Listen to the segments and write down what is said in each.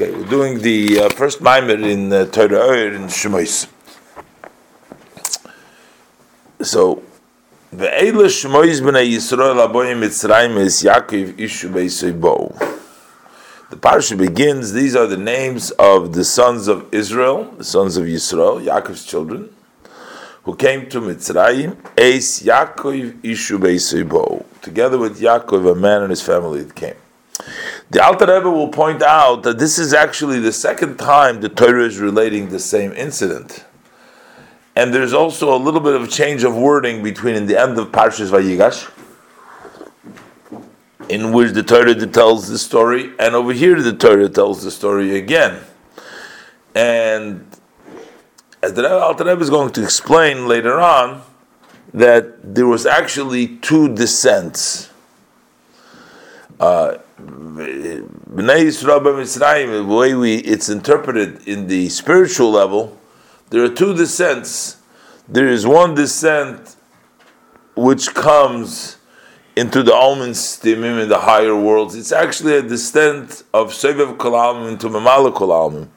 Okay, we're doing the uh, first mimer in uh, Torah Oyer in Shemais. So, the Eila Shemais b'nei aboyim Mitzrayim Yaakov Ishu Beisoibo. The parsha begins, these are the names of the sons of Israel, the sons of Yisrael, Yaakov's children, who came to Mitzrayim, Eis Yaakov Ishu Beisoibo. Together with Yaakov, a man and his family that came. The Alter Rebbe will point out that this is actually the second time the Torah is relating the same incident. And there's also a little bit of change of wording between in the end of Parshas Vayigash, in which the Torah tells the story, and over here the Torah tells the story again. And as the Alter Rebbe is going to explain later on, that there was actually two descents. Yisrael the way we it's interpreted in the spiritual level, there are two descents. There is one descent which comes into the Alman Stimim in the higher worlds. It's actually a descent of Sevev Kolalmim into Mamala Kolalmim.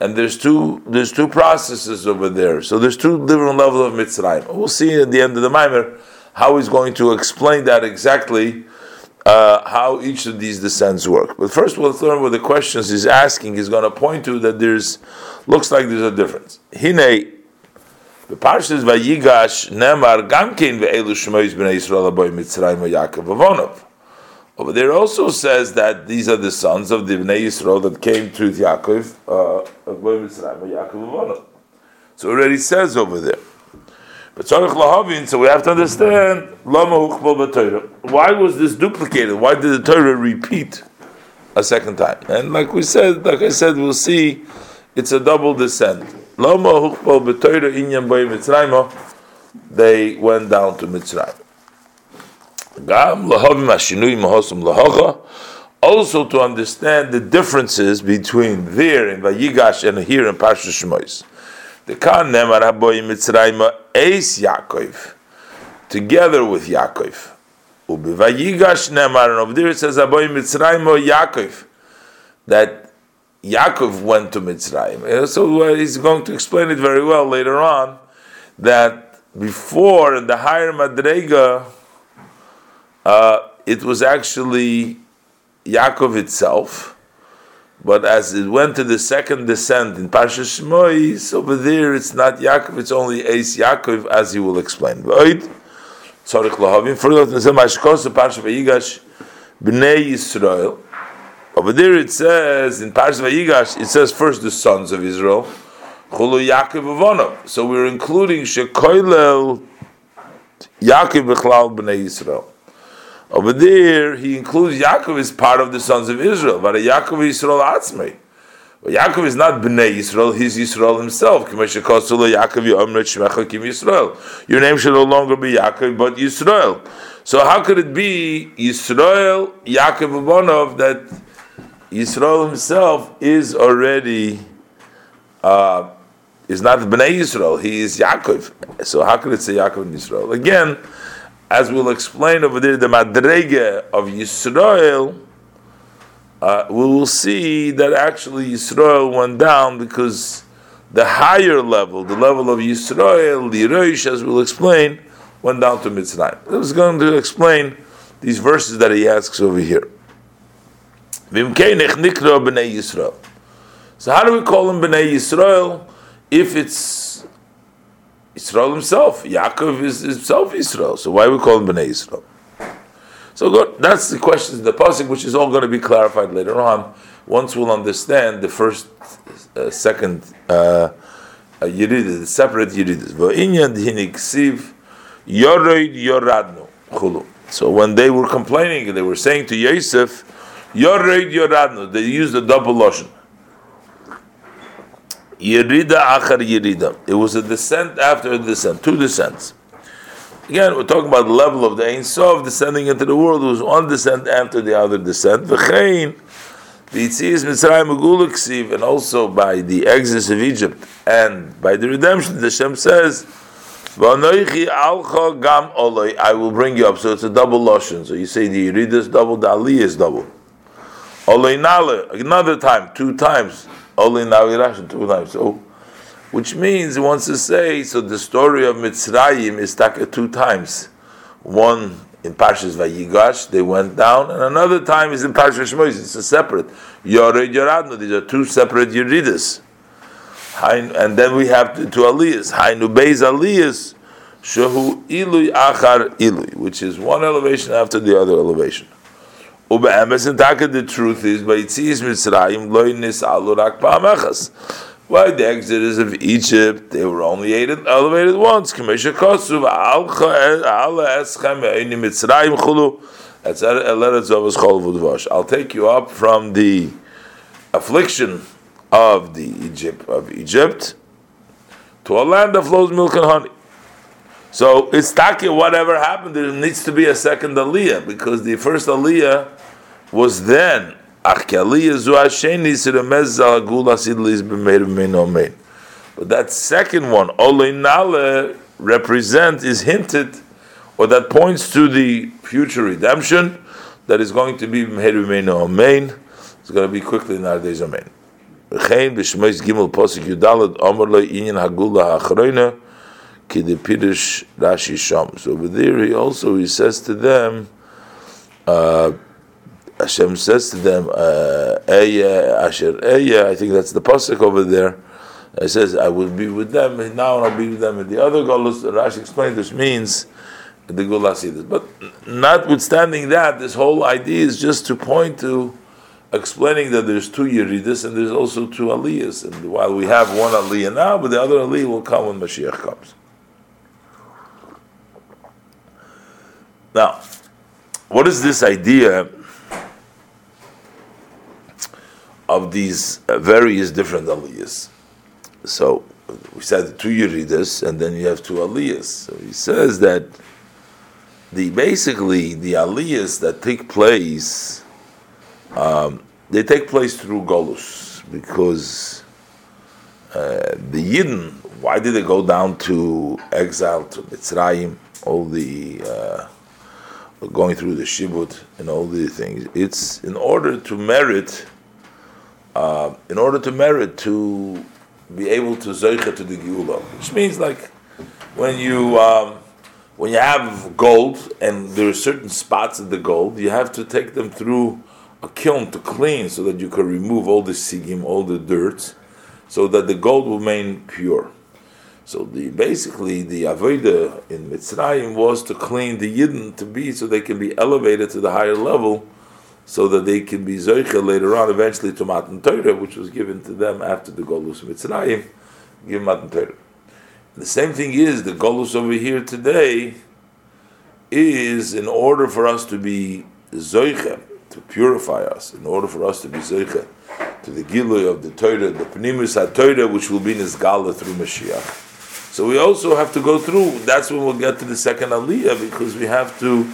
And there's two there's two processes over there. So there's two different levels of Mitzrayim. We'll see at the end of the Mimer how he's going to explain that exactly uh, how each of these descents work. But first, we'll learn what the questions he's asking is going to point to that there's looks like there's a difference. Hine the parshas vayigash nemar Gamkin ve'elu shmois b'nei Yisrael aboy Mitzrayim Yaakov Avonov. Over there also says that these are the sons of the Bnei Yisrael that came to Yaakov, uh, Yaakov Avonov. So it already says over there. But lahavin, so we have to understand Why was this duplicated? Why did the Torah repeat a second time? And like we said, like I said, we'll see, it's a double descent. Mitzrayim. They went down to Mitzrayim. Also to understand the differences between there in Vayigash and here in Parshas Shmois. The Kan Nemar Haboy Mitzrayim Eis Yaakov, together with Yaakov. Ubivayigash Nemar, and over there it says Haboy Mitzrayim Yaakov, that Yaakov went to Mitzrayim. So he's going to explain it very well later on, that before in the higher Madrega, uh, it was actually Yaakov itself but as it went to the second descent in Pasha Shmois, over there it's not Yaakov, it's only Eis Yaakov, as he will explain. Tzarich lahavim, further Mashkos, Pasha Vayigash, Bnei Yisrael. Over there it says, in Pasha Vayigash, it says first the sons of Israel, Yaakov. So we're including Shekoilel Yaakov Bechlal Bnei Yisrael. Over there, he includes Yaakov as part of the sons of Israel. But Yaakov is Yisrael Atzmei. But Yaakov is not Bnei Yisrael, he's Yisrael himself. Your name should no longer be Yaakov, but Yisrael. So how could it be Yisrael, Yaakov Abonov, that Yisrael himself is already uh, is not Bnei Yisrael, he is Yaakov. So how could it say Yaakov and Yisrael? Again, as we'll explain over there, the Madrege of Yisrael, uh, we will see that actually Yisrael went down because the higher level, the level of Yisrael, Liroish, as we'll explain, went down to Mitzrayim. I was going to explain these verses that he asks over here. So how do we call him Bnei Yisrael if it's Israel himself. Yaakov is himself Israel. So why we call him Bnei Israel? So good. That's the question in the pasuk, which is all going to be clarified later on. Once we'll understand the first, uh, second uh, uh, the separate chulu. So when they were complaining, they were saying to Yosef, yoroid yoradnu. They used a double loshon. Yerida achar yerida. It was a descent after a descent, two descents. Again, we're talking about the level of the Ein Sof descending into the world. It was one descent after the other descent. V'chein, v'yitzias Mitzrayim uguliksiv, and also by the exodus of Egypt and by the redemption, the Shem says, alcha gam oloi, I will bring you up. So it's a double loshon. So you say the Yerida is double, the Ali is double. Oleinale, another time, two times. Oleinale two times. So, which means he wants to say, so the story of Mitzrayim is taka two times. One in Parshas Vayigash, they went down, and another time is in Parshas Shmois. It's a separate. Yored Yoradnu, these are two separate Yeridas. And then we have two, two Aliyahs. Hainu Beis Aliyahs, Shehu Ilui Achar Ilui, which is one elevation after the other elevation. Ube'emes and the truth is, by Yitzis Mitzrayim, Loi Nis Alurak Pa'amechas. By the exodus of Egypt, they were only elevated once. That's I'll take you up from the affliction of the Egypt of Egypt to a land that flows milk and honey. So it's taki whatever happened, there needs to be a second aliyah because the first aliyah was then but that second one, Oleinale, represent is hinted, or that points to the future redemption that is going to be Omein. It's going to be quickly in our Omein. Kidipirish Rashi Sham. So over there, he also he says to them, uh, Hashem says to them, uh, Eya Asher Eya. I think that's the pasuk over there. It says, "I will be with them now, and I'll be with them." And the other Golas Rashi explained this means the Gulasidus. But notwithstanding that, this whole idea is just to point to explaining that there's two Yeridis and there's also two Aliyahs. And while we have one Aliyah now, but the other Aliyah will come when Mashiach comes. Now, what is this idea of these uh, various different aliyahs. So we said two Yeridas, and then you have two aliyahs. So he says that the basically the aliyahs that take place, um, they take place through Golus because uh, the Yidden. Why did they go down to exile to Mitzrayim? All the uh, going through the shibud and all these things. It's in order to merit uh, in order to merit to be able to zeicha to the geula, which means like when you um, when you have gold and there are certain spots of the gold, you have to take them through a kiln to clean so that you can remove all the sigim, all the dirt, so that the gold will remain pure. So the basically the avodah in Mitzrayim was to clean the yidden to be so they can be elevated to the higher level so that they can be Zoicha later on, eventually to Matan Torah, which was given to them after the Golus Mitzrayim, give Matan Torah. The same thing is, the Golus over here today is in order for us to be Zoicha, to purify us, in order for us to be Zoicha, to the Gilui of the Torah, the Pnimus HaTorah, which will be Nizgala through Mashiach. So we also have to go through, that's when we'll get to the second Aliyah, because we have to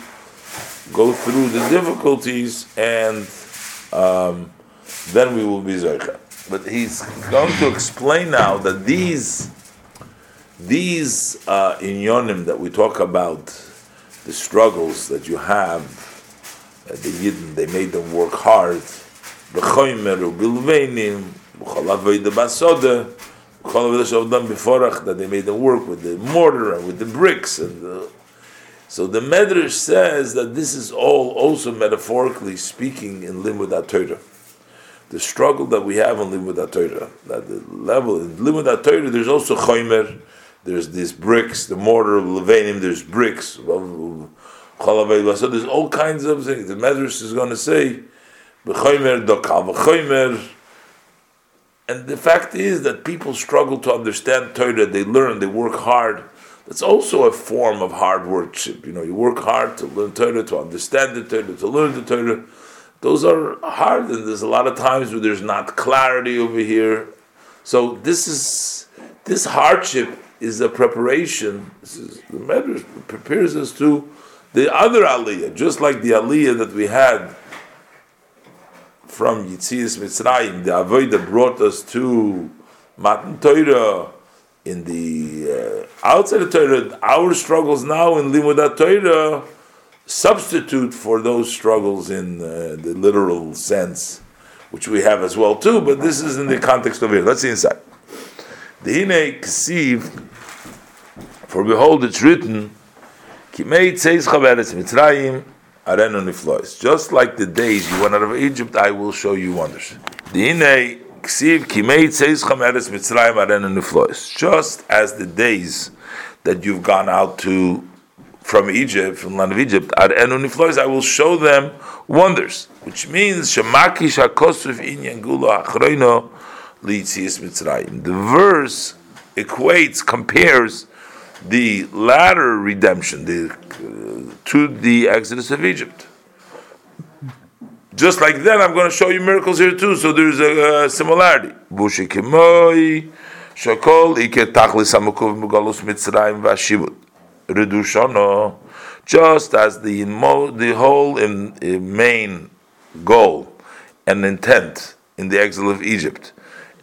go through the difficulties, and um, then we will be Zoicha. But he's going to explain now that these these uh, inyonim that we talk about, the struggles that you have, uh, the Yidden, they made them work hard. That they made them work with the mortar and with the bricks and the so the Medrash says that this is all also metaphorically speaking in Limud Torah. The struggle that we have in Limud Torah, that the level in Limud Torah, there's also Chomer, there's these bricks, the mortar of Levanim, there's bricks. So there's all kinds of things. The Medrash is going to say, B'chomer, Dokal, B'chomer. And the fact is that people struggle to understand Torah. They learn, they work hard that's also a form of hard worship. You know, you work hard to learn Torah, to understand the Torah, to learn the Torah. Those are hard, and there's a lot of times where there's not clarity over here. So this is this hardship is a preparation. This is the Medrash prepares us to the other aliyah, just like the aliyah that we had from Yitzias Mitzrayim, the avodah brought us to Matan Torah in the uh, outside of Torah, our struggles now in Limud Torah substitute for those struggles in uh, the literal sense which we have as well too, but this is in the context of here. Let's see inside. The Hine Ksiv, for behold, it's written, Kimei Tzeis Chaveretz Mitzrayim, Arenu Niflois. Just like the days you went out of Egypt, I will show you wonders. Just as the days that you've gone out to from Egypt, from the land of Egypt, I will show them wonders. Which means, Inyan Gula the verse equates, compares the latter redemption the, uh, to the exodus of Egypt. Just like that, I'm going to show you miracles here too. So there's a, a similarity. Vashivut. Redushono. Just as the, the whole in, in main goal and intent in the exile of Egypt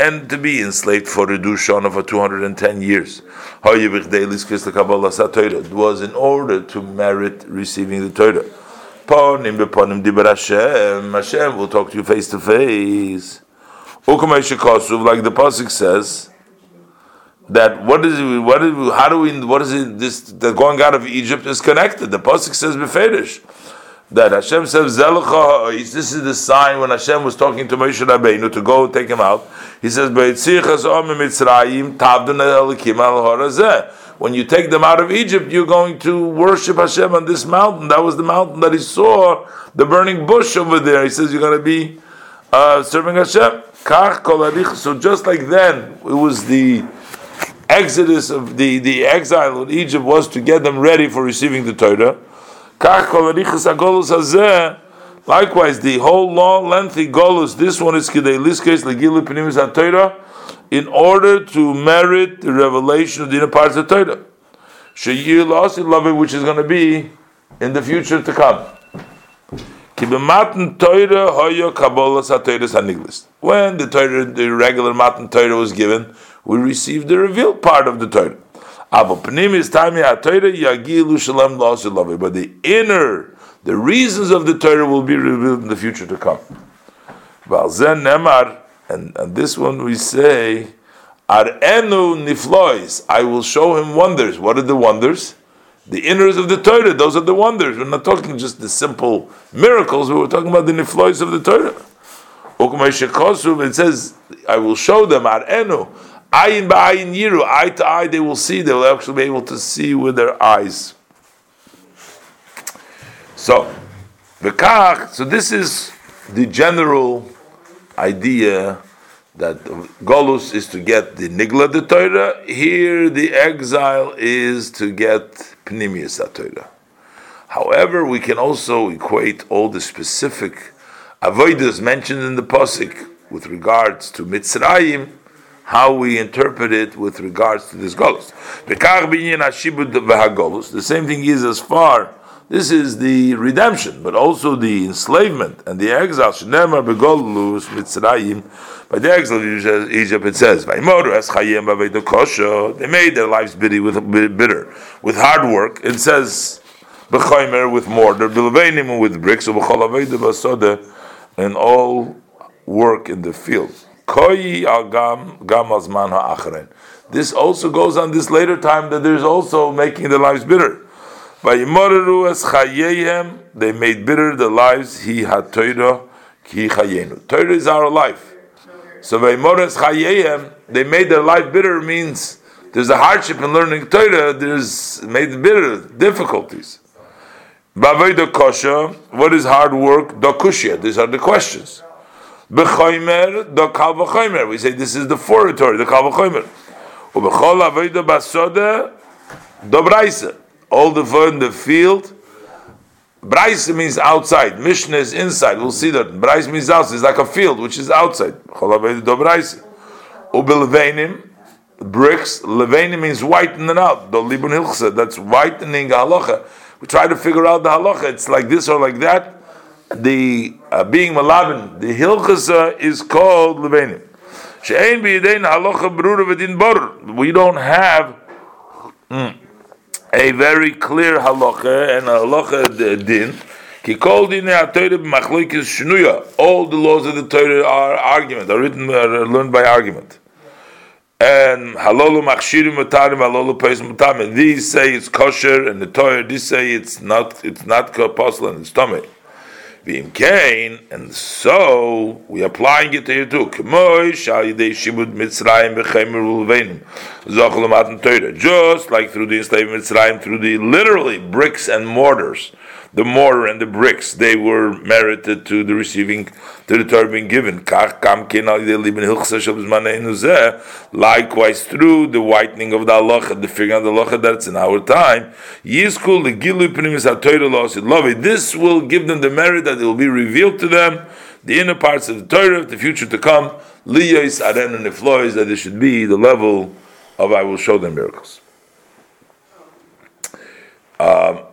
and to be enslaved for Redushon for 210 years. It was in order to merit receiving the Torah. Hashem will talk to you face to face. Like the Pasuk says, that what is it, what is how do we what is it this the going out of Egypt is connected. The Pasuk says beferish that Hashem says, This is the sign when Hashem was talking to Moshe Rabbeinu to go take him out. He says, When you take them out of Egypt, you're going to worship Hashem on this mountain. That was the mountain that he saw, the burning bush over there. He says, You're going to be uh, serving Hashem. So just like then, it was the exodus of the, the exile in Egypt was to get them ready for receiving the Torah. Likewise, the whole long, lengthy golus, this one is Kidei Liskes Legilu Penimis HaTorah, in order to merit the revelation of the inner parts of Torah. Sheyir Lasi Loving, which is going to be in the future to come. When the Torah, the regular Matan Torah was given, we received the revealed part of the Torah. But the inner, the reasons of the Torah will be revealed in the future to come. And, and this one we say, Arenu niflois, I will show him wonders. What are the wonders? The inners of the Torah, those are the wonders. We're not talking just the simple miracles, We were talking about the niflois of the Torah. It says, I will show them, Arenu. Ayin ba'ayin yiru, eye to eye, they will see. They will actually be able to see with their eyes. So, v'kach. So this is the general idea that Golus is to get the Nigla the Torah. Here, the exile is to get Pnimius Torah. However, we can also equate all the specific avoiders mentioned in the posik with regards to Mitzrayim how we interpret it with regards to this golus. The same thing is as far. This is the redemption, but also the enslavement and the exile. By the exile of Egypt, it says, They made their lives bitter with, bitter, with hard work. It says, with mortar, with bricks, and all work in the field. This also goes on this later time that there's also making their lives bitter. They made bitter the lives he had Torah ki chayenu. Torah is our life. So they made their life bitter means there's a hardship in learning Torah. There's made bitter difficulties. What is hard work? Dokushia. These are the questions. B'choimer, the kal. We say this is the foratory, the kal v'choimer. U'b'chol avodah basoda, do braisa. All the fur in the field. Braisa means outside. Mishnah is inside. We'll see that. Braisa means outside. It's like a field, which is outside. U'b'leveinim, bricks. Levenim means whitening out. Do libun hilchsa. That's whitening halacha. We try to figure out the halacha. It's like this or like that the uh, being malabin, the hilchasa is called levenim. She'ein halacha v'din bor. We don't have mm, a very clear halacha and a halacha din. Ki kol dine ha-Torah b'machloikis shnuya. All the laws of the Torah are argument, are written, are learned by argument. And halolu machshirim mutarim, halolu peis mutarim. These say it's kosher, and the Torah, these say it's not, it's not apostle and it's tummy. V'im kain, and so we applying it here too. K'moy shal yidei shibud Mitzrayim. Zochel matan Torah. Just like through the enslavement Mitzrayim, through the literally bricks and mortars the mortar and the bricks, they were merited to the receiving, to the Torah being given. Likewise, through the whitening of the Allah, the figuring of the Allah that's in our time, this will give them the merit that it will be revealed to them, the inner parts of the Torah the future to come, and that it should be the level of I will show them miracles. Um,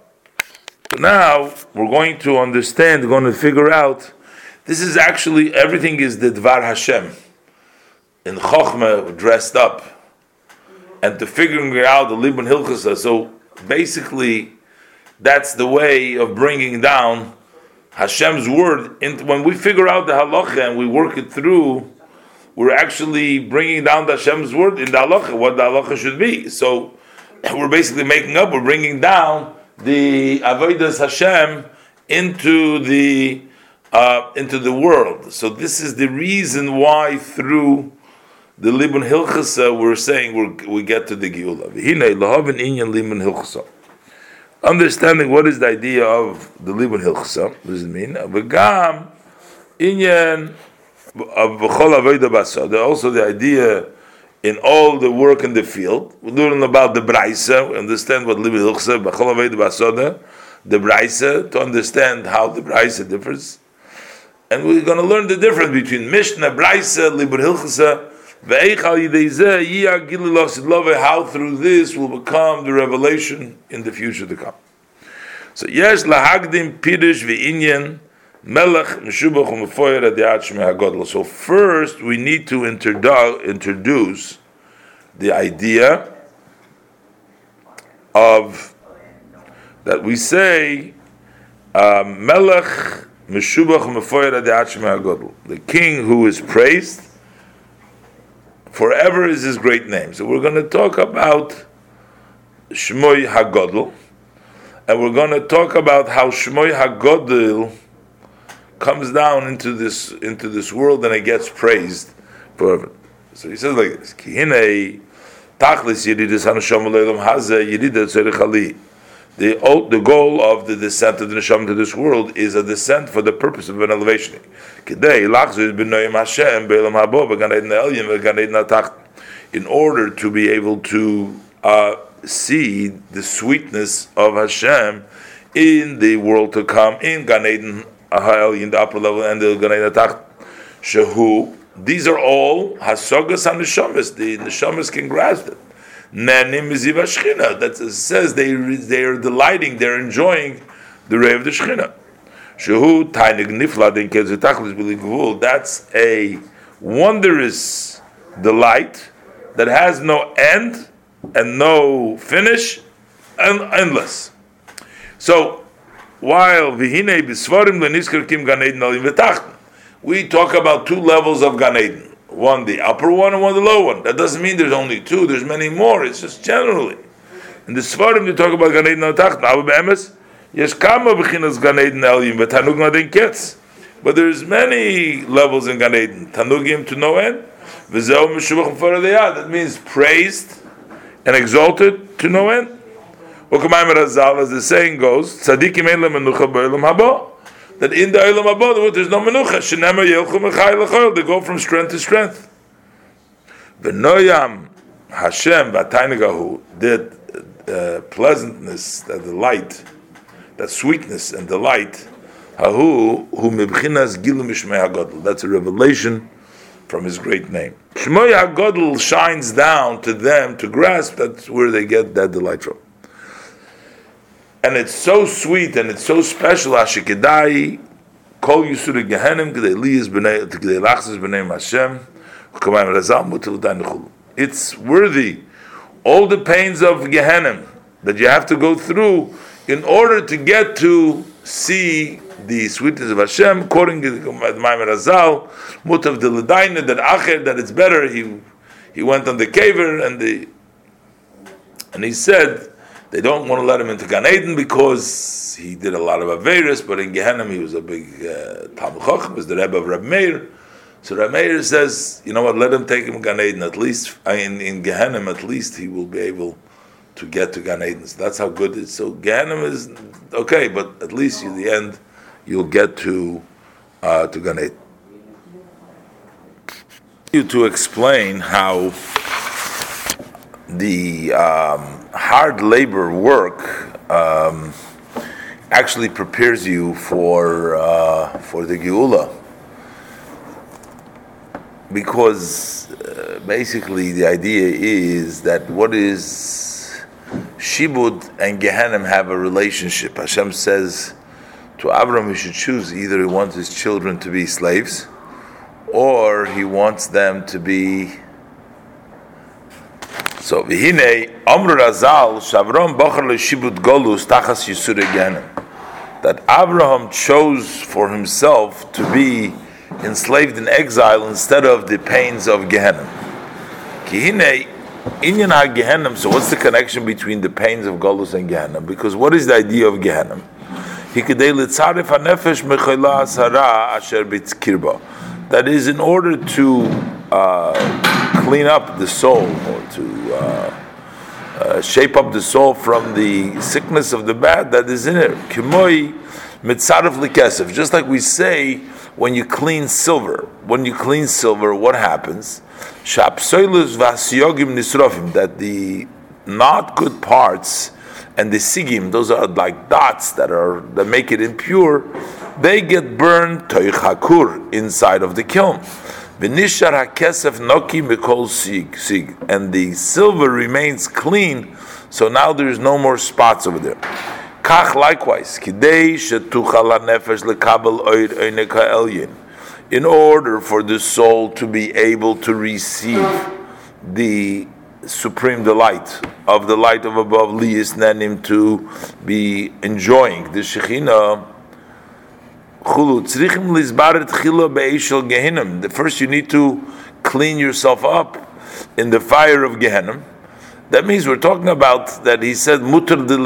but now we're going to understand, going to figure out. This is actually everything is the Dvar Hashem in Chochmah dressed up, and to figuring out the Libun Hilchasa. So basically, that's the way of bringing down Hashem's word. And when we figure out the halacha and we work it through, we're actually bringing down the Hashem's word in the halacha, what the halacha should be. So we're basically making up, we're bringing down the avodas Hashem into the uh, into the world. So this is the reason why through the Libun Hilchasa we're saying we we get to the Geula. Understanding what is the idea of the Libun Hilchasa? What does it mean? V'gam inyan of v'chol avodah basada. Also the idea in all the work in the field. We learn about the Braisa, we understand what Libi Hilchse, B'chol Basoda, the Braisa, to understand how the Braisa differs. And we're going to learn the difference between Mishnah, Braisa, Libur Hilchse, how through this will become the revelation in the future to come. So yes, lahagdim pirush v'inyan melech meshubach u'mefoyer adiat. So first we need to introduce the idea of that we say um, melech meshubach u'mefoyer adiat shmei. The king who is praised forever is his great name. So we're going to talk about Shmoy Hagodl, and we're going to talk about how Shmoy Hagodl comes down into this into this world and it gets praised forever. So he says like this: Kihine tachlis yididus hanasham leilam haze yididus tzerichali. The the goal of the descent of the neshama to this world is a descent for the purpose of an elevation. In order to be able to uh, see the sweetness of Hashem in the world to come in Gan Eden in the upper level and the Ganei Natach Shehu. These are all Hasogas and Neshamas. The Neshamas can grasp it. Nanim Ziva Shechina. That says they they are delighting, they're enjoying the ray of the Shechina. Shehu Tainig Nifla Din Kezutachlis Biligvul. That's a wondrous delight that has no end and no finish and endless. So while v'hinei kim. We talk about two levels of Gan. One the upper one and one the lower one. That doesn't mean there's only two. There's many more. It's just generally. In the Svarim you talk about Gan Eden v'tachten. Aber yesh kama b'chinas Gan Eden alim v'tanug ketz. But there's many levels in Gan Eden. Tanugim to no end. V'zeu m'shubach That means praised and exalted to no end. Razal, as the saying goes, tzadikim elam menucha ba'elam haba. That in the elam haba there's no menucha. Shenema yelchu mechai lechol. They go from strength to strength. V'noyam Hashem v'ataynagahu that uh, pleasantness, that delight, that sweetness and delight. Hahu hu mebchinas gilu mishmei hagadol. That's a revelation from his great name. Shmoy hagadol shines down to them to grasp. That's where they get that delight from and it's so sweet and it's so special. Ashikidai, kol yisur gehenim k'dei liyis b'nei k'dei lachzis b'nei Hashem k'mayim razal mutil It's worthy all the pains of Gehenim that you have to go through in order to get to see the sweetness of Hashem, according to the Maimer Azal, Mutav de that Acher, that it's better. He he went on the caver and the and he said they don't want to let him into Gan Eden because he did a lot of Averis, but in Gehenna he was a big uh, Talmud Chacham, was the Rebbe of Reb Meir. So Reb Meir says, you know what, let him take him to Gan Eden. At least in, in Gehenna, at least he will be able to get to Gan Eden. So that's how good it is. So Gehenna is okay, but at least in the end you'll get to uh, to Gan Eden. You to explain how the um, hard labor work um, actually prepares you for uh, for the geula, because uh, basically the idea is that what is shibud and Gehenim have a relationship. Hashem says to Avram, he should choose either he wants his children to be slaves, or he wants them to be so v'hine Amru Razal Shavron Bocher LeShibut Golus Tachas Yisur that Abraham chose for himself to be enslaved in exile instead of the pains of Gehenna. Kihine Inyan HaGehenna, so what's the connection between the pains of Golus and Gehenna? Because what is the idea of Gehenna? That is, in order to uh, clean up the soul or to uh, uh, shape up the soul from the sickness of the bad that is in it. Kimoi mitzaref likesef. Just like we say when you clean silver. When you clean silver, what happens? Shapsoilus vasyogim nisrofim. That the not good parts and the sigim, those are like dots that are that make it impure. They get burned toichakur inside of the kiln. V'nishar hakesef noki mikol sig, and the silver remains clean, so now there is no more spots over there. Kach likewise, kidei shetuchal nefesh lekabel oid oineka elyin. In order for the soul to be able to receive the supreme delight of the light of above, liyis nenim, to be enjoying the Shekhinah, the first you need to clean yourself up in the fire of Gehenna. That means we're talking about that he said mutar de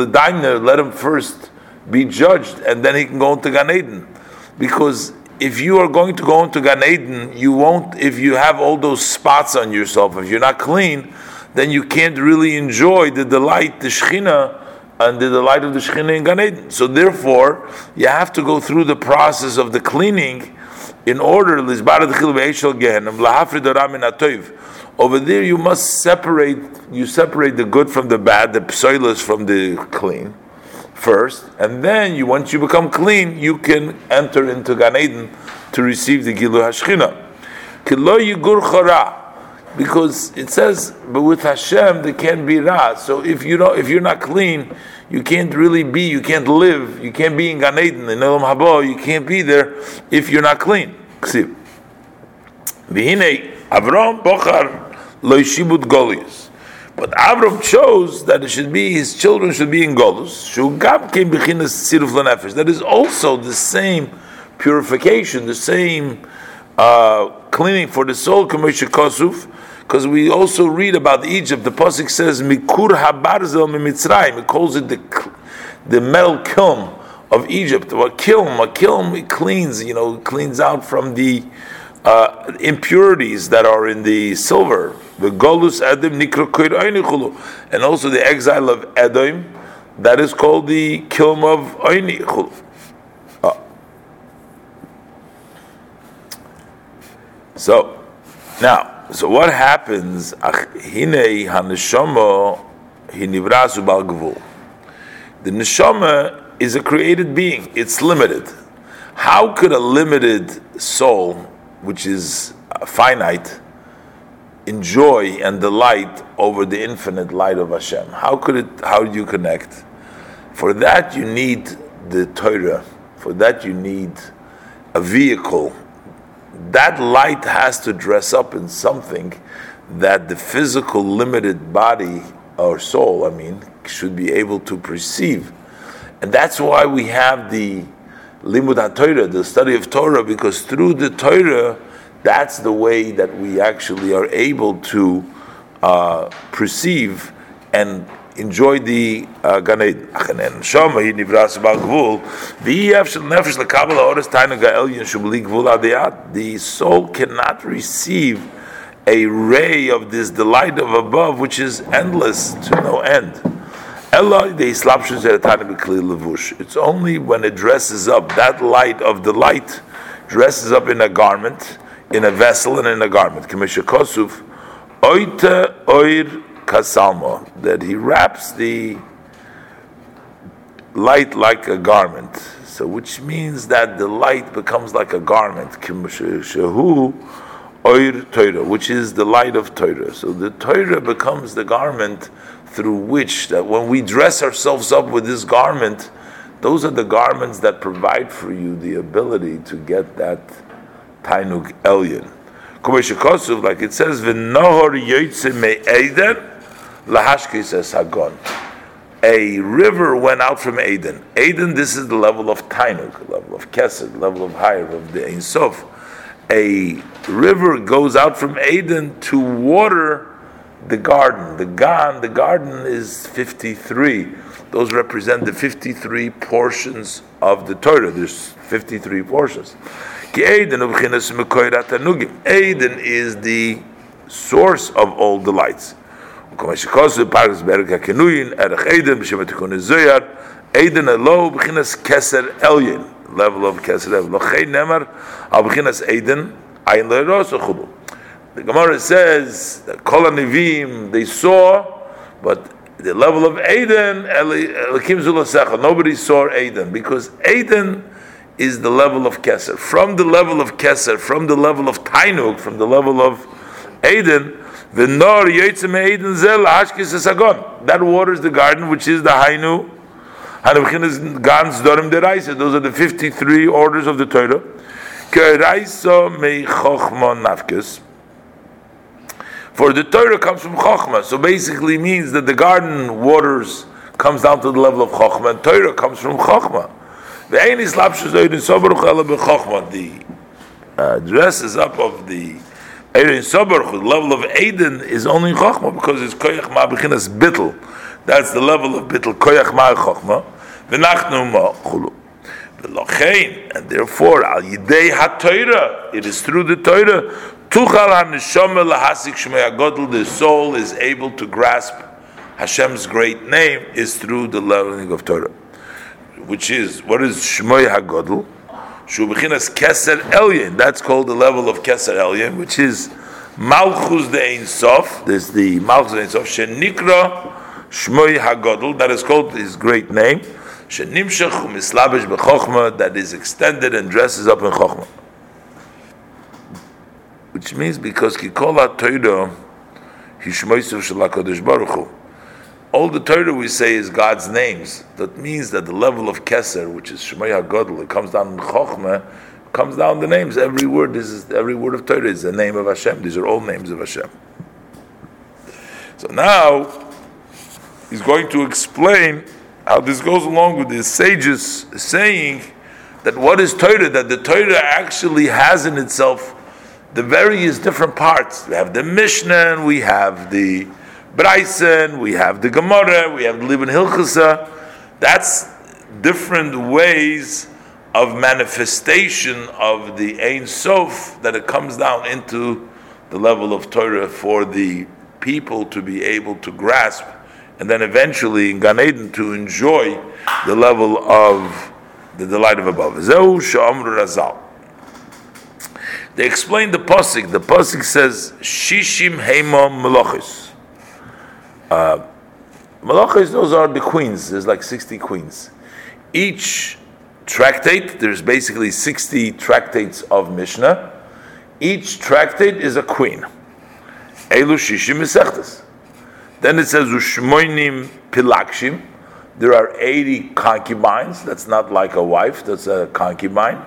let him first be judged and then he can go into Gan Eden. Because if you are going to go into Gan Eden, you won't, if you have all those spots on yourself, if you're not clean, then you can't really enjoy the delight, the Shekhinah, under the light of the Shekhinah in Gan Eden. So therefore, you have to go through the process of the cleaning in order over there you must separate you separate the good from the bad the psoilus from the clean first and then you once you become clean you can enter into Gan Eden to receive the Gilu Hashchina because it says, but with Hashem there can't be ra. So if you don't, if you're not clean, you can't really be, you can't live, you can't be in Gan Eden, in Elam Haba, you can't be there if you're not clean. V'hinei Avram Bochar lo Golius. But Avram chose that it should be his children should be in Golus. Shugab came bechinas siruf lenefesh. That is also the same purification, the same uh, cleaning for the soul, Kamesha Kosuf, because we also read about Egypt. The pasuk says Mikur Habarzel Mimitzrayim. It calls it the the metal kiln of Egypt. A kiln, a kiln, it cleans. You know, cleans out from the uh, impurities that are in the silver. The Golus Edom Nikra and also the exile of Edom. That is called the kiln of Oinichulu. So now. So what happens? The neshama is a created being. It's limited. How could a limited soul, which is uh, finite, enjoy and delight over the infinite light of Hashem? How could it? How do you connect? For that you need the Torah. For that you need a vehicle that light has to dress up in something that the physical limited body or soul, I mean, should be able to perceive. And that's why we have the limud HaTorah, the study of Torah, because through the Torah, that's the way that we actually are able to uh, perceive and enjoy the uh, Gan Eden. Shama hi nivras bal gvul, v'yef shel nefesh lekabel ha'oras tainu ga'elyon shubli gvul adiyat. The soul cannot receive a ray of this delight of above, which is endless to no end. It's only when it dresses up, that light of the light dresses up in a garment, in a vessel, and in a garment. Kasalmo, that he wraps the light like a garment. So, which means that the light becomes like a garment. Oir Torah, which is the light of Torah. So the Torah becomes the garment through which that when we dress ourselves up with this garment, those are the garments that provide for you the ability to get that tainug elyon. Like it says, "V'nohor yoytze me'eden lahashkis hagon." A river went out from Eden. Eden, this is the level of tainug, level of kesed, level of higher of the Ein Sof. A river goes out from Eden to water the garden. The Gan, the garden is 53. Those represent the 53 portions of the Torah. There's 53 portions. Eden is the source of all delights. Eden alo b'chinas keser elyon, level of keser elyon. Lochei nemar al b'chinas Eden, ayin le'rosa chulu. The Gemara says that Kol Nivim they saw, but the level of Aden, Elikim Zulasecha, nobody saw Aden because Aden is the level of Keser. From the level of Keser, from the level of Tainuk, from the level of Aden, the Nor Zel. That waters the garden, which is the Hainu. Those are the 53 orders of the Torah. For the Torah comes from Chokhmah, so basically means that the garden waters comes down to the level of Chokhmah, and Torah comes from Chokhmah. The uh, dresses up of the Eirin Sobaruch, the level of Eden is only in because it's Koyach Ma Bechinas Bittel. That's the level of Bittel, Koyach Ma Chokhmah. V'nachnu Ma Chulu. And therefore, al yidei ha it is through the Torah the soul is able to grasp Hashem's great name is through the learning of Torah, which is what is Shmoy Hagodl? Shubichinas Keser Elyon. That's called the level of Keser Elyon, which is Malchus de Ein Sof. There's the Malchus de Ein Sof. Shenikra Shmoy Hagodl. That is called his great name. Shenimshach Mislabish Bechokma. That is extended and dresses up in Chokhmah which means because Kikola Torah Hishmoisav Shalakodesh Baruch Hu. All the Torah we say is God's names. That means that the level of Keser, which is Shemaya Godel, it comes down in Chochmah, comes down the names. Every word, this is every word of Torah is the name of Hashem. These are all names of Hashem. So now he's going to explain how this goes along with the sages saying that what is Torah, that the Torah actually has in itself the various different parts. We have the Mishnah, and we have the Bryson, we have the Gemara, we have the Libin Hilchasa. That's different ways of manifestation of the Ein Sof that it comes down into the level of Torah for the people to be able to grasp, and then eventually in Gan Eden to enjoy the level of the delight of above. Zeu Razal. They explain the posik. The posik says shishim heimo melochis. Uh, those are the queens. There's like sixty queens. Each tractate, there's basically sixty tractates of Mishnah. Each tractate is a queen. Elu shishim mesechtes. Then it says ushmoinim pilakshim. There are eighty concubines. That's not like a wife. That's a concubine.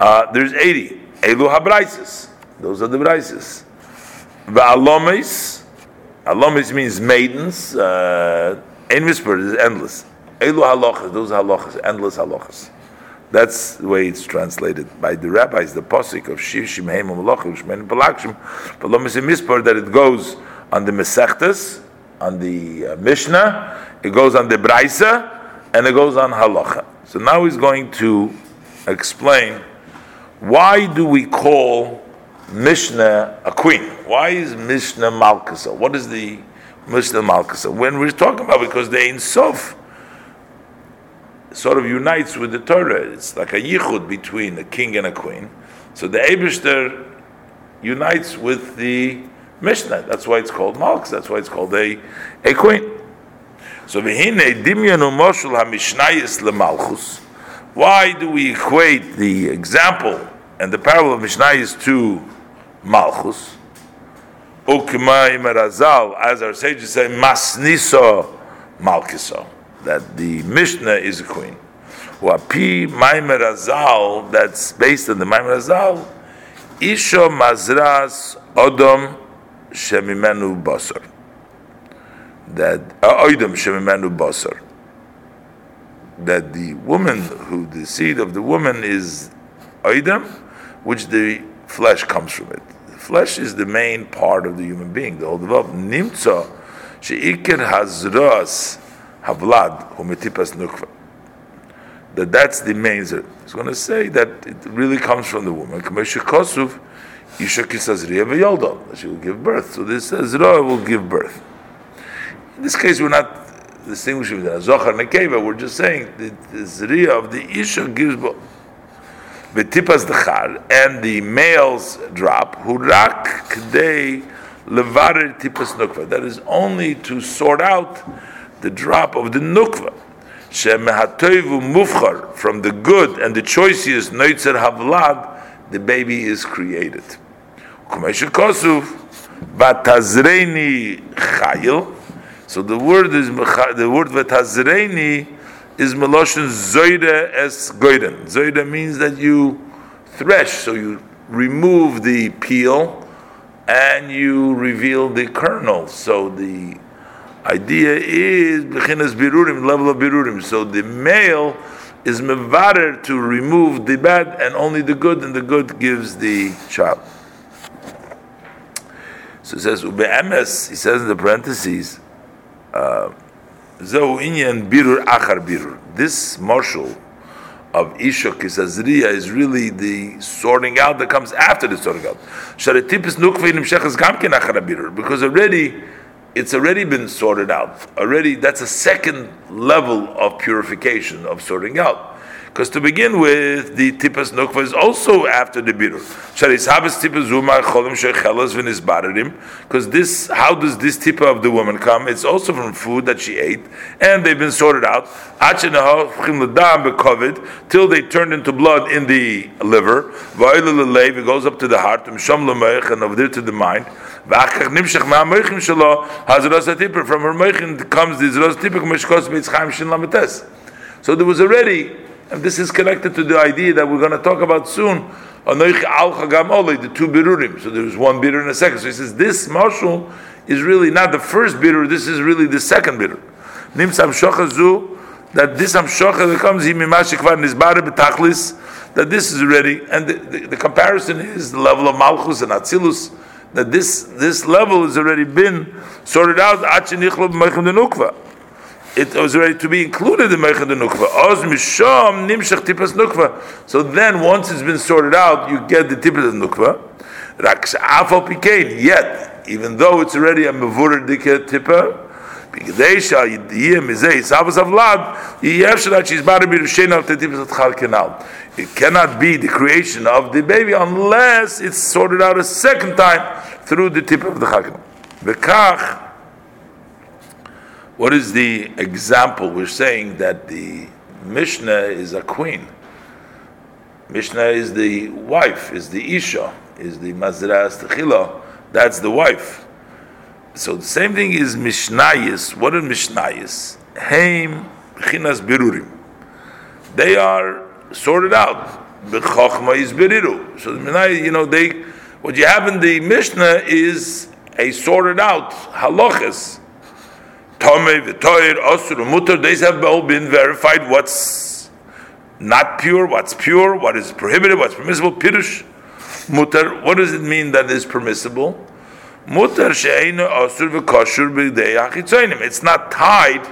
Uh, there's eighty. Elu habraises. Those are the braises. Va'alomes. Alomes means maidens. Uh, whisper is endless. Elu halachas, those halachas, endless halachas. That's the way it's translated by the rabbis, the posik of Shiv Shimheim Malachim Shmenim Balakshim, but Lomis Mispar that it goes on the Mesechtes, on the uh, Mishnah, it goes on the Braisa, and it goes on Halacha. So now he's going to explain why do we call Mishnah a queen? Why is Mishnah Malkasa? What is the Mishnah Malkasa? When we're talking about because the Ein Sof sort of unites with the Torah. It's like a yichud between a king and a queen. So the Abishter unites with the Mishnah. That's why it's called Malks. That's why it's called a, a queen. So v'hine dimyanu moshul hamishnayis lemalchus. Why do we equate the example and the parable of Mishnah is to Malchus? Ukmai merazal, as our sages say, masniso malkiso that the Mishnah is a queen. Wapi Maimer Azal, that's based on the Maimer Azal, Isha Mazras Odom Shemimenu Basar. That uh, Odom Shemimenu Basar. That the woman who the seed of the woman is Odom, which the flesh comes from it. The flesh is the main part of the human being, the whole development. Nimtza Sheikir Hazras Havlad, Humetipas Nukva. That that's the main. He's going to say that it really comes from the woman. Kosuf. She will give birth. So this Zra will give birth. In this case, we're not distinguishing between Zohar and Nekeva. We're just saying the Zriya of the Isha gives birth. V'tipas Dechar, and the males drop, Hurak Kdei Levarer Tipas Nukva. That is only to sort out the drop of the nukva. Shemehatoivu mufchar, from the good and the choicest noitzer havlad, the baby is created. Kumesha batazreini chayil. So the word is the word batazreini is meloshin zoida es goiden. Zoida means that you thresh, so you remove the peel and you reveal the kernel. So the idea is bechinas birurim, level of birurim. So the male is mevarer to remove the bad and only the good, and the good gives the child. So it says. He says in the parentheses, uh, zehu inyan birur achar birur. This marshal of Isha Kisazriya is really the sorting out that comes after the sorting out. Because already it's already been sorted out. Already, that's a second level of purification of sorting out. Because to begin with, the tipas nukva is also after the birur. Because this, how does this tipa of the woman come? It's also from food that she ate, and they've been sorted out. Till they turned into blood in the liver. It goes up to the heart, um and over there to the mind. From her comes the zros tipik meshkos mitzchaim shin lamites. So there was already, and this is connected to the idea that we're going to talk about soon, the two birurim. So there was one birur and a second. So he says this marshal is really not the first birur, this is really the second birur. Nimsam shochazu, that this amshocha that comes himimashikvar nizbare betachlis, that this is already, and the, the, the comparison is the level of malchus and atzilus, that this this level has already been sorted out. It was ready to be included in Meichad Nukva. Oz Misham Nimshach Tipas Nukva. So then, once it's been sorted out, you get the Tipas Nukva. Raks Afal Pikain. Yet, even though it's already a Mavur Dika Tipa, it cannot be the creation of the baby unless it's sorted out a second time through the tip of the chakim. V'kach, what is the example? We're saying that the Mishnah is a queen. Mishnah is the wife, is the Isha, is the Mazras Techila, that's the wife. So the same thing is Mishnayis. What are Mishnayis? Heim Chinas Birurim. They are sorted out. B'chokhma is Biriru. So you know, they, what you have in the Mishnah is a sorted out halachas. Tome, V'toir, Osur, Mutter, these have all been verified what's not pure, what's pure, what is prohibited, what's permissible, Pirush, Mutter, what does it mean that is permissible? Mutter she'einu osur v'koshur b'dei ha'chitzonim. It's not tied,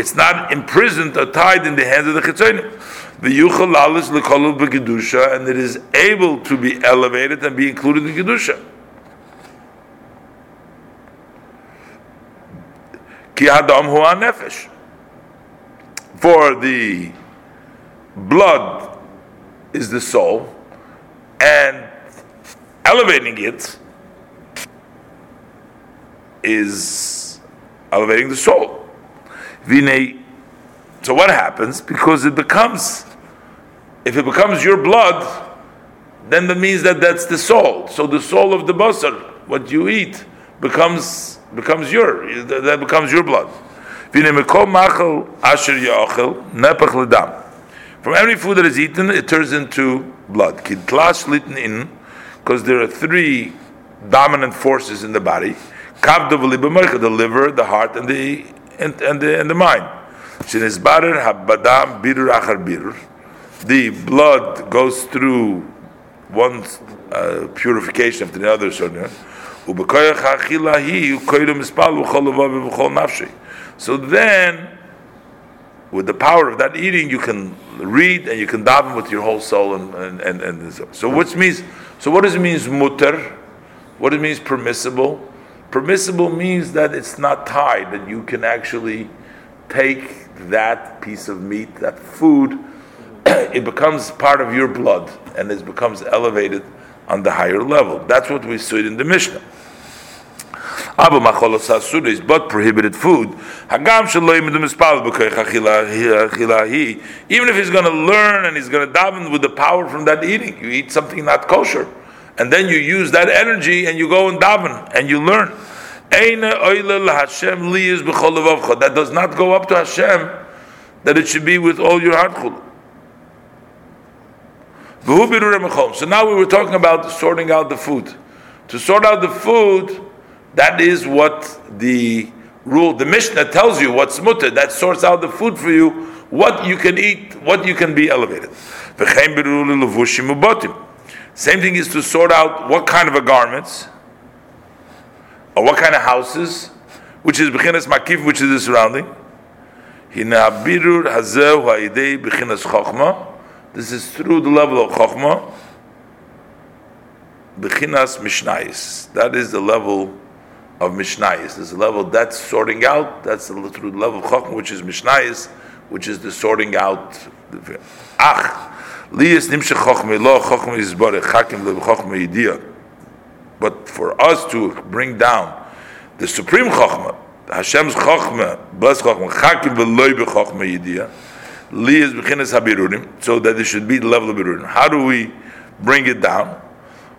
it's not imprisoned or tied in the hands of the chitzonim. V'yuchal lalis l'kolul b'kedusha, and it is able to be elevated and be included in the kedusha. Ki hadam hu nefesh. For the blood is the soul, and elevating it is elevating the soul. Vine. So what happens? Because it becomes, if it becomes your blood, then that means that that's the soul. So the soul of the basar, what you eat, becomes becomes your that becomes your blood. From every food that is eaten, it turns into blood. Because there are three dominant forces in the body the liver, the heart, and the and, and the and the mind. The blood goes through one uh, purification after the other. So then, with the power of that eating, you can read and you can daven with your whole soul. And, and, and, and so, which means? So, what does it mean mutter? What it means permissible? Permissible means that it's not tied, that you can actually take that piece of meat, that food, it becomes part of your blood and it becomes elevated on the higher level. That's what we said in the Mishnah. Abu macholos is but prohibited food. Hagam Even if he's going to learn and he's going to daven with the power from that eating, you eat something not kosher and then you use that energy and you go and daven and you learn. That does not go up to Hashem, that it should be with all your heart. So now we were talking about sorting out the food. To sort out the food, that is what the rule, the Mishnah tells you what's mutter, that sorts out the food for you, what you can eat, what you can be elevated. Same thing is to sort out what kind of a garments or what kind of houses, which is bechinas makif, which is the surrounding. This is through the level of chokhmah. Bechinas mishnayis. That is the level of mishnayis. A level that's sorting out. That's the, through the level of chokhmah, which is mishnayis, which is the sorting out. Ach. Liyas nimshach chokhmah lo chokhmah yizbarech chakim le chokhmah yidiyah. But for us to bring down the supreme chokhmah, Hashem's chokhmah, blessed chokhmah, chakim v'loy b'chokhmah yidiyah, liyas b'chinas habirurim, so that it should be the level of birurim. How do we bring it down?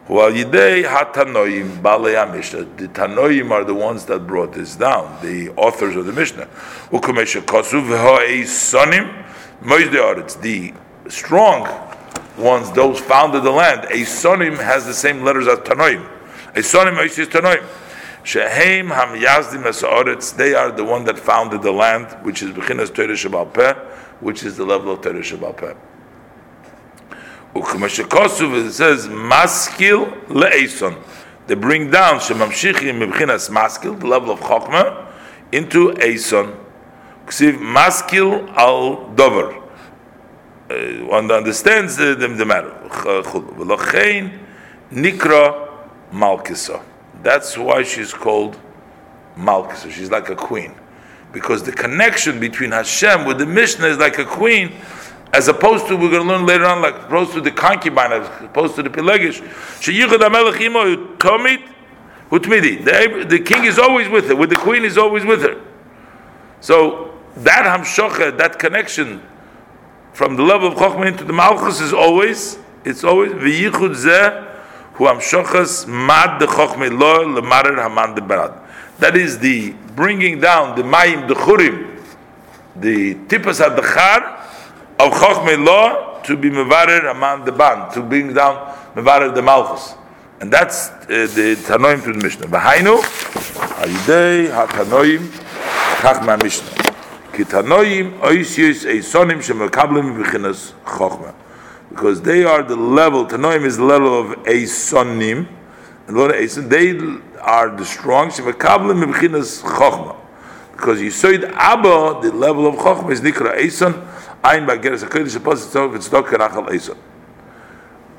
Well, yidei hatanoim balei Mishnah. The tanoim are the ones that brought this down, the authors of the Mishnah. Ukumesha ha'ei sonim moiz de The strong ones, those founded the land. A sonim has the same letters as Tanoim. A sonim is Tanoim. Shehem ham yazdim they are the one that founded the land, which is Bechinas Torah Shabal Peh, which is the level of Torah Shabal Peh. Ukmeshekosuf, it says, maskil le'eson. They bring down shemamshichim mebchinas maskil, the level of chokmah, into eson. Ksiv maskil al dover uh, one understands the, the, the matter. Nikra Malkisa. That's why she's called Malkisa. She's like a queen. Because the connection between Hashem with the Mishnah is like a queen, as opposed to, we're going to learn later on, like opposed to the concubine, as opposed to the Pelegish. The, the king is always with her, with the queen is always with her. So that Hamshocha, that connection from the love of Chokhmah into the Malchus is always, it's always, v'yichud zeh hu amshochas mad de Chokhmah lo lemarer haman de barad. That is the bringing down the mayim, the churim, the tipas ad of Chokhmah lo to be mevarer among the ban, to bring down mevarer the Malchus. And that's uh, the Tanoim to the Mishnah. V'hainu, ayidei ha-Tanoim, Chachma Mishnah. Eisonim. Because they are the level, Tanoim is the level of eisonim, and they are the strong, shemekablim b'chinas chokhmah. Because Yisoid Abba, the level of chokhmah is nikra eison, ein ba'geres HaKodesh, HaPosit Tzok, V'tztok Kerachal eison.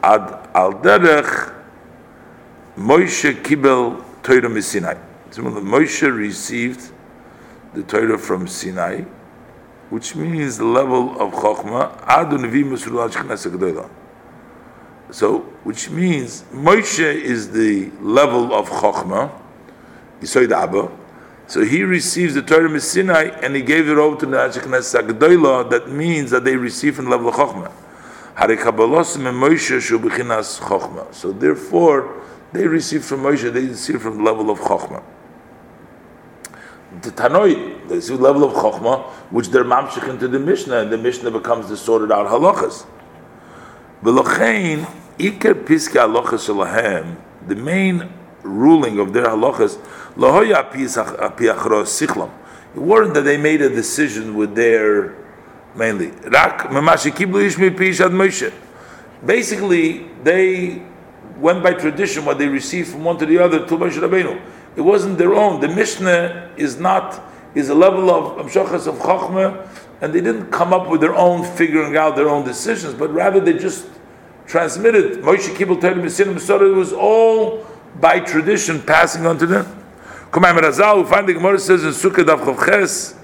Ad al derech, Moshe kibel Torah Sinai. Moshe received the Torah from Sinai, which means the level of Chokhmah, Adu Nevi Musulal Shechnes So, which means Moshe is the level of Chokhmah, Yisoid Abba, so he receives the Torah Sinai and he gave it over to the Ashkenaz Sagdoila. That means that they receive from the level of Chokhmah. So therefore, they receive from Moshe, they receive from the level of Chokhmah the Tanoi, the level of Chokhmah, which they're mamshich into the Mishnah, and the Mishnah becomes the sorted out halachas. V'lochein, iker piske halachas shalahem, the main ruling of their halachas, lahoya piachros sichlam. It weren't that they made a decision with their, mainly, rak mamashi kiblu ishmi Moshe. Basically, they went by tradition what they received from one to the other to Moshe Rabbeinu. It wasn't their own. The Mishnah is not is a level of amshachas of chachma, and they didn't come up with their own figuring out their own decisions, but rather they just transmitted. Moshe Kibbutz Torah Mesinim It was all by tradition passing on to them. Kumayim Razal, we find the Gemara says in Sukkah Dav Chavches,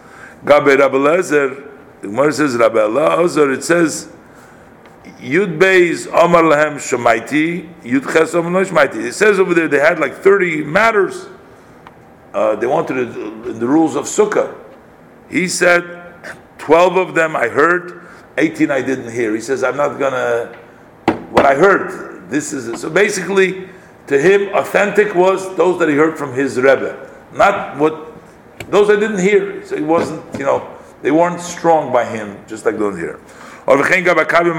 Gabe Rabbi Lezer, the Gemara says Rabbi Elazar, it says Yud Beis Omar Lahem Shemaiti, Yud Ches Omar Shemaiti. It says over there they had like 30 matters uh, they wanted it, the rules of Sukkah. He said, 12 of them I heard, 18 I didn't hear. He says, I'm not gonna, what I heard, this is it. So basically, to him, authentic was those that he heard from his Rebbe, not what, those I didn't hear. So he wasn't, you know, they weren't strong by him, just like those here. Or Kabi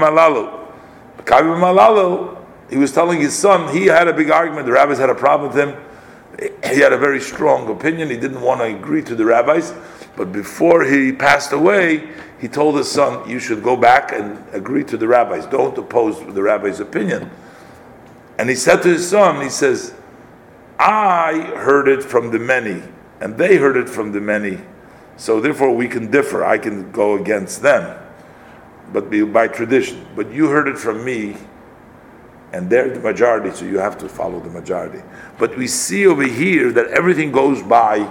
Malalu, he was telling his son, he had a big argument, the rabbis had a problem with him he had a very strong opinion. He didn't want to agree to the rabbis, but before he passed away, he told his son, "You should go back and agree to the rabbis. Don't oppose the rabbi's opinion." And he said to his son, "He says, I heard it from the many, and they heard it from the many, so therefore we can differ. I can go against them, but by tradition. But you heard it from me." and they're the majority, so you have to follow the majority. But we see over here that everything goes by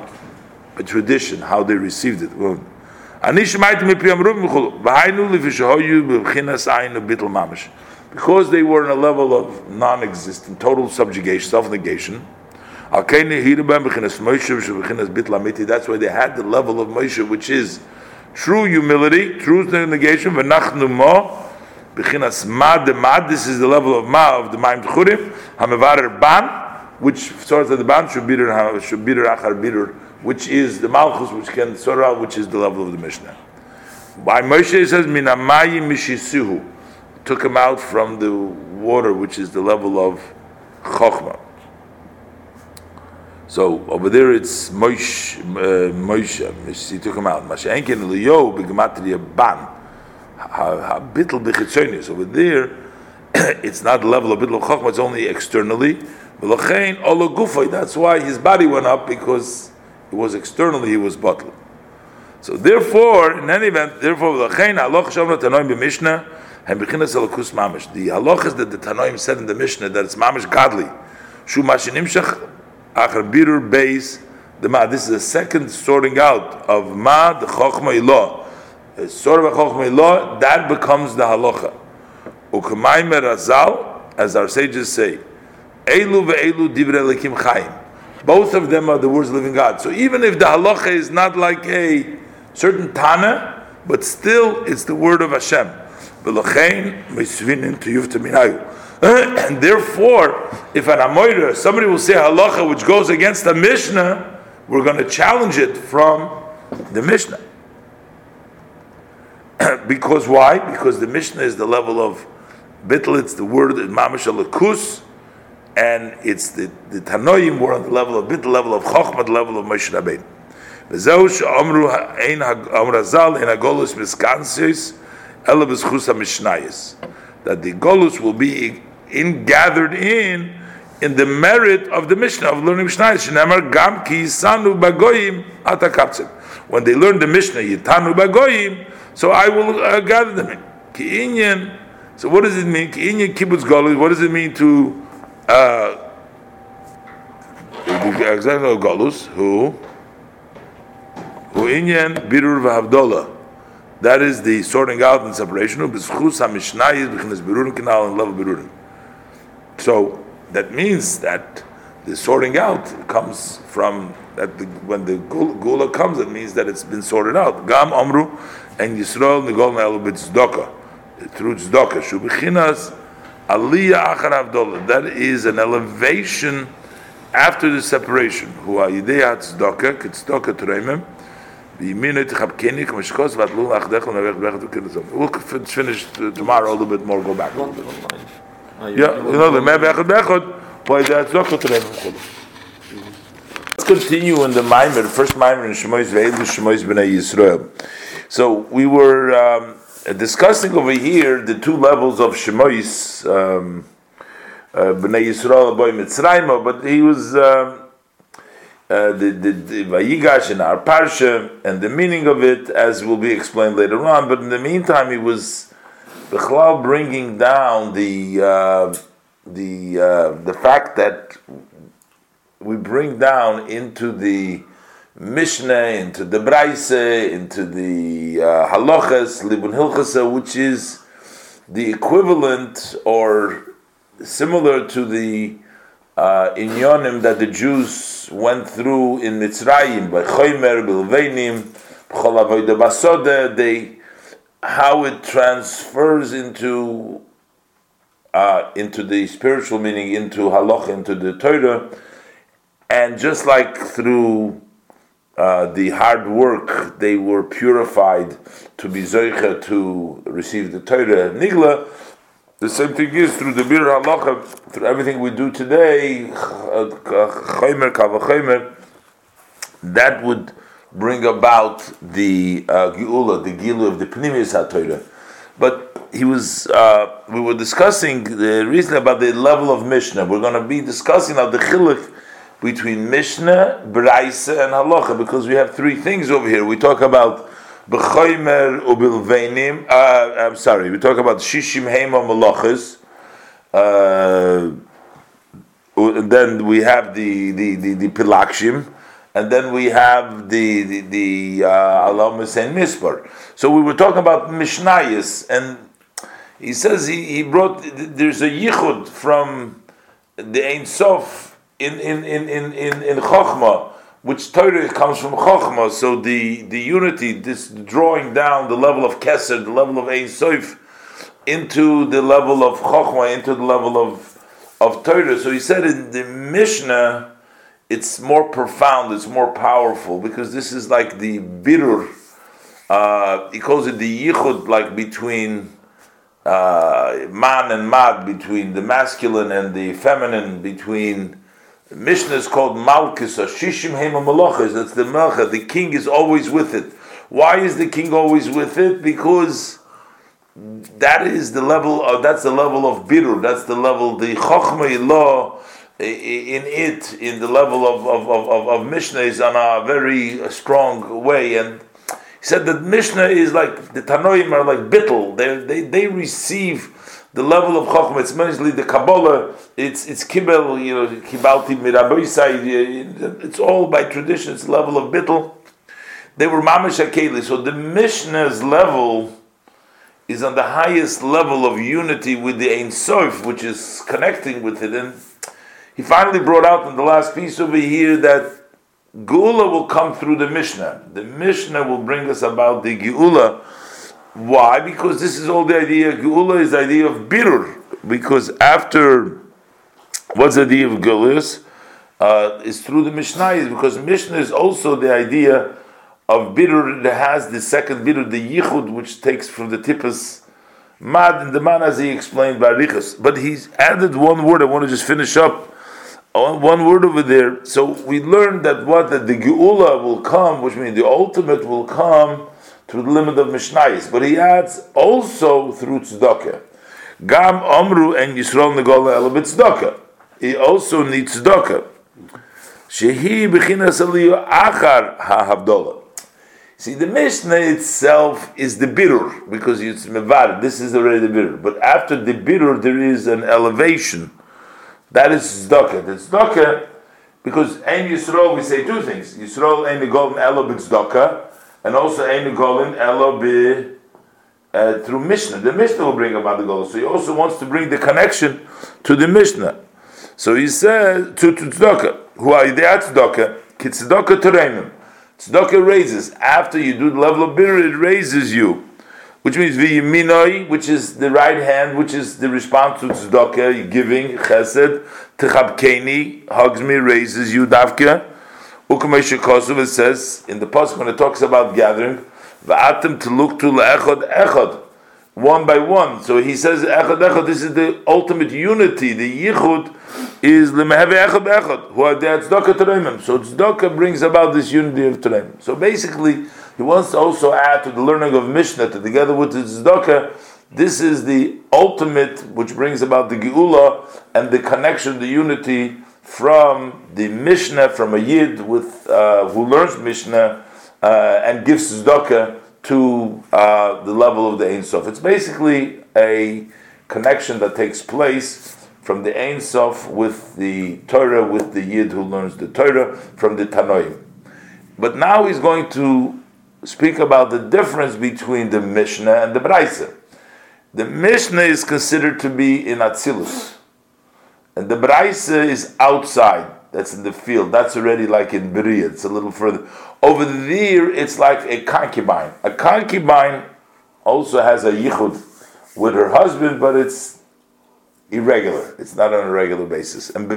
a tradition, how they received it. Because they were in a level of non-existent, total subjugation, self-negation. That's why they had the level of Moshe, which is true humility, true negation, this is the level of Ma of the Maim Tchurim, which starts at the Ban, Shubidur, Shubidur Achar Bidur, which is the Malchus, which can sort out, which is the level of the Mishnah. By Moshe it says, Minamayi Mishisuhu, took him out from the water, which is the level of Chokhmah. So over there it's Moshe, uh, Moshe, he took him out. Mashenkin Liyo, Begematria Ban bitl b'chitzonis. Over there, it's not the level of bitl chachma; it's only externally. That's why his body went up because it was externally he was bottled. So therefore, in any event, therefore. The haloch is that the tanoim said in the mishnah that it's mamish godly. Shu mashinimshach achar birur beis the ma. This is the second sorting out of ma the chokhma ilah sort of a chokhmah that becomes the halacha. Ukamayim razal, as our sages say, elu ve'elu divrei lekim chayim. Both of them are the words of living God. So even if the halacha is not like a certain tana, but still it's the word of Hashem. And therefore, if an Amoira, somebody will say halacha which goes against the Mishnah, we're going to challenge it from the Mishnah. because why? Because the Mishnah is the level of bitl, it's the word mamash alakus, and it's the, the Tanoim were on the level of bitl, level of Chochmah, the level of Moshe Rabbein. וזהו שאומרו אין אמר הז"ל אין הגולוס מסקנסיס אלא בזכוס המשנייס. That the golus will be in, gathered in in the merit of the Mishnah of learning Mishnah. Shenemar gam ki yisanu bagoyim atakapsim. When they learn the Mishnah, yitanu bagoyim, so I will uh, gather them in. Ki inyan, so what does it mean? Ki inyan kibbutz golus, what does it mean to uh, exactly golus, who? Who inyan birur v'havdolah. That is the sorting out and separation. B'schus ha-mishnayis b'chinas birurim kinal and level birurim. So that means that the sorting out comes from that the, when the gula comes, it means that it's been sorted out. Gam amru and Yisrael nigol me'elu b'tzedakah through tzedakah shubichinas aliyah achar avdolah. That is an elevation after the separation. Hu ha'yidei tzedakah k'tzedakah tereimim. We'll finish tomorrow a little bit more, go back a little bit. Yeah, you know, the Mebechad Bechad, why that's Zokah to them. Let's continue in the Maimer, the first Maimer in Shemois Ve'elu Shemois B'nai Yisrael. So we were um, discussing over here the two levels of Shemois um, uh, B'nai Yisrael Boy Mitzrayim, but he was uh, the, the, the Vayigash in our Parsha and the meaning of it, as will be explained later on. But in the meantime, he was Bechlal bringing down the uh, the uh, the fact that we bring down into the Mishnah, into the Braise, into the uh, Halachas, Libun Hilchasa, which is the equivalent or similar to the uh, inyonim that the Jews went through in Mitzrayim by Choymer, Bilveinim, B'chol Basode, they how it transfers into uh, into the spiritual meaning, into halach, into the Torah, and just like through uh, the hard work, they were purified to be zoicha to receive the Torah nigla. The same thing is through the bir halacha, through everything we do today, that would bring about the uh, the Gilu of the Pnimius HaTorah. But he was, uh, we were discussing the reason about the level of Mishnah. We're going to be discussing now the Chilik between Mishnah, Braise, and Halacha, because we have three things over here. We talk about B'choimer ubilveinim, uh, I'm sorry, we talk about Shishim Heima Malachas, uh, then we have the, the, the, the Pilakshim, and then we have the the, the uh, and Mispar. So we were talking about Mishnayis, and he says he, he brought there's a yichud from the Ein Sof in in in in in, in which Torah comes from Chochmah. So the the unity, this drawing down the level of Keser, the level of Ein Sof, into the level of Chochmah, into the level of of Torah. So he said in the Mishnah it's more profound, it's more powerful because this is like the birur. Uh, he calls it the yichud, like between uh, man and mad, between the masculine and the feminine, between Mishnah is called Malchus Shishim Hema Malachas. That's the Melcha. The king is always with it. Why is the king always with it? Because that is the level of that's the level of birur. That's the level the chokhmah law in it, in the level of, of, of, of Mishnah, is on a very strong way. And he said that Mishnah is like the Tanoim are like bittel. They, they, they receive the level of Chokhmah. It's mostly the Kabbalah. It's it's Kibel, you know, Kibalti Miraboisai. Uh, it's all by tradition. It's level of bittel. They were Mamash Akeli. So the Mishnah's level is on the highest level of unity with the Ein Sof, which is connecting with it. And he finally brought out in the last piece over here that Geula will come through the Mishnah. The Mishnah will bring us about the Geula. Why? Because this is all the idea. Geula is the idea of birur. Because after what's the idea of is? Uh, is through the Mishnah. Because Mishnah is also the idea of birur that has the second birur, the yichud, which takes from the tippus mad and the man as he explained by Riches. But he's added one word. I want to just finish up oh, one word over there. So we learned that what that the geula will come, which means the ultimate will come through the limit of Mishnayis. But he adds also through tzedakah. Gam Omru and Yisrael Negola Elabit tzedakah. He also needs tzedakah. Shehi b'chinas aliyah achar ha-havdolah. See, the Mishnah itself is the birur, because it's mevar. This is already the birur. But after the birur, there is an elevation. That is tzedakah. The tzedakah, because Ein Yisrael, we say two things. Yisrael Ein Negolin Elo b'tzedakah, and also Ein Negolin Elo b'tzedakah uh, through Mishnah. The Mishnah will bring about the goal. So he also wants to bring the connection to the Mishnah. So he says to, to Tzedakah, who are at Tzedakah? Kitzedakah Tereimim. Tzedakah raises. After you do the level of bitter, it raises you. Which means v'yiminoi, which is the right hand, which is the response to tzedakah, giving chesed. Techabkeni hugs me, raises you. Davka. Ukamesha it says in the pasuk when it talks about gathering, Va'atim to look to le'echad echad, one by one. So he says echad echad. This is the ultimate unity. The yichud is lemeheve echad echad. Who are there tzedakah tereimim. So tzedakah brings about this unity of tereimim. So basically, he wants to also add to the learning of Mishnah to together with the tzedakah. This is the ultimate, which brings about the geula and the connection, the unity from the Mishnah, from a yid with uh, who learns Mishnah uh, and gives tzedakah to uh, the level of the Ein Sof. It's basically a connection that takes place from the Ein Sof with the Torah, with the Yid who learns the Torah, from the Tanoim. But now he's going to speak about the difference between the Mishnah and the Braisa. The Mishnah is considered to be in Atzilus, and the Braisa uh, is outside that's in the field. That's already like in Beria. It's a little further. Over there, it's like a concubine. A concubine also has a yichud with her husband, but it's irregular. It's not on a regular basis. And,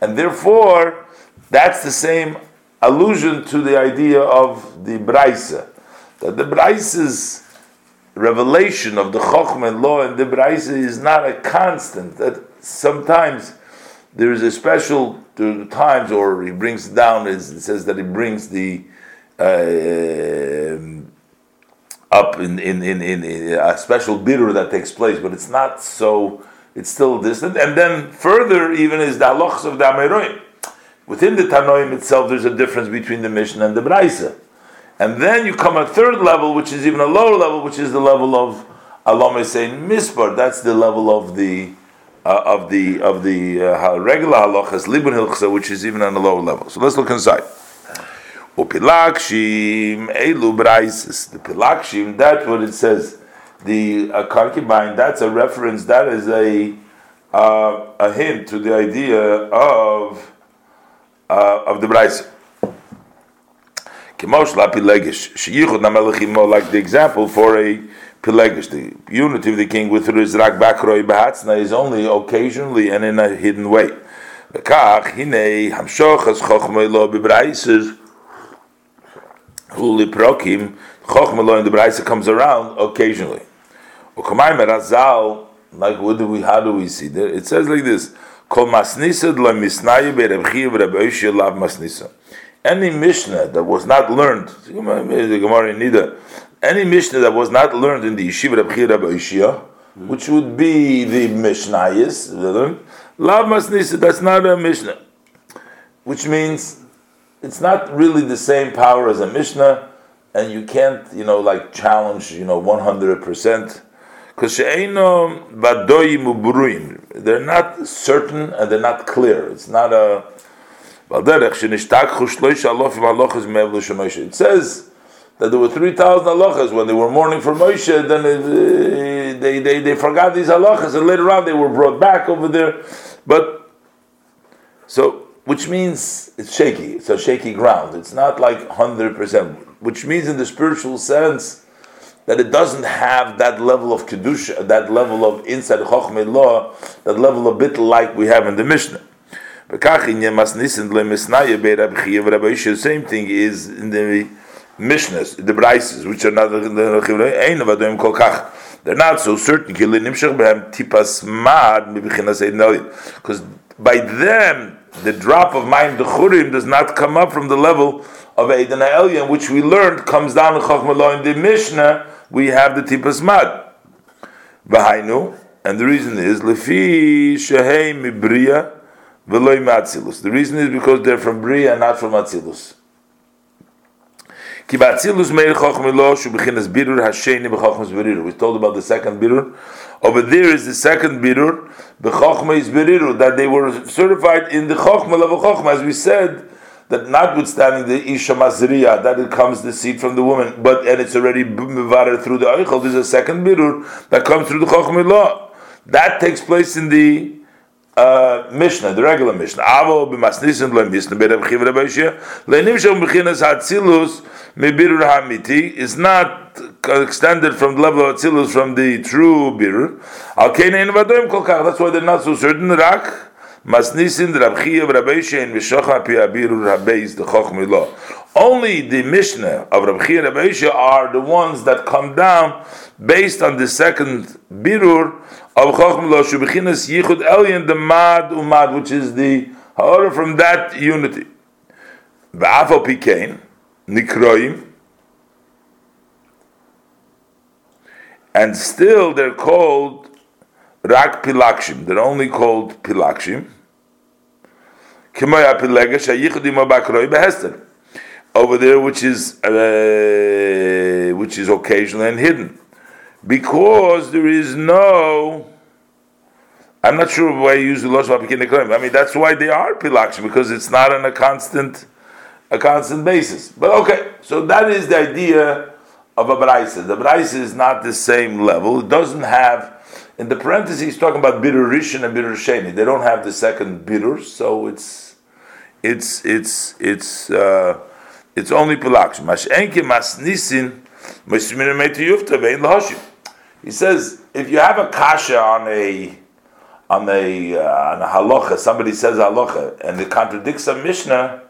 and therefore, that's the same allusion to the idea of the Braisa. That the Braisa's revelation of the Chochmah and law and the Braisa is not a constant. That sometimes there is a special times, or he brings down. It says that he brings the uh, up in in, in in a special bitter that takes place, but it's not so. It's still distant. And then further, even is the halachas of the Ameroim. Within the Tanoim itself, there's a difference between the Mishnah and the Braisa. And then you come a third level, which is even a lower level, which is the level of Alom saying Mispar. That's the level of the uh, of the of the uh, regular halachas libun hilchsa, which is even on a lower level. So let's look inside. Upilakshim elu braises. The pilakshim, that's what it says. The uh, concubine, that's a reference. That is a uh, a hint to the idea of uh, of the namelechimo, like the example for a the unity of the king with his rak bakroi behatzna is only occasionally and in a hidden way. Lo in the brayse comes around occasionally. Like what do we how do we see there? It says like this: Kol masnisad lo misnayu berabchi v'raboshi lav masnisa. Any Mishnah that was not learned, the Gemara Nida, any Mishnah that was not learned in the Yeshiva Rabbi Ishia, which would be the Mishnayis, Lav Masnisa, that's not a Mishnah. Which means it's not really the same power as a Mishnah, and you can't, you know, like challenge, you know, 100%. Because they're not certain and they're not clear. It's not a. It says that there were 3,000 halachas. When they were mourning for Moshe, then it, they, they, they forgot these halachas, and later on they were brought back over there. But, so, which means it's shaky. It's a shaky ground. It's not like 100%, which means in the spiritual sense that it doesn't have that level of kedusha, that level of inside chokhmah law, that level of bit like we have in the Mishnah. Same thing is in the Mishnahs, the Braises, which are not they're not so certain because by them, the drop of Mayim Dechurim does not come up from the level of Eidan Elyon, which we learned comes down Chachmalah in the Mishnah. We have the Tipas Mad. Bahainu, and the reason is Lefi Shehei Mibriya Veloy Matzilus. The reason is because they're from Bria, not from Atzilus. We told about the second birur. Over there is the second birur. B'chokhma is biriru that they were certified in the chokhma level chokhma, as we said. That notwithstanding the isha mazriya, that it comes the seed from the woman, but and it's already mivared through the oichel. There's a second birur that comes through the chokhma law. That takes place in the uh, Mishnah, the regular Mishnah. Avo b'masnisim lo mishnah b'reb chiv rabbeishia le'nim shom b'chinas hamiti is not extended from the level of hatzilus from the true birur. Vadoim kol kach. That's why they're not so certain. Rak Chiya Rabbeishia in Mishocha pi habeis. Only the Mishnah of Rab Chiya Rabbeishia are the ones that come down based on the second birur of Chacham Lo Yichud Elyon, the Mad Umad, which is the order from that unity. V'afal Pikein, Nikroim, and still they're called Rak Pilakshim. They're only called Pilakshim. Over there, which is uh, which is occasional and hidden because there is no. I'm not sure why you use the losh I mean, that's why they are pilakshim because it's not on a constant, a constant basis. But okay, so that is the idea of a brayse. The brayse is not the same level. It doesn't have. In the parentheses, he's talking about bitter rishon and bitter sheni. They don't have the second bitter, so it's, it's, it's, it's, uh, it's only pilakshim. He says if you have a kasha on a on a uh, on a halacha, somebody says halacha, and it contradicts a mishnah,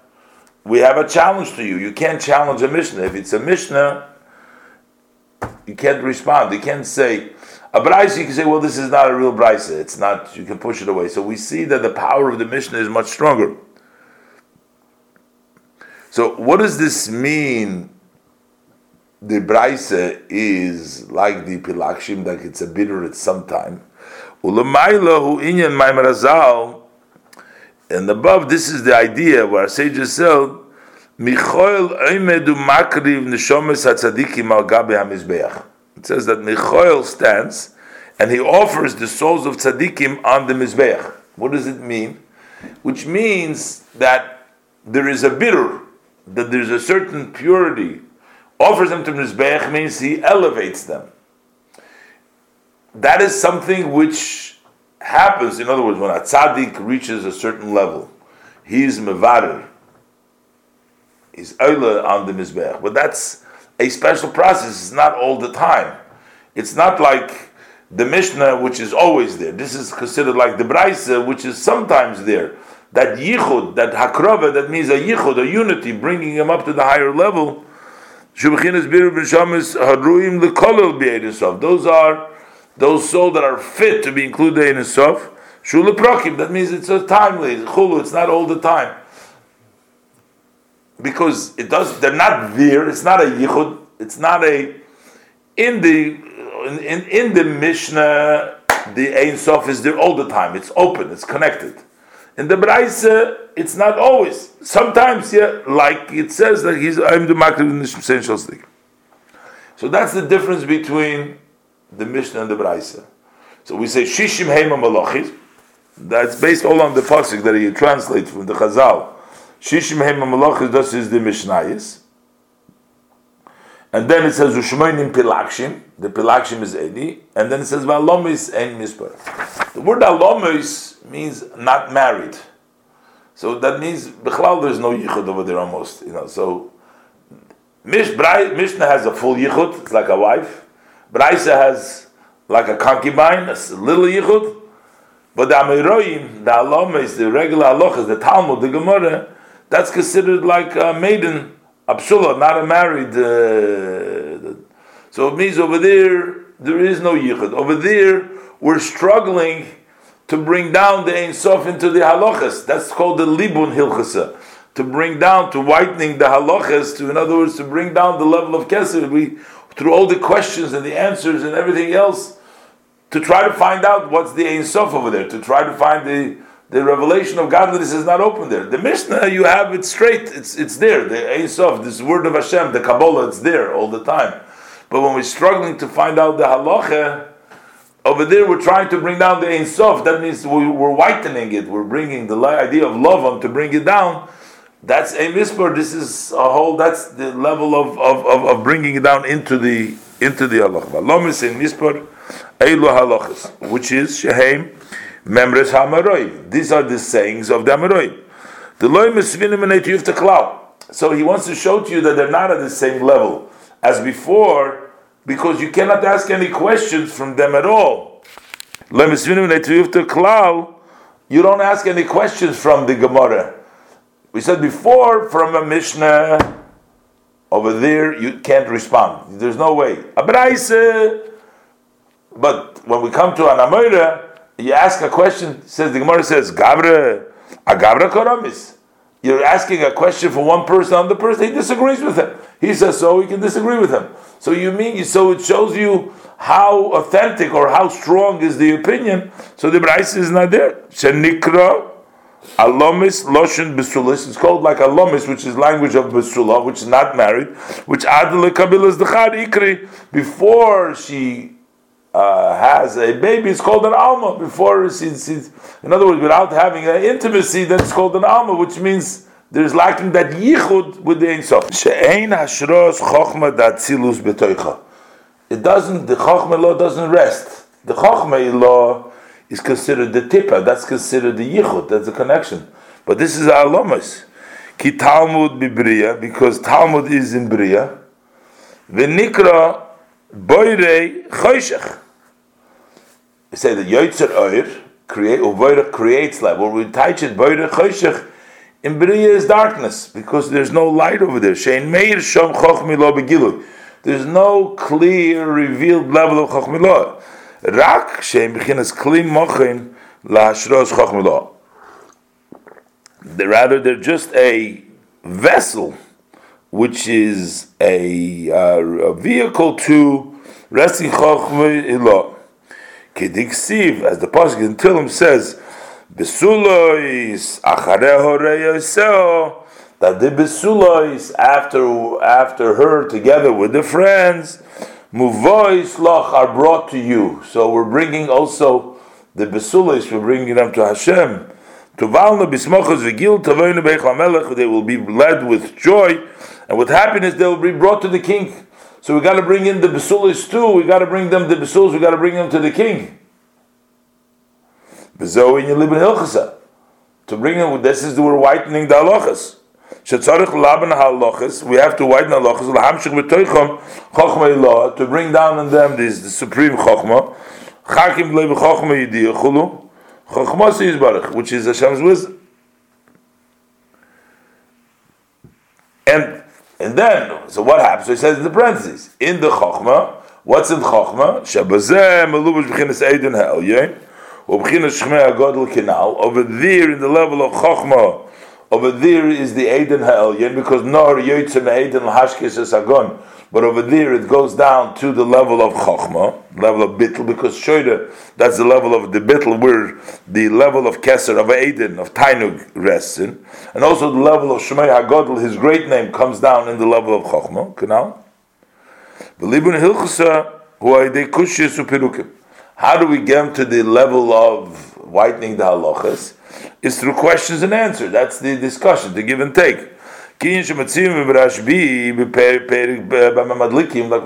we have a challenge to you. You can't challenge a mishnah. If it's a mishnah, you can't respond. You can't say a brisa. You can say, well, this is not a real brisa. It's not. You can push it away. So we see that the power of the mishnah is much stronger. So what does this mean the Braise is like the Pilakshim, like it's a bitter at some time. Ulamaila hu inyan maimarazal, and above this is the idea where sages said, Michoel oimedu makriv neshomes hatzadikim al gabe hamizbeach. It says that Michoel stands and he offers the souls of tzaddikim on the mizbeach. What does it mean? Which means that there is a bitter, that there is a certain purity offers them to Mizbeach means he elevates them. That is something which happens, in other words, when a tzaddik reaches a certain level, he's mevarer, he's oila on the Mizbeach. But that's a special process, it's not all the time. It's not like the Mishnah, which is always there. This is considered like the Braisa, which is sometimes there. That yichud, that hakrava, that means a yichud, a unity, bringing him up to the higher level those are those souls that are fit to be included in Sof. Shula Prakim, that means it's a timely, Chulu, it's not all the time. Because it does they're not there, it's not a yichud, it's not a in the in, in the Mishnah the Ein Sof is there all the time. It's open, it's connected. In the Braise, it's not always. Sometimes, yeah, like it says that he's I'm the makriv in the stick. So that's the difference between the Mishnah and the Braise. So we say Shishim Heima Malachis. That's based all on the pasuk that he translates from the Chazal. Shishim Heima Malachis. This is the Mishnayis. And then it says Ushmoinim Pilakshim. The Pilakshim is Edi. And then it says Valomis Ein Mispar. The word Alomis means not married. So that means Bichlal there's no yichud over there almost. You know, so Mish, Mishnah has a full yichud, it's like a wife. Braisa has like a concubine, a little yichud. But the Amiroim, the Alomis, the regular Alochas, the Talmud, the Gemara, that's considered like a maiden Absula, not a married. Uh, so it means over there there is no yichud. Over there we're struggling to bring down the Ein Sof into the halachas. That's called the libun hilchasa. To bring down, to whitening the halachas, to in other words, to bring down the level of kesed. We through all the questions and the answers and everything else, to try to find out what's the Ein Sof over there, to try to find the the revelation of godliness is not open there. The Mishnah, you have it straight, it's, it's there. The Ein Sof, this word of Hashem, the Kabbalah, it's there all the time. But when we're struggling to find out the halacha, over there we're trying to bring down the Ein Sof. That means we're whitening it. We're bringing the idea of love on to bring it down. That's a mispur. This is a whole. That's the level of, of, of, of bringing it down into the into the halacha. Lomis in mispur eilu halachas, which is shehem memres hamaroi. These are the sayings of the hamaroi. The misvinim and cloud. So he wants to show to you that they're not at the same level as before because you cannot ask any questions from them at all. You don't ask any questions from the Gemara. We said before from a Mishnah over there you can't respond. There's no way. But when we come to an Amora, you ask a question, says the Gemara says, Gabra, a Gabra Koramis. You're asking a question for one person on the person, he disagrees with him. He says so, he can disagree with him. So you mean so it shows you how authentic or how strong is the opinion. So the Braisa is not there. Shenikra Alomis Loshon Besulis. It's called like Alomis, which is language of Besula, which is not married, which Adele Kabilas Dechad Ikri, before she uh, has a baby, it's called an alma. Before she's, in other words, without having an intimacy, then it's called an alma, which means there's lacking that yichud with the Ein Sof. She'ein hashros chokhma datzilus betoicha. It doesn't, the chokhma law doesn't rest. The chokhma law is considered the tippa, that's considered the yichud, that's the connection. But this is our lomas. Ki Talmud bibriya, because Talmud is in Bria. V'nikra boirei choshech. We say that Yotzer Oir create, or creates light. We touch it, boirei choshech, in Bria is darkness because there's no light over there. Shein Meir Shom Chochmi Lo. There's no clear, revealed level of Chochmi. Chochmi Lo. Rather, they're just a vessel, which is a, uh, a vehicle to resting Chochmi Lo. Kediksiv, as the Pasuk in Tillim says, Besulois that the Besulois after after her together with the friends Muvois loch are brought to you. So we're bringing also the Besulois, we're bringing them to Hashem. They will be led with joy and with happiness. They will be brought to the king. So we got to bring in the Besulis too. We got to bring them the Besulis. We got to bring them to the king. Bezoe Yelibin. To bring them, this is we're whitening the halachas. Shetzarich laben halachas, we have to whiten halachas, lahamshich b'toichom chokhma ilah, to bring down on them this, the supreme chokhma, chakim lebe chokhma yidiyah chulu, chokhma yizbarach, which is Hashem's wisdom. And and then, so what happens? So he says in the parentheses, in the chokhma, what's in chokhma? Shabazeh melubash b'chinas eidin ha'elyein, over there in the level of Chokhmah, over there is the Eden Ha'elyon, because Nor Yotzim Eden Hashkis Agon. But over there it goes down to the level of Chokhmah, level of Bittel, because Shoida, that's the level of the Bittel where the level of Keser, of Eden, of Tainug rests in. And also the level of Shemay HaGodl, his great name, comes down in the level of Chokhmah. Canal? The Libun Hilchasa, who are. How do we get to the level of whitening the halachas? Is through questions and answers. That's the discussion, the give and take. Like we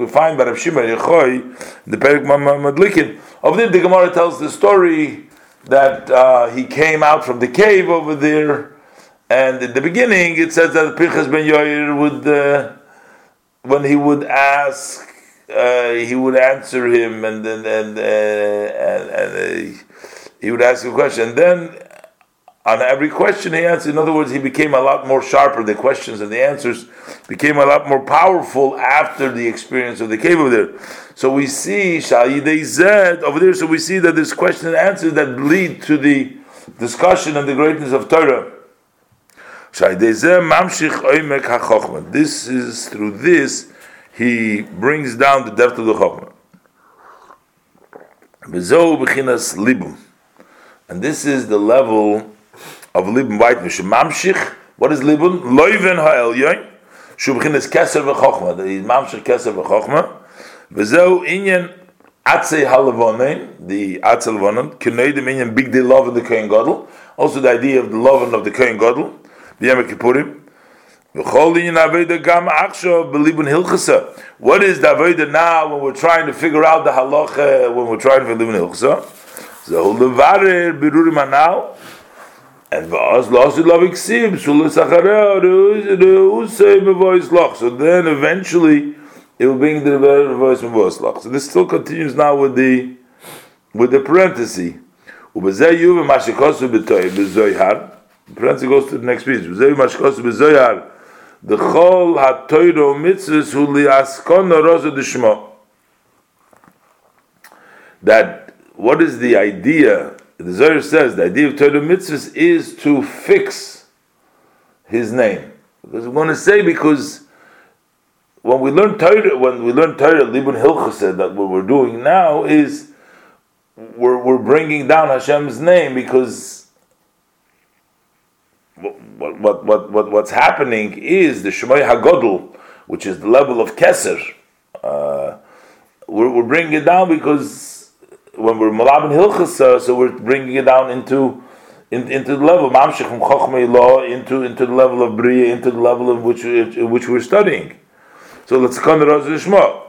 find by Rav Shimon Yechoy, the Perik Madlikin. Over there, the Gemara tells the story that uh, he came out from the cave over there, and in the beginning it says that Pinchas ben Yair would, uh, when he would ask uh, he would answer him, and then and, uh, and, and uh, he would ask a question. Then on every question he answered. In other words, he became a lot more sharper. The questions and the answers became a lot more powerful after the experience of the cave over there. So we see Shayidei Zed over there. So we see that there's question and answers that lead to the discussion and the greatness of Torah. This is through this he brings down the depth of the Chokhmah. And this is the level of Libun Weitner. Shemamshich, what is Libun? Loiven ha'elyoin. Shubchin is Keser v'chochma. The Mamshich Keser v'chochma. V'zeu inyan Atzei halavonin, the Atzei lavonin, Kineidim inyan big day love in the Kohen Gadol. Also the idea of the love of the Kohen Gadol. Kippurim. Aksho belibun hilchasa. What is the aveda now when we're trying to figure out the halacha, when we're trying to figure out the? So levarer birurim anal. And va'az lasid laviksim sulis achareh reusei mevois loch. So then eventually it will bring the reverse mevois loch. So this still continues now with the with the parenthesis. Ubezeh yuv mashikosu b'toy b'zoyhar. The parenthesis goes to the next page. Ubezeh mashikosu b'zoyhar. The chol ha'toyro mitzvahs hu askon rozo d'shmo. That what is the idea the Zohar says the idea of Torah mitzvahs is to fix his name. Because we're going to say because when we learn Torah, when we learn Torah, Libun Hilcha said that what we're doing now is we're, we're bringing down Hashem's name because what, what, what, what, what's happening is the Shemay Hagodl, which is the level of Keser. Uh, we're, we're bringing it down because when we're malabin hilchas, uh, so we're bringing it down into in, into the level mamshich from chokhmei law into into the level of bria into the level of which in which we're studying. So let's come to Rosh Shmo.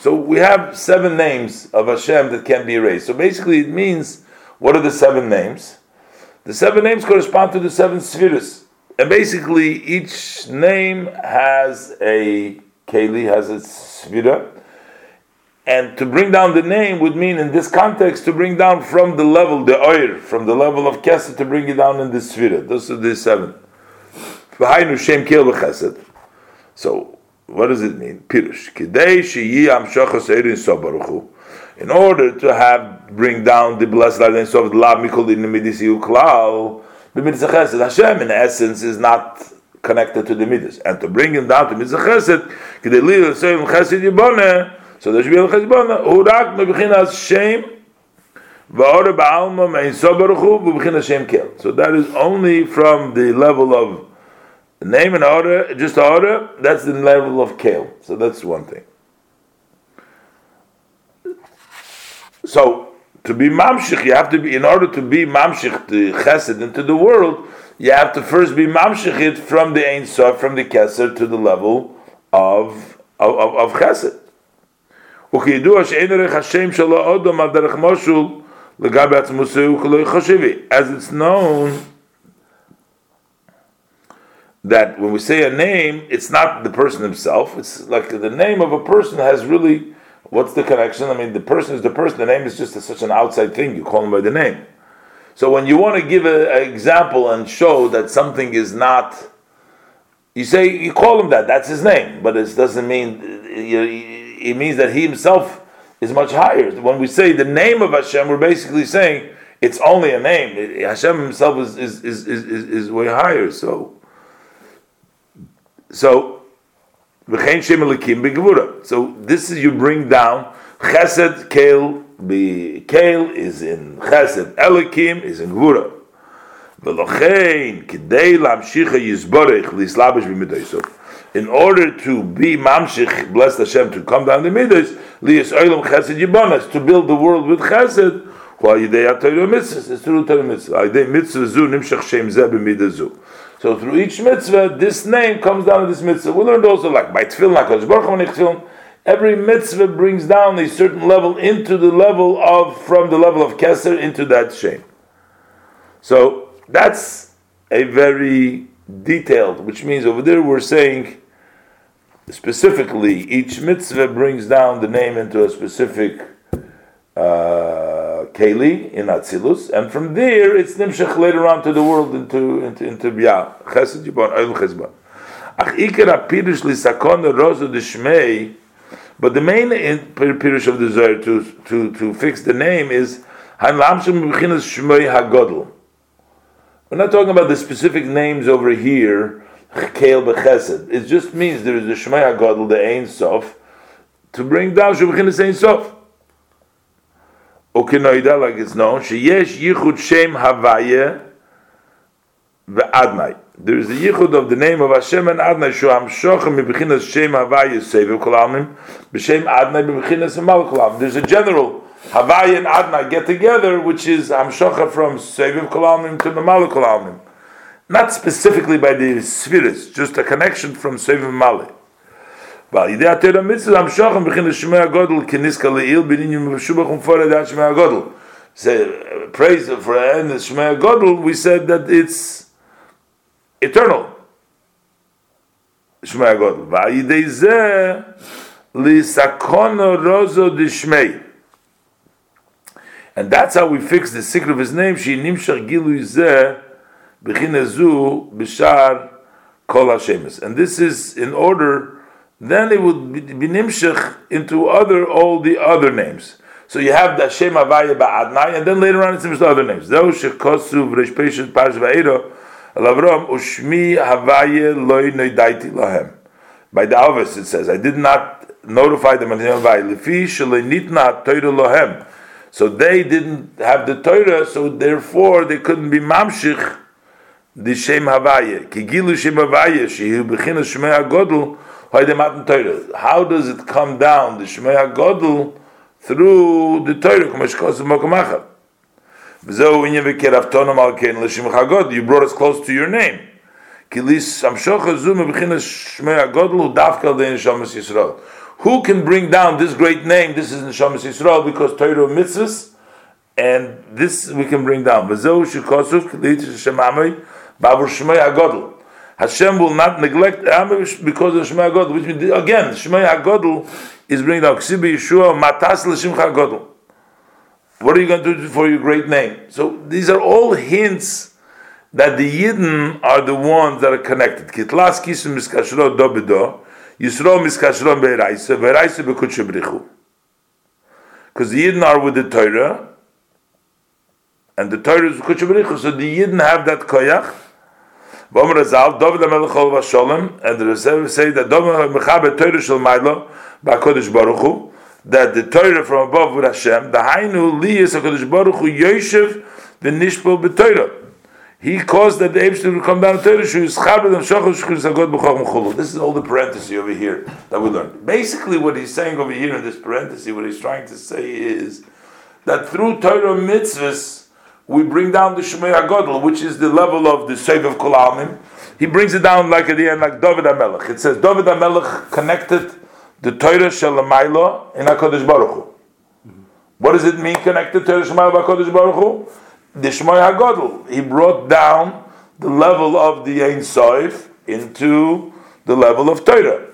So we have seven names of Hashem that can be erased. So basically, it means what are the seven names? The seven names correspond to the seven spheres, and basically each name has a Keli has its svira. And to bring down the name would mean, in this context, to bring down from the level, the oir, from the level of kesed, to bring it down in the svira. Those are the seven. Shem So, what does it mean? Pirush. In order to have bring down the blessed light so lab mikol in the midisi uklal, Hashem in essence is not connected to the midas, and to bring him down to mitzvah chesed, k'dei li l'seim chesed yibone, so there should be a chesed yibone, hu rak mebichinas shem, v'ore ba'alma mein sobaruchu, v'bichinas shem kel. So that is only from the level of name and order, just order, that's the level of kel. So that's one thing. So, to be mamshich, you have to be, in order to be mamshich, the chesed into the world, you have to first be mamshechit from the Ein Sof, from the Keser to the level of of, of, of Chesed. As it's known that when we say a name, it's not the person himself. It's like the name of a person has really what's the connection? I mean, the person is the person. The name is just a, such an outside thing. You call him by the name. So when you want to give an example and show that something is not, you say you call him that. That's his name, but it doesn't mean it means that he himself is much higher. When we say the name of Hashem, we're basically saying it's only a name. Hashem himself is is is is, is way higher. So so. So this is you bring down Chesed Kel be Kael is in Chesed, Elikim is in Gvura. Velochein kidei lamshicha yizborech lislabish b'midaysov. In order to be mamshich, blessed Hashem, to come down the midas, liyas oilam chesed yibonas, to build the world with chesed, while yidei atoyro mitzvahs, it's through Torah mitzvah. Yidei mitzvah zu nimshach shem zeh b'midazu. So through each mitzvah, this name comes down to this mitzvah. We learned also like by tefillin, Kodesh Baruch Hu, every mitzvah brings down a certain level into the level of, from the level of Keser into that shame. So that's a very detailed, which means over there we're saying specifically each mitzvah brings down the name into a specific uh, Keli in Atzilus, and from there it's nimshach later on to the world into into into Bia Chesed Yibon Oil Chesed. Ach ikar apirish lisakon rozo deshmei. But the main pirish of the Zohar to to to fix the name is. We're not talking about the specific names over here. Kel b'chesed. It just means there is the shmei hagodl, the Ein Sof, to bring down shubchinas Ein Sof. Ukinoida, like it's known, sheyesh yichud shem havaya ve'adnai There is a yichud of the name of Hashem and Adnai, shu hamshochem mibechinas shem havaya seviv kolamim, b'shem Adnai mibechinas mal kolamim. There's a general havaya and Adnai get together, which is hamshocha from seviv kolamim to mal kolamim. Not specifically by the spheres, just a connection from seviv malik. ועל ידי התרא מצווה המשוכם בכין לשמי הגודל כניסקה לעיל בעניינים משובח ומפורט עד שמי הגודל. Say, praise for and the Shema Godel, we said that it's eternal. Rozo. And that's how we fix the secret of his name. She nimshach gilu zeh b'shar kol. And this is in order then it would be, nimshach into other all the other names. So you have the Shem Avaya Ba'adnai, and then later on it's the other names. Shekosu lavrom ushmi Havaya loy noidaiti lahem. By the Alvis it says, I did not notify them lohem. So they didn't have the Torah, so therefore they couldn't be mamshich the Shem Havaya. Kigilu Shem Havaya shehu b'chinas Shmei HaGodl how does it come down, the Shemaya Godel, through the Torah? You brought us close to your name. Who can bring down this great name? This is Neshamas Yisrael because Torah mitzvahs, and this we can bring down. Hashem will not neglect because of Shema God, which means, again, Shema HaGodl is bringing down Ksibi Yeshua Matas L'Shim HaGodl. What are you going to do for your great name? So these are all hints that the Yidden are the ones that are connected. Kitlas Because the Yidden are with the Torah, and the Torah is Kutshe Brichu, so the Yidden have that koyach, HaMelech and the Reserve say that David Mailo, BaKodesh Baruch Hu, that the Torah from above with Hashem, the Hainu Liyas HaKodesh Baruch Hu Yoshev the Nishpol BeTorah. He caused that the Eibshter would come down to Torah, Shu Yischaber Dem Shochel Shchur Zagod B'choch Mechulu. This is all the parenthesis over here that we learned. Basically what he's saying over here in this parenthesis, what he's trying to say is that through Torah mitzvahs, we bring down the Shemei HaGodl, which is the level of the Sev of Kolalmim. He brings it down like at the end, like David HaMelech. It says David HaMelech connected the Torah Shalamayla in HaKadosh Baruch Hu. What does it mean connected to Torah Shemaila HaKadosh Baruch Hu? The Shemei HaGodl. He brought down the level of the Ein Soif into the level of Torah.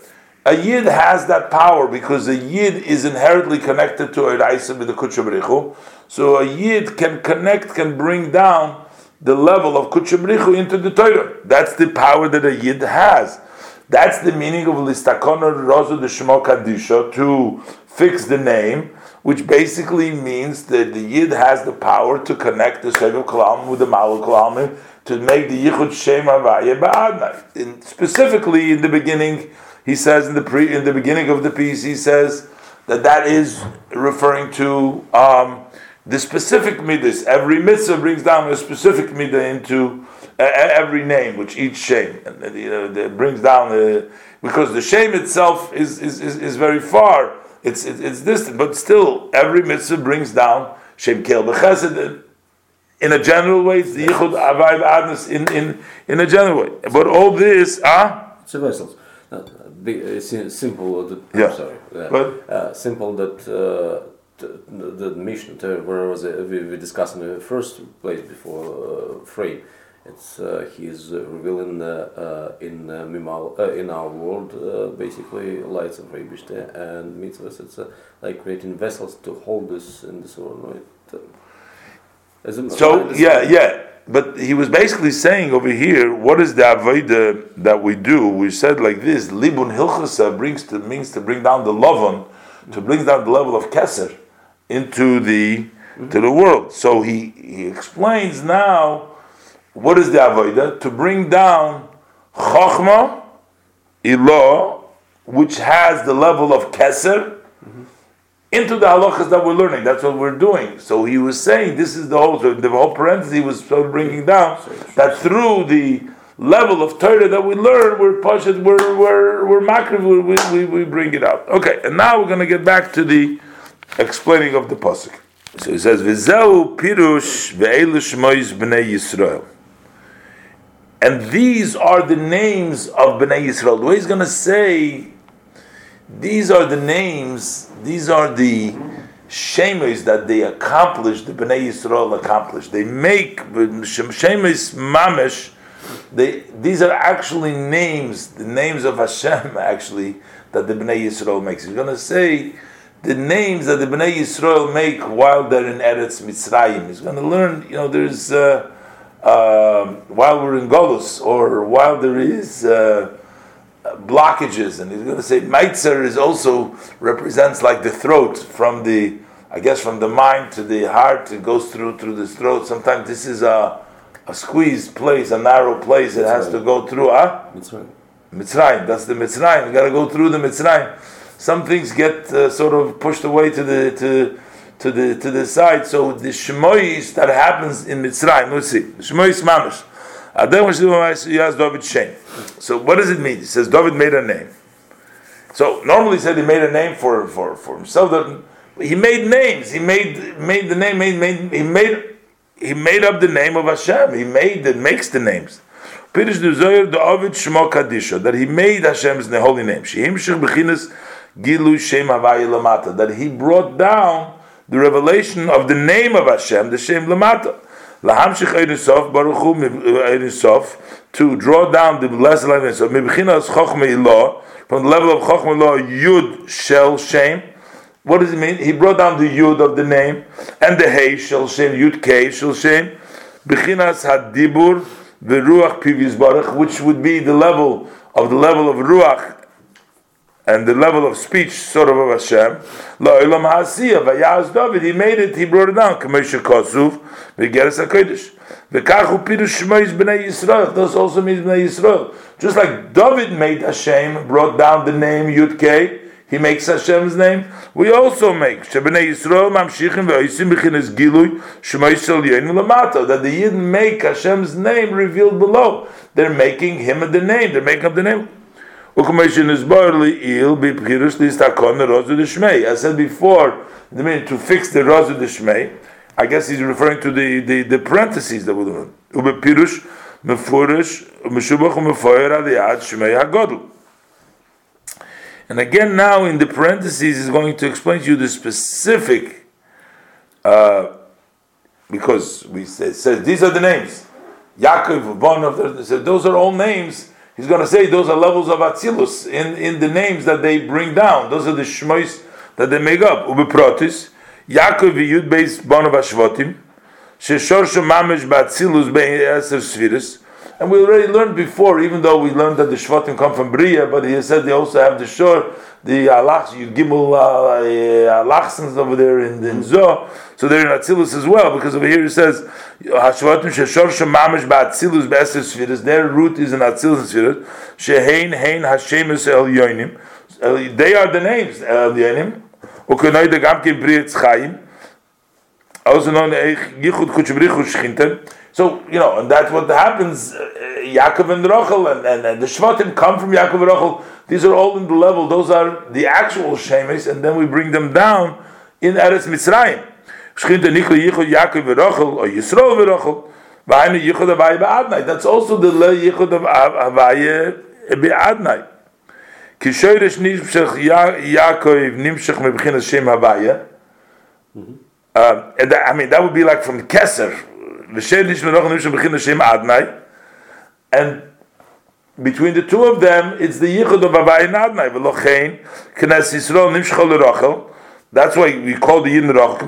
A yid has that power because a yid is inherently connected to a Raisa with the Kutchabrichu. So a yid can connect, can bring down the level of Kutchabrichu into the Torah. That's the power that a yid has. That's the meaning of Listakona Rozo de Shemo Kadisha to fix the name, which basically means that the yid has the power to connect the Seviv Kalam with the Malu Kalam to make the Yichud Shem Havaya Ba'adna. Specifically, in the beginning, he says in the pre in the beginning of the piece, he says that that is referring to um, the specific midas. Every mitzvah brings down a specific midah into every name, which each shame and uh, you know, brings down the because the shame itself is is, is, is very far. It's, it's, it's distant, but still every mitzvah brings down shem kel b'chesed in a general way. It's the yichud avay adnus in in in a general way. But all this, ah. Uh, uh, simple. That, yeah. sorry. but, uh, simple that uh, the, the mission where was it, we, we discussed in the first place before uh, frame it's uh, he is uh, revealing uh, in Mimal in our world basically lights of Rebishte and mitzvahs. It's like creating vessels to hold this in this world. It, so yeah, yeah. But he was basically saying over here, what is the avodah that we do? We said like this: libun hilchasa brings to means to bring down the lovon, to bring down the level of keser into the mm-hmm. to the world. So he he explains now what is the avodah to bring down chachma, ilah, which has the level of keser mm-hmm. into the halachas that we're learning. That's what we're doing. So he was saying this is the whole the whole parenthesis he was bringing down that through the level of Torah that we learn, we're pashat, we're we're we're makriv, we, we, we bring it out. Okay, and now we're going to get back to the explaining of the pasuk. So he says, "V'zeu pirush ve'elu shmois b'nei Yisrael." And these are the names of Bnei Yisrael. The way he's going to say, these are the names these are the shemes that they accomplished, the Bnei Yisrael accomplished. They make shemes mamish. They these are actually names, the names of Hashem actually that the Bnei Yisrael makes. He's going to say the names that the Bnei Yisrael make while they're in Eretz Mitzrayim. He's going to learn. You know, there's uh, uh, while we're in Golus or while there is. Uh, blockages, and he's going to say Meitzer is also represents like the throat from the, I guess from the mind to the heart. It goes through through the throat. Sometimes this is a a squeezed place, a narrow place. It has to go through. Ah, huh? Mitzrayim. Mitzrayim. That's the Mitzrayim. You got to go through the Mitzrayim. Some things get uh, sort of pushed away to the to to the to the side. So the shmois that happens in Mitzrayim. Let's see. Shmois mamish. David Shem. So what does it mean? He says David made a name. So normally he said he made a name for, for, for himself. He made names. He made made the name. Made, made he made he made up the name of Hashem. He made that makes the names. That he made Hashem's the holy name. That he brought down the revelation of the name of Hashem, the Shem Lamata. Lahamshich Eirisof Baruch Hu to draw down the line so Mibchinas Chochme Ilah from the level of Chochme Ilah Yud Shel Shem. What does it mean? He brought down the Yud of the name and the Hey Shel Shem Yud K Shel Shem. Bechinas Hadibur the Ruach Pivis Baruch, which would be the level of the level of Ruach and the level of speech sort of of Hashem. La'ilam ha'asiyah, vayaz David, he made it, he brought it down. Kamesha Kosuv, v'geres HaKodesh. V'kachu pirush shmois b'nei Yisrael, this also means b'nei Yisrael. Just like David made Hashem, brought down the name Yud Kei, he makes Hashem's name. We also make Shebnei Yisrael mamshichim ve'oisim b'chines gilui shmois shel yeinu lamata. That the Yidden make Hashem's name revealed below. They're making him the name. They're making up the name. I said before, the minute to fix the Razu de Shmei, I guess he's referring to the, the, the parentheses that we're doing. Ubepirush, Mefurish, Meshubach, Mefoyer, Aliyad, Shmei HaGodl. And again, now in the parentheses, he's going to explain to you the specific, uh, because we say, says these are the names. Yaakov, Bon of the, those are all names He's going to say those are levels of Atzilus in, in the names that they bring down. Those are the Shmois that they make up. Ubeprotis, Yaakov Yud Beis Bonav Ashvotim, Sheshor Shemamish Batzilus Bein Eser Sfiris. And we already learned before, even though we learned that the Shvatim come from Bria, but he said they also have the Shor, the Alach, you Gimel uh, uh, Alachsons over there in, in Zoh. So they're in Atzilus as well, because over here it says, Hashvatim Sheshor Shemamish Batzilus Be'eser Sfiris. Their root is in Atzilus Sfiris. Shehein Hein Hashemus El Yoinim. They are the names, El Yoinim. Ukenoi de Gamkin Bria Tzchayim. Also known as Yichud Kuchbrichu Shchinten. So, you know, and that's what happens. Uh, Yaakov and Rachel, and, and, and, the Shvatim come from Yaakov and Rachel. These are all in the level. Those are the actual Shemes, and then we bring them down in Eretz Mitzrayim. Yichud Yaakov or Yisrael and Rachel. Yichud. That's also the Le Yichud Havaya Be'adnai. Kishoyresh Nimshach Yaakov Nimshach Mebchinas Shem. Um, and that, I mean, that would be like from Keser, v'shem nish menach nish bechin Hashem Adnai, and between the two of them, it's the yichud of Havai and Adnai. V'lochein k'nes Yisrael nimshchol l'rachel. That's why we call the Yidden Rachel,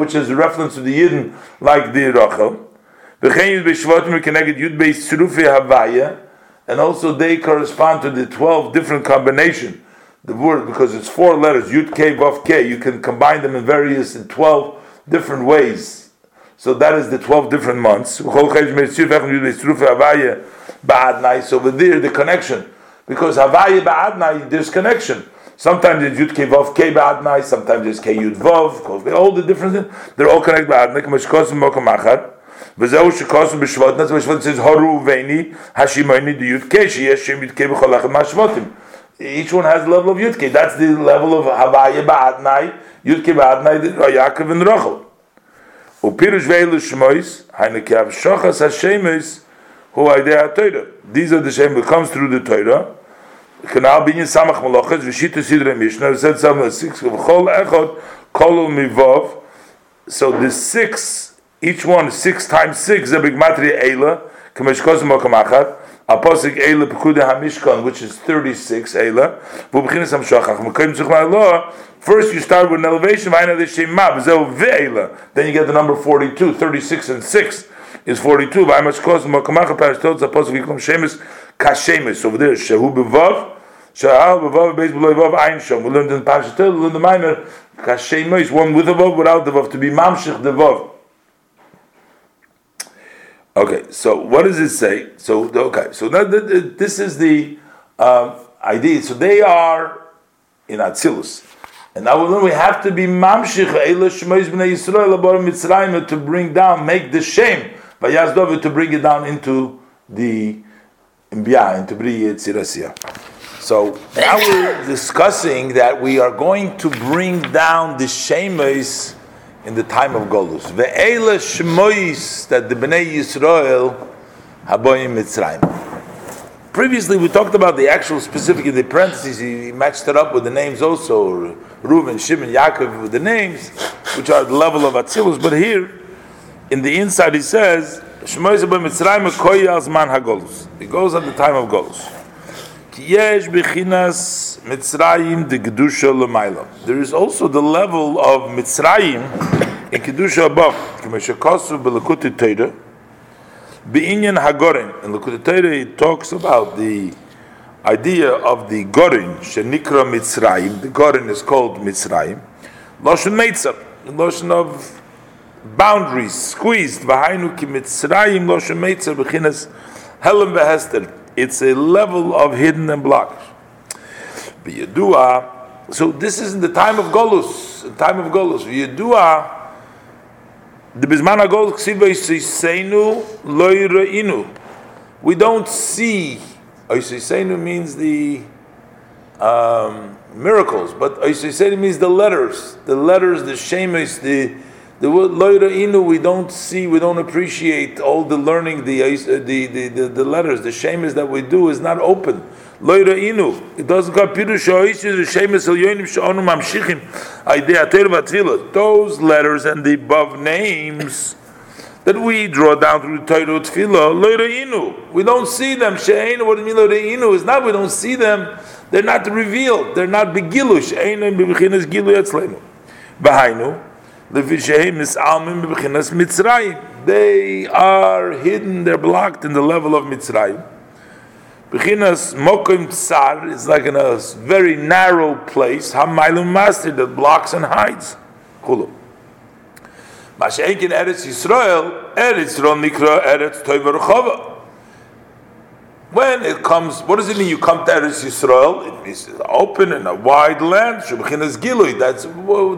which is a reference to the Yidden like the Rachel. And also they correspond to the 12 different combination. The word, because it's four letters, Yud K, Vav K, you can combine them in various, in 12 different ways. So that is the 12 different months. So over there, the connection. Because Havaya Ba'adnai, there's connection. Sometimes it's Yud K Vav K Ba'adnai, sometimes it's K Yud Vav, all the different they're all connected Ba'adnai, K'mash Kosim Mokom Achad. וזהו שקוסם בשבועות, נצא בשבועות says הורו ואיני, השימוני די י"ק, שיש שם י"ק בכל אחד מהשבוטים. Each one has a level of Yudke. That's the level of Havaya Ba'adnai, Yudke Ba'adnai, Yaakov and Rachel. Upirush Veilu Shmois, Hainekav Shochas HaShemes, Hu Aidei HaTorah. These are the Shem that comes through the Torah. Kanal Binyan Samach Malachas, Vishita Sidra Mishnah, said some six, V'chol Echot, Kolu Mivov. So the six, each one six times six, Zebig Matri Eila, Kamesh Kozmo Kamachat, Aposik Eila Pekuda Hamishkan, which is 36 Eila, Vubchinis Hamshachach, Mekoim Zuchma Allah, First, you start with an elevation. Then you get the number 42. 36 and 6 is 42. Over there, Shehu Bevav. Shahal Bevav Beis Beloy Vav Ein Shom. We learned in Pashatel, we learned the minor. Kashemis, one with the Vav, without the Vav, to be Mamshich the Vav. Okay, so what does it say? So, okay, so that, this is the um, idea. So they are in Atzilus. And now we have to be mamshich eila shmois b'nei Yisrael abor Mitzrayim to bring down, make the shame David to bring it down into the imbia into bri yitzirasia. So now we're discussing that we are going to bring down the shemes in the time of Golus. Ve'ela shmois that the bnei Yisrael haboyim Mitzrayim. Previously, we talked about the actual specific in the parentheses. He matched it up with the names also, Reuven, Shimon, Yaakov, with the names, which are the level of Atzilus. But here, in the inside, he says, Shmoyz Mitzrayim koyal zman hagolus. It goes at the time of Golus. Yesh bechinas Mitzrayim de. There is also the level of Mitzrayim in Kedusha above. K'meshakosu b'lekuti Torah. Be'inyan Hagorin. In Torah, it talks about the idea of the Gorin, Shenikra Mitzrayim. The Gorin is called Mitzrayim. Of boundaries, squeezed. It's a level of hidden and. B'yedua, so this is in the time of Golus, the time of Golus. B'yedua, the Bizman Agol Ksiva Loirainu. We don't see. Isiseinu means the um, miracles, but Isiseinu means the letters. The letters, the Shemesh, the the Loirainu, we don't see, we don't appreciate all the learning, the, uh, the, the, the, the letters, the Shemesh that we do is not open. Loira inu. It doesn't come piru shoyis the shemes el yonim mamshichim. Idea ter vatfila. Those letters and the above names that we draw down through the Torah Tefillah, Loira inu. We don't see them. Shein, what do you mean Loira inu? Is not we don't see them. They're not revealed. They're not begilush. Einim bebechinas They are hidden. They're blocked in the level of mitzrayim. Bechinas Mokim Tsar is like in a very narrow place, Hamailum Master that blocks and hides. Kulu. Masha'enkin Eretz Yisrael, Eretz Ron Nikra Eretz Rechova. When it comes, what does it mean you come to Eretz Yisrael? It means open and a wide land. Shubachinas Gilui. That's,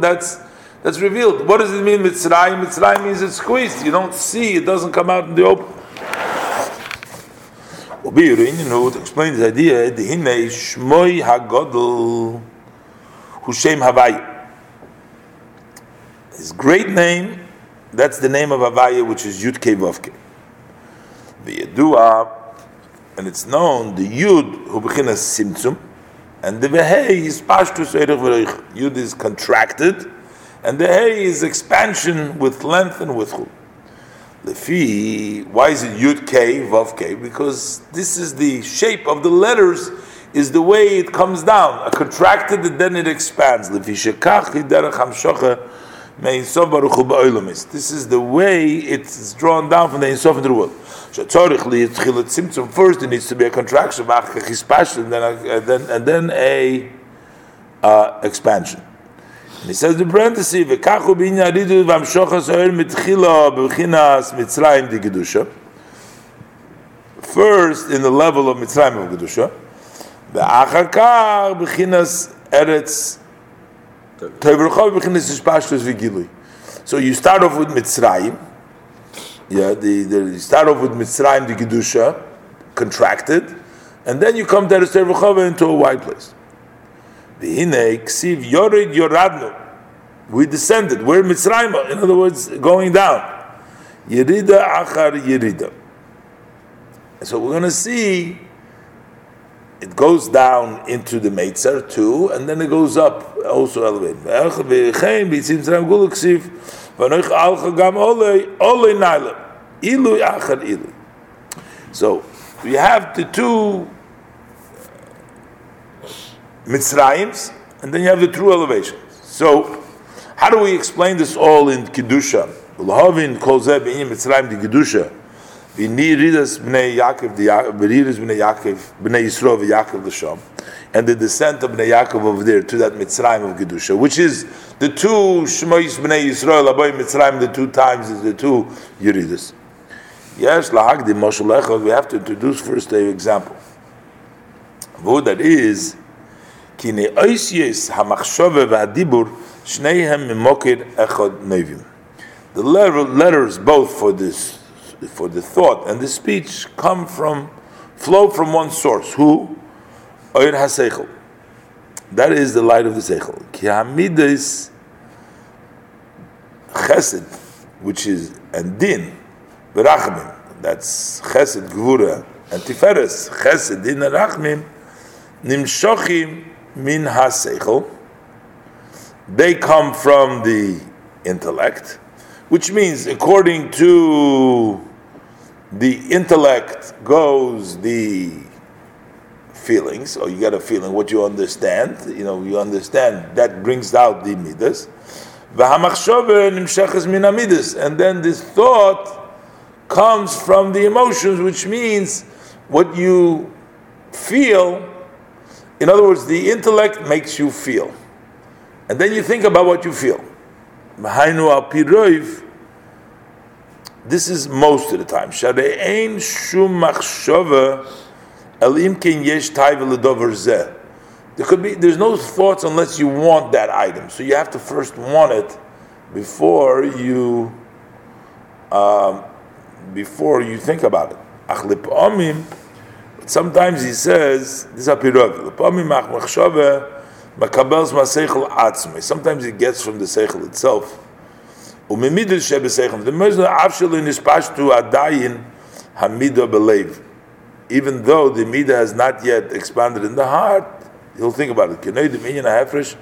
that's, that's revealed. What does it mean Mitzrayim? Mitzrayim means it's squeezed. You don't see, it doesn't come out in the open. Ubirin explains the idea, shmoi Havai. His great name, that's the name of Havaya, which is Yud Kei. The Yedua, and it's known, the Yud, who bechinas Simtzum, and the Vehei is Pashtus. Yud is contracted, and the Hey is expansion with length and with Chul. Lefi, why is it Yud K, Vav K? Because this is the shape of the letters, is the way it comes down. A contracted and then it expands. Lefi Shekach Hiderach Hamshocha This is the way it's drawn down from the Ein Sof into the world. First, it needs to be a contraction, then a, and then, and then a uh, expansion. And he says the parenthesis, "V'kachu ridu v'amshochas mitchila b'chinas Mitzrayim di Gedusha." First, in the level of Mitzrayim of Gedusha, v'achar kach b'chinas Eretz so you start off with Mitzrayim. Yeah, the, the, you start off with Mitzrayim, the Kedusha, contracted, and then you come to Eretz into a wide place. We descended. We're Mitzrayim. In other words, going down. Yerida achar yerida. So we're going to see it goes down into the Meitzer too, and then it goes up, also elevated. So we have the two Mitzrayims, and then you have the true elevations. So how do we explain this all in Kedusha? L'havin kol zeh Mitzrayim di Kedusha. V'niridas b'nei Yaakov, v'niridas b'nei Yaakov, b'nei Yisro v'Yaakov l'sham, and the descent of b'nei Yaakov over there to that Mitzrayim of Gedusha, which is the two Shmois b'nei Yisrael, Aboy Mitzrayim, the two times is the two Yeridas. Yes, lahagdi Moshe we have to introduce first a example. What that is, ki ne'oisyes ha'machshove v'hadibur, shneihem mimokir echad nevim. The letters both for this for the thought and the speech come from, flow from one source. Who? Oir HaSeichel. That is the light of the Seichel. Ki Hamidis Chesed, which is, and Din, Berachmim. That's Chesed, Gvura, and Tiferes, Chesed, Din, and Rachmim, Nimshochim min HaSeichel. They come from the intellect, which means, according to the intellect goes the feelings, or you get a feeling, what you understand, you know, you understand, that brings out the midas. And then this thought comes from the emotions, which means what you feel. In other words, the intellect makes you feel. And then you think about what you feel. This is most of the time. There could be there's no thoughts unless you want that item. So you have to first want it before you um, before you think about it. Sometimes he says this is a pirov. Sometimes it gets from the seichel itself. The. Even though the midah has not yet expanded in the heart, he'll think about it. Kenei minyan hafresh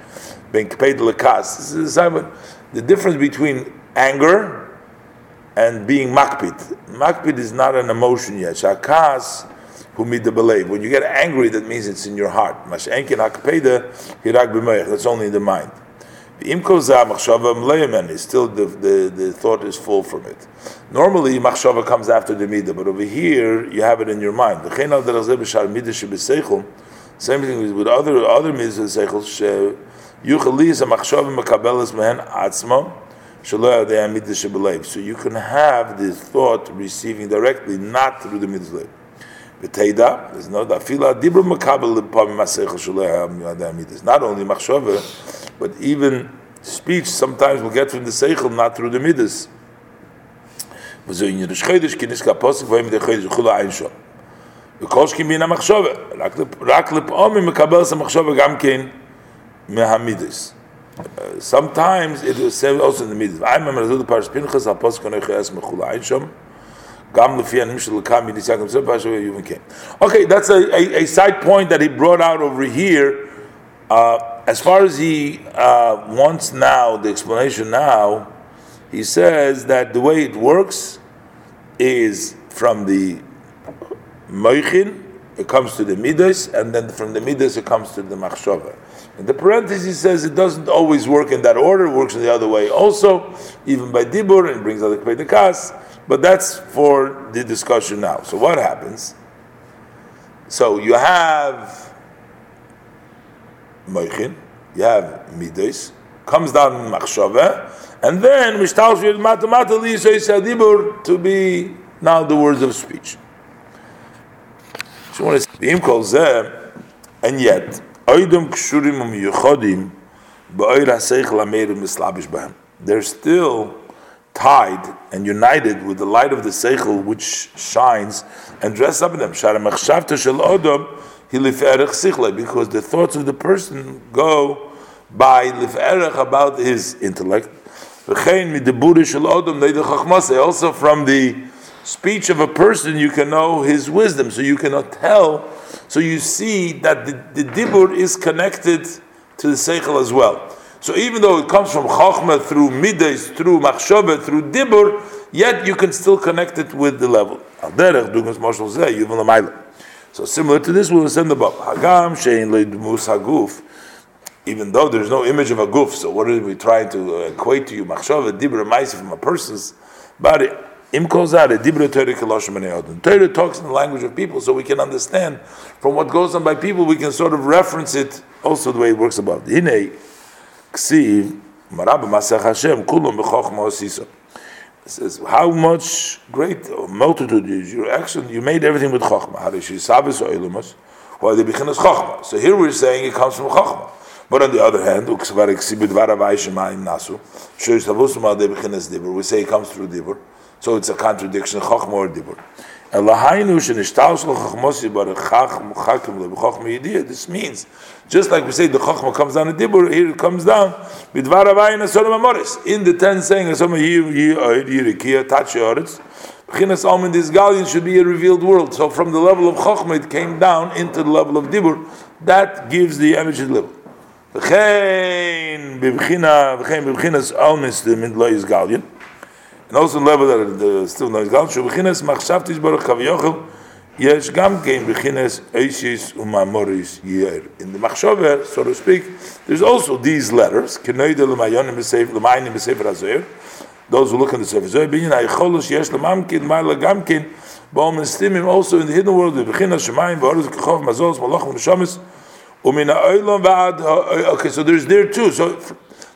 ben kpeit lekas. This is the difference between anger and being makpid. Makpid is not an emotion yet. Shakas who made the believe. When you get angry, that means it's in your heart. That's only in the mind. Is still the, the, the thought is full from it. Normally machshava comes after the midah, but over here you have it in your mind. Same thing with other other midas. So you can have this thought receiving directly, not through the mitzvah. Beteida, there's no a fila dibur makabel le pa mi masecha ha mi. It's not only machshove, but even speech sometimes will get from the seichel, not through the midas. וזו עניין יש חיידש, כי נסקה פוסק ואין מדי חיידש, וכולה אין שום. וקושק עם rak המחשובה, רק, לפ, רק לפעומי מקבל את המחשובה גם כן מהמידס. Sometimes it is said also in the midas I remember the parish pinchas, the apostle khas me chayas mechula ain. Okay, that's a, a, a side point that he brought out over here. Uh, as far as he uh, wants now, the explanation now, he says that the way it works is from the moichin, it comes to the midas, and then from the midas it comes to the machshava. In the parenthesis says it doesn't always work in that order, it works in the other way also, even by dibur, and brings other the kas, but that's for the discussion now. So what happens? So you have moichin, you have midas, comes down in machshava, and then mishtal matamata to be now the words of speech. So and yet. They're still tied and united with the light of the seichel which shines and dress up in them. Because the thoughts of the person go by lif about his intellect. Also from the speech of a person, you can know his wisdom. So you cannot tell. So you see that the, the dibur is connected to the seichel as well. So even though it comes from chachma through midas, through machshava, through dibur, yet you can still connect it with the level. So similar to this, we'll send the above. Hagam shein haguf even though there's no image of a guf. So what are we trying to uh, equate to you? Machshava dibra ma'isa from a person's body. Im kozare dibra Torah kaloshim Torah talks in the language of people, so we can understand from what goes on by people. We can sort of reference it also the way it works above. Hine ksiv marab masach Hashem kulum b'chochma osisa. says how much great multitude is your action. You made everything with chokhmah. Harishi sabes or ilumas. Why the is chokhmah. So here we're saying it comes from chokhmah. But on the other hand, nasu, we say it comes through dibur, so it's a contradiction. Chachma or dibur. This means, just like we say the Chochma comes down the Dibur, here it comes down, in the 10 saying, B'chinas Almin, this Galion should be a revealed world. So from the level of Chochma, it came down into the level of Dibur. That gives the image of level. V'chein b'chinas Almin, the Midlois Galion. And also level that the uh, still knows Gam Shu Bechines Machshav Tishborach Yochel. Yesh Gam Kein Bechines Eishis Yer. In the Machshaver, so to speak, There's also these letters Kenoide L'mayonim B'Seif L'mayim B'Seif Razoyer Those who look in the surface Zoyer Binyin Ha'yicholosh in the Ma'la Gamkin Ba'om Nestimim also in the hidden world B'chinas Shemayim Ba'oruz Kechov Mazos Malach V'Neshamis Umin Ha'olam V'ad Okay, so there's there too. So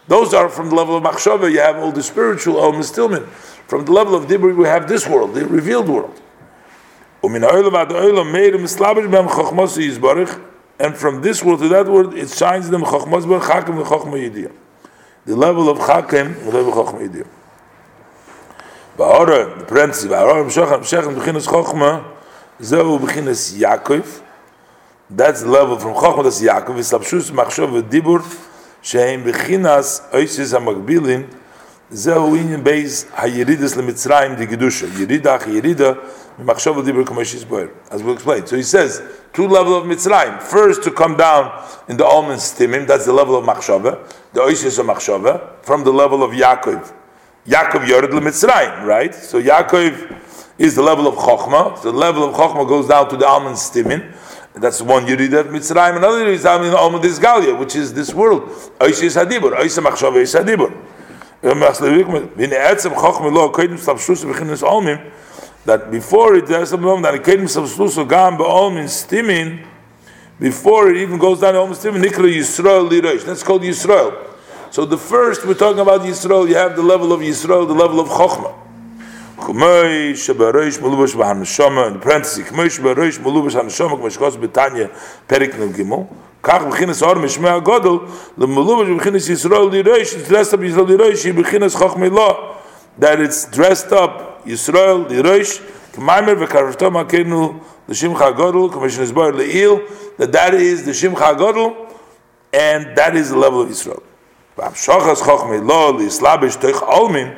those are from the level of machshava. You have all the spiritual elements stillman. From the level of dibri, we have this world, the revealed world. And from this world to that world, it shines them chokhmas bar chakim v'chokhma yidiyah. The level of chakim, the level of chokhma yidiyah. Ba'ora, the parenthesis, ba'ora, b'shochem, b'chinas chokhma, zehu b'chinas Yaakov, that's the level from Chochmah das Yaakov, Vislapshus Machshov Dibur, Shehem Bechinas Oisis HaMakbilin, זהו עניין בייס הירידס למצרים די גדושה, ירידה אחי ירידה, ממחשוב דיבר כמו שיסבויר. As we'll explain. So he says, two level of Mitzrayim. First to come down in the almond stimim, that's the level of Machshava, the oisis of Machshava, from the level of Yaakov. Yaakov Yored Mitzrayim, right? So Yaakov is the level of Chochma. So the level of Chochma goes down to the almond stimin. That's one Yeridah of Mitzrayim, another Yeridah in Alma this Galia, which is this world. Oishis Hadibur, Oishis Machshav, Oishis Hadibur. That before it there's some that it came gam before it even goes down to almost stimin nikra Yisrael. That's called Yisrael. So the first we're talking about Yisrael. You have the level of Yisrael, the level of Chochmah. כמוי שבראש מלובש בהנשמה, in parenthesis, כמוי שבראש מלובש הנשמה, כמו שכוס בתניא, פרק נ"ג, כך בכינס אור משמע הגודל, למלובש בכינס ישראל לירוש, it's dressed up ישראל לירוש, היא בכינס חוכמי לא, that it's dressed up ישראל לירוש, כמיימר וקרבתו מכנו לשמחה הגודל, כמו שנסבר לעיל, that that is the שמחה הגודל, and that is the level of ישראל. והמשוחס חוכמי לא, להסלבש תוך עולמין,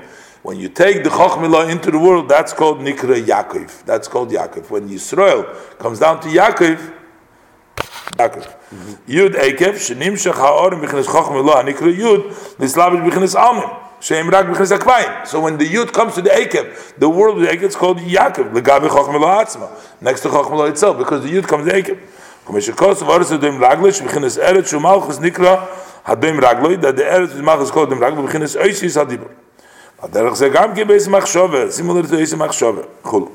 when you take the Chochmilah into the world, that's called Nikra Yaakov. That's called Yaakov. When Yisrael comes down to Yaakov, Yaakov. Yud Ekev, Shenim Shech Ha'orim B'chinas Chochmilah, Nikra Yud, Nislavish B'chinas Almim. Shem Rak B'chinas Akvayim. So when the Yud comes to the Akev, the world of the Akev is called Yaakov, Legabi Chochmah Atzma, next to Chochmah itself, because the Yud comes to Akev. Kumesh Kos of Aris Adoim Raglish, B'chinas Eretz Shumalchus Nikra, Hadoim Ragloi, that the Eretz Malchus called Adoim Ragloi, B'chinas Oishis Hadibur. הדרך זה גם כן בעצם מחשבה, שימו לב איזה מחשבה, כולו.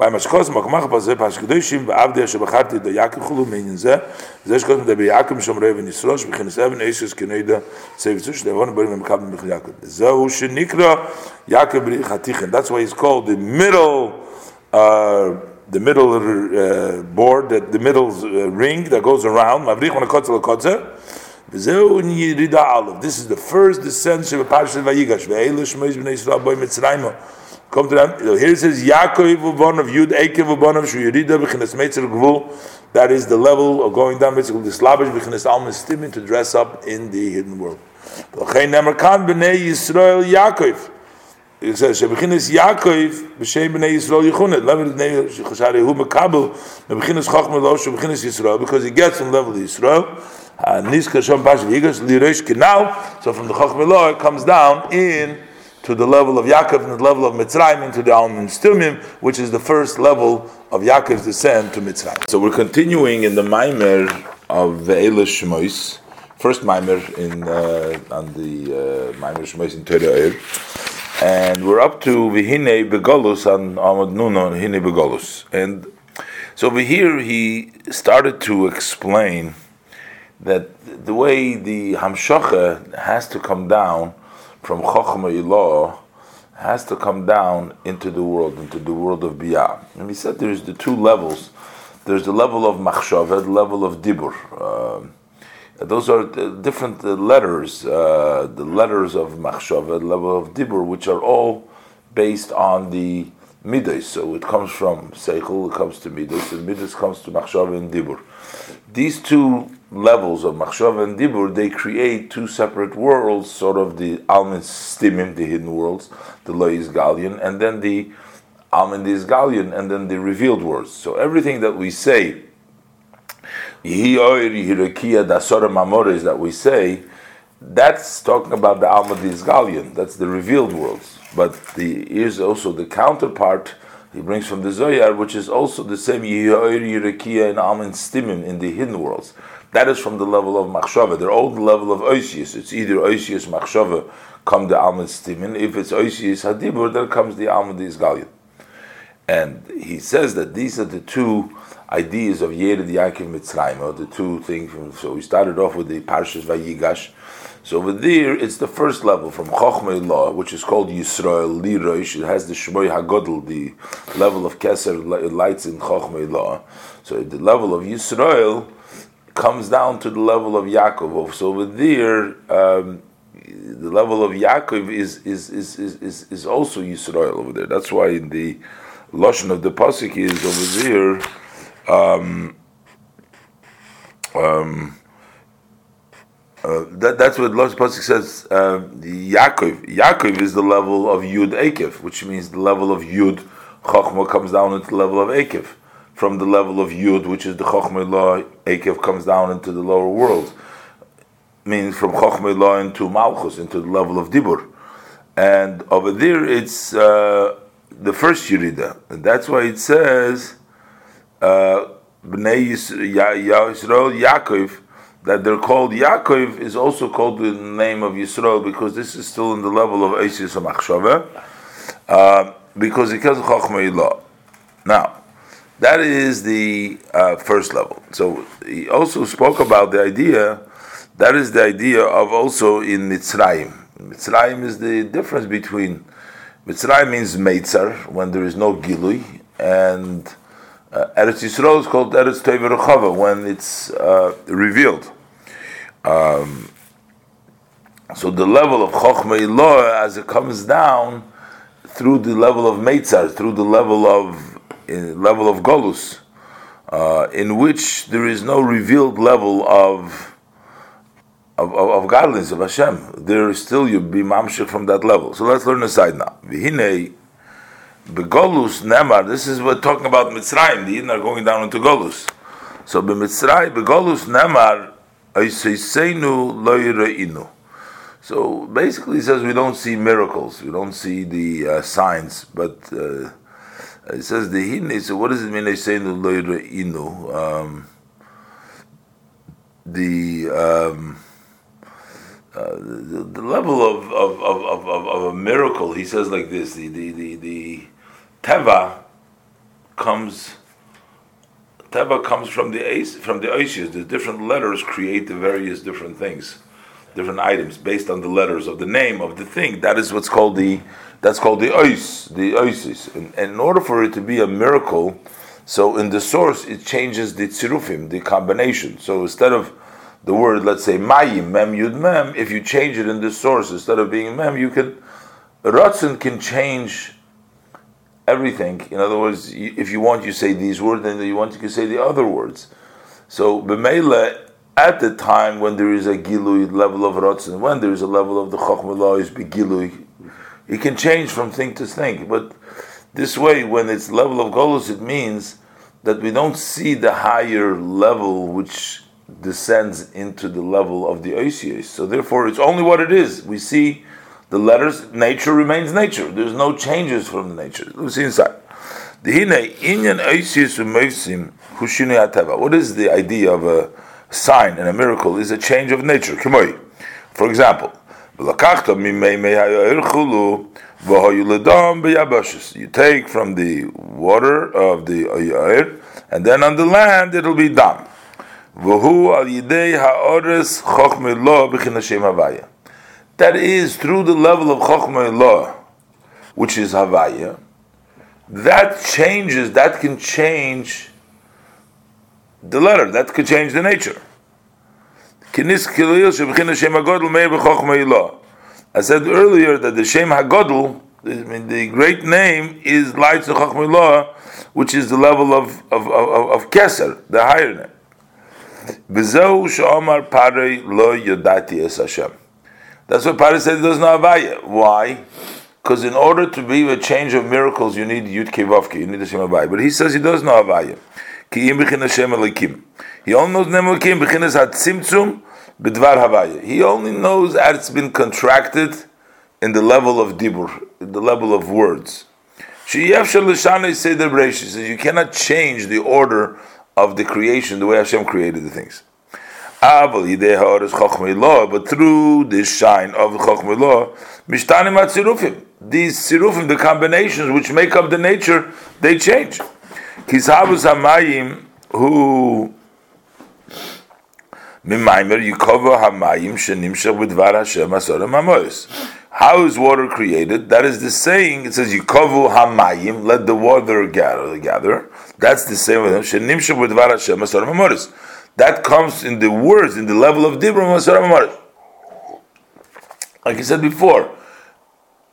bei maschkos mak mach ba ze pas gedoshim ba avde she bachat de yakim khulu meinen ze ze shkos de yakim shom reven isrosh bkhin seven eses keneda sev tsush de von bim kab mit yakim ze u she nikra yakim bri khatikh that's why he's called the middle uh the middle uh, board that the middle uh, ring that goes around mavrikh von kotzel kotzel Zeu yirida alav. this is the first descent of Parashat Vayigash. Ve'elish mitzrayim. Come to them. Here it says Yaakov v'bon of Yud Ekev v'bon of Shu Yerida b'chinas Meitzer Gvul. That is the level of going down basically the slavish b'chinas Alma Stimin to dress up in the hidden world. V'chein nemer kan b'nei Yisrael Yaakov it says shebchinas Yaakov b'shem b'nei Yisrael yichunet level b'nei Chashari hu mekabel b'chinas Chachma lo shebchinas Yisrael because he gets on level Yisrael. And niska shom pashav yigas lireish so from the Chachma lo it comes down in to the level of Yaakov and the level of Mitzrayim into the Alman Stumim which is the first level of Yaakov's descent to Mitzrayim. So we're continuing in the Maimer of Ve'ela Shmois first Maimer in uh, on the uh, Maimer Shmois in Torah and we're up to Vihine Begolus on Amad Nuna Vihine Begolus. And so over here he started to explain that the way the Hamshacha has to come down from Chochmah Ilah has to come down into the world, into the world of Biyah. And he said there's the two levels. There's the level of Machshavah, the level of Dibur. Uh, those are different letters, uh, the letters of machshava, level of Dibur, which are all based on the Midas. So it comes from Seichel, it comes to Midas, and Midas comes to machshava and Dibur. These two levels of machshava and Dibur, they create two separate worlds, sort of the Almin Stimim, the hidden worlds, the Lois Galion, and then the Almin Galion, and then the revealed worlds. So everything that we say, that we say, that's talking about the Alma Galion, that's the revealed worlds. But the here's also the counterpart he brings from the Zohar, which is also the same Yehoir Yirakia and Almin Stimim in the hidden worlds. That is from the level of machshava. They're all the level of oisius. It's either oisius machshava come the almud stimin. If it's oisius hadibur, then comes the almud isgalion. And he says that these are the two ideas of Yered Yaakov Mitzrayim, or the two things. So we started off with the Parshas Vayigash. So over there, it's the first level from Chochmei Law, which is called Yisrael Liroish. It has the Shmoy Hagodl, the level of Keser lights in Chochmei Law. So the level of Yisrael, comes down to the level of Yaakov. So over there, um, the level of Yaakov is is, is, is, is, is also Yisrael over there. That's why in the Lashon of the Pasuk is over there. Um, um, uh, that, that's what Lashon Pasuk says. Uh, Yaakov, Yaakov is the level of Yud Akev, which means the level of Yud Chachma comes down into the level of Akev from the level of Yud, which is the Chochmei Law, Akev comes down into the lower world. Means from Chochmei Law into Malchus, into the level of Dibur. And over there it's uh, the first Yurida. And that's why it says, Bnei Yisrael Yaakov, that they're called Yaakov is also called the name of Yisrael because this is still in the level of Eisis uh, because it comes Chochmei Law. Now, that is the uh, first level. So he also spoke about the idea. That is the idea of also in Mitzrayim. Mitzrayim is the difference between Mitzrayim means Meitzar when there is no Gilui, and uh, Eretz Yisrael is called Eretz Tev when it's uh, revealed. Um, so the level of Chochmei Law, as it comes down through the level of Meitzar, through the level of level of Golus, uh, in which there is no revealed level of of, of, of godliness of Hashem. There is still you be mamshik from that level. So let's learn the side now. Vihine begolus nemar. This is we're talking about Mitzrayim. The Yidden are going down into Golus. So b'Mitzrayim begolus nemar oiseisenu loyreinu. So basically, he says we don't see miracles, we don't see the uh, signs, but uh, it says the hine. So what does it mean? They say in the loyre. Um, the, um, uh, the, the level of of, of, of, of, a miracle. He says like this: the the the, the teva comes. Teva comes from the ace from the oisius. The different letters create the various different things, different items based on the letters of the name of the thing. That is what's called the that's called the ois, the oisis. And, and in order for it to be a miracle, so in the source it changes the tzirufim, the combination. So instead of the word, let's say mayim, mem yud mem, if you change it in the source, instead of being mem, you can, ratzin can change everything. In other words, if you want, you say these words, then you want, you can say the other words. So, b'meila, at the time when there is a gilui level of ratzin, when there is a level of the chokhmah is begilui, it can change from thing to thing. But this way, when it's level of golus, it means that we don't see the higher level which descends into the level of the Oisios. So therefore, it's only what it is. We see the letters, nature remains nature. There's no changes from the nature. Let's see inside. What is the idea of a sign and a miracle? Is a change of nature. For example, you take from the water of the Yair, and then on the land it'll be dam. That is through the level of Chochmah which is Havaya. That changes, that can change the letter, that could change the nature. I said earlier that the Shem Hagodl, the great name is Lights of Chachmilah, which is the level of, of, of, of Keser, the higher name. That's what Pari said he does not Avaya. Why? Because in order to be a change of miracles, you need Yud Kevavki, you need the Shem. But he says he does not Avaya. Ki im b'chin Hashem Elikim. He only knows Nem Elikim b'chinas HaTzimtzum b'dvar Havaya. He only knows that it's been contracted in the level of dibur, the level of words. Sheyev l'shanei seder b'reish. says you cannot change the order of the creation the way Hashem created the things. But through this shine of Chochmei Law, Mishtanim Atzirufim, these Sirufim, the combinations which make up the nature, they change. Kishavus Hamayim, who Mimaimer Yikova Hamayim Shenimshach B'dvar Hashem Asorim Hamois. How is water created? That is the saying. It says Yikovu Hamayim, let the water gather. gather. That's the same with him. Shenimshach B'dvar Hashem Asorim Hamois. That comes in the words, in the level of Hamois. Like he said before,